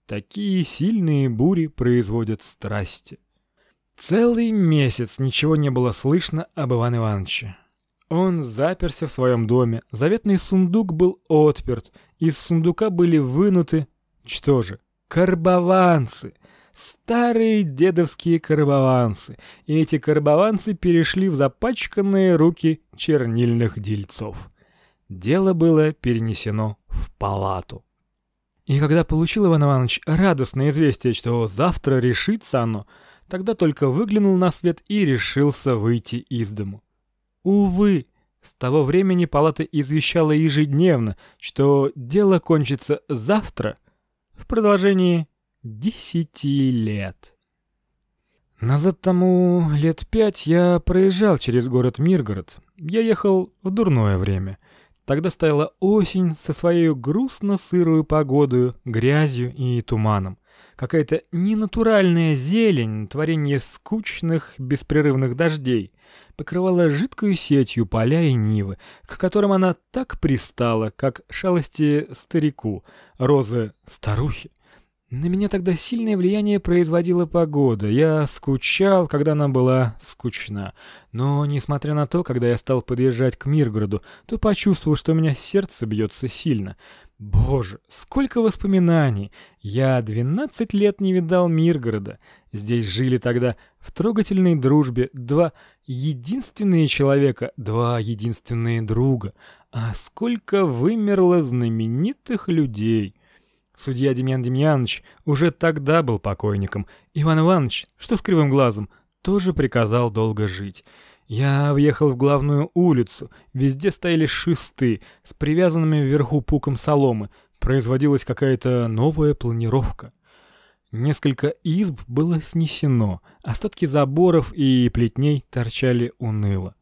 Такие сильные бури производят страсти. Целый месяц ничего не было слышно об Иване Ивановиче. Он заперся в своем доме, заветный сундук был отперт, из сундука были вынуты... Что же? Карбованцы! Старые дедовские карбованцы. И эти карбованцы перешли в запачканные руки чернильных дельцов. Дело было перенесено в палату. И когда получил Иван Иванович радостное известие, что завтра решится оно, тогда только выглянул на свет и решился выйти из дому. Увы, с того времени палата извещала ежедневно, что дело кончится завтра в продолжении десяти лет. Назад тому лет пять я проезжал через город Миргород. Я ехал в дурное время. Тогда стояла осень со своей грустно-сырой погодой, грязью и туманом. Какая-то ненатуральная зелень, творение скучных, беспрерывных дождей, покрывала жидкой сетью поля и нивы, к которым она так пристала, как шалости старику, розы старухи. На меня тогда сильное влияние производила погода. Я скучал, когда она была скучна. Но, несмотря на то, когда я стал подъезжать к Миргороду, то почувствовал, что у меня сердце бьется сильно. Боже, сколько воспоминаний! Я двенадцать лет не видал Миргорода. Здесь жили тогда в трогательной дружбе два единственные человека, два единственные друга. А сколько вымерло знаменитых людей! Судья Демьян Демьянович уже тогда был покойником. Иван Иванович, что с кривым глазом, тоже приказал долго жить. Я въехал в главную улицу. Везде стояли шесты с привязанными вверху пуком соломы. Производилась какая-то новая планировка. Несколько изб было снесено, остатки заборов и плетней торчали уныло.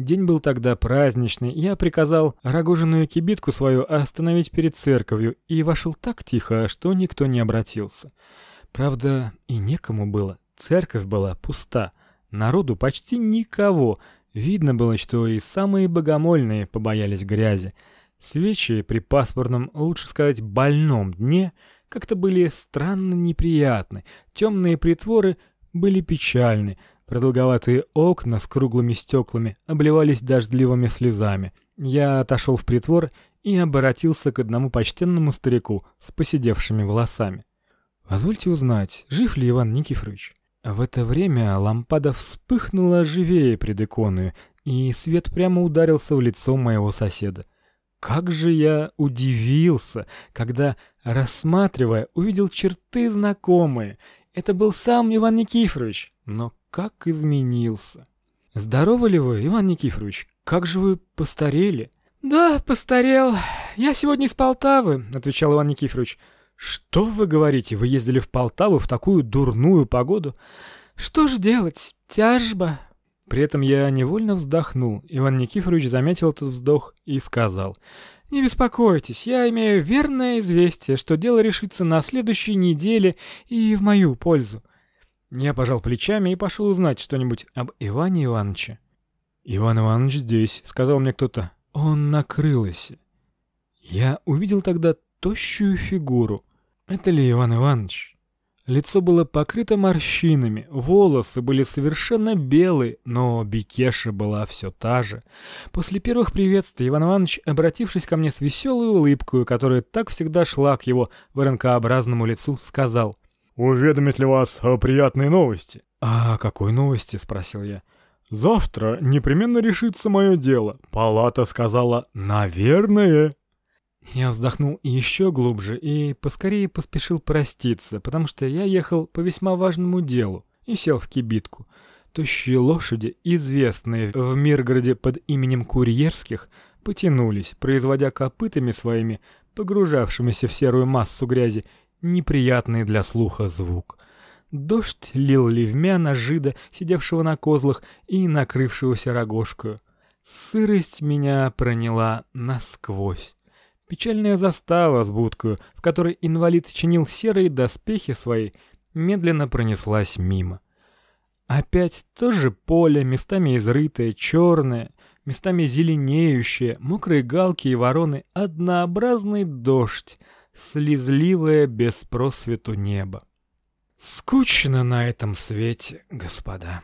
День был тогда праздничный, я приказал рогоженую кибитку свою остановить перед церковью и вошел так тихо, что никто не обратился. Правда, и некому было. Церковь была пуста, народу почти никого. Видно было, что и самые богомольные побоялись грязи. Свечи при пасмурном, лучше сказать, больном дне как-то были странно неприятны. Темные притворы были печальны. Продолговатые окна с круглыми стеклами обливались дождливыми слезами. Я отошел в притвор и обратился к одному почтенному старику с поседевшими волосами. «Позвольте узнать, жив ли Иван Никифорович?» В это время лампада вспыхнула живее пред иконой, и свет прямо ударился в лицо моего соседа. Как же я удивился, когда, рассматривая, увидел черты знакомые. Это был сам Иван Никифорович, но как изменился. Здорово ли вы, Иван Никифорович? Как же вы постарели? Да, постарел. Я сегодня из Полтавы, отвечал Иван Никифорович. Что вы говорите? Вы ездили в Полтаву в такую дурную погоду? Что ж делать? Тяжба. При этом я невольно вздохнул. Иван Никифорович заметил этот вздох и сказал: не беспокойтесь, я имею верное известие, что дело решится на следующей неделе и в мою пользу. Я пожал плечами и пошел узнать что-нибудь об Иване Ивановиче. «Иван Иванович здесь», — сказал мне кто-то. «Он накрылся». Я увидел тогда тощую фигуру. Это ли Иван Иванович? Лицо было покрыто морщинами, волосы были совершенно белые, но Бекеша была все та же. После первых приветствий Иван Иванович, обратившись ко мне с веселой улыбкой, которая так всегда шла к его воронкообразному лицу, сказал уведомить ли вас о приятной новости?» «А какой новости?» — спросил я. «Завтра непременно решится мое дело. Палата сказала «наверное». Я вздохнул еще глубже и поскорее поспешил проститься, потому что я ехал по весьма важному делу и сел в кибитку. Тощие лошади, известные в Миргороде под именем Курьерских, потянулись, производя копытами своими, погружавшимися в серую массу грязи, неприятный для слуха звук. Дождь лил ливмя на жида, сидевшего на козлах и накрывшегося рогожкою. Сырость меня проняла насквозь. Печальная застава с будкою, в которой инвалид чинил серые доспехи свои, медленно пронеслась мимо. Опять то же поле, местами изрытое, черное, местами зеленеющее, мокрые галки и вороны, однообразный дождь — слезливое без просвету небо. Скучно на этом свете, господа.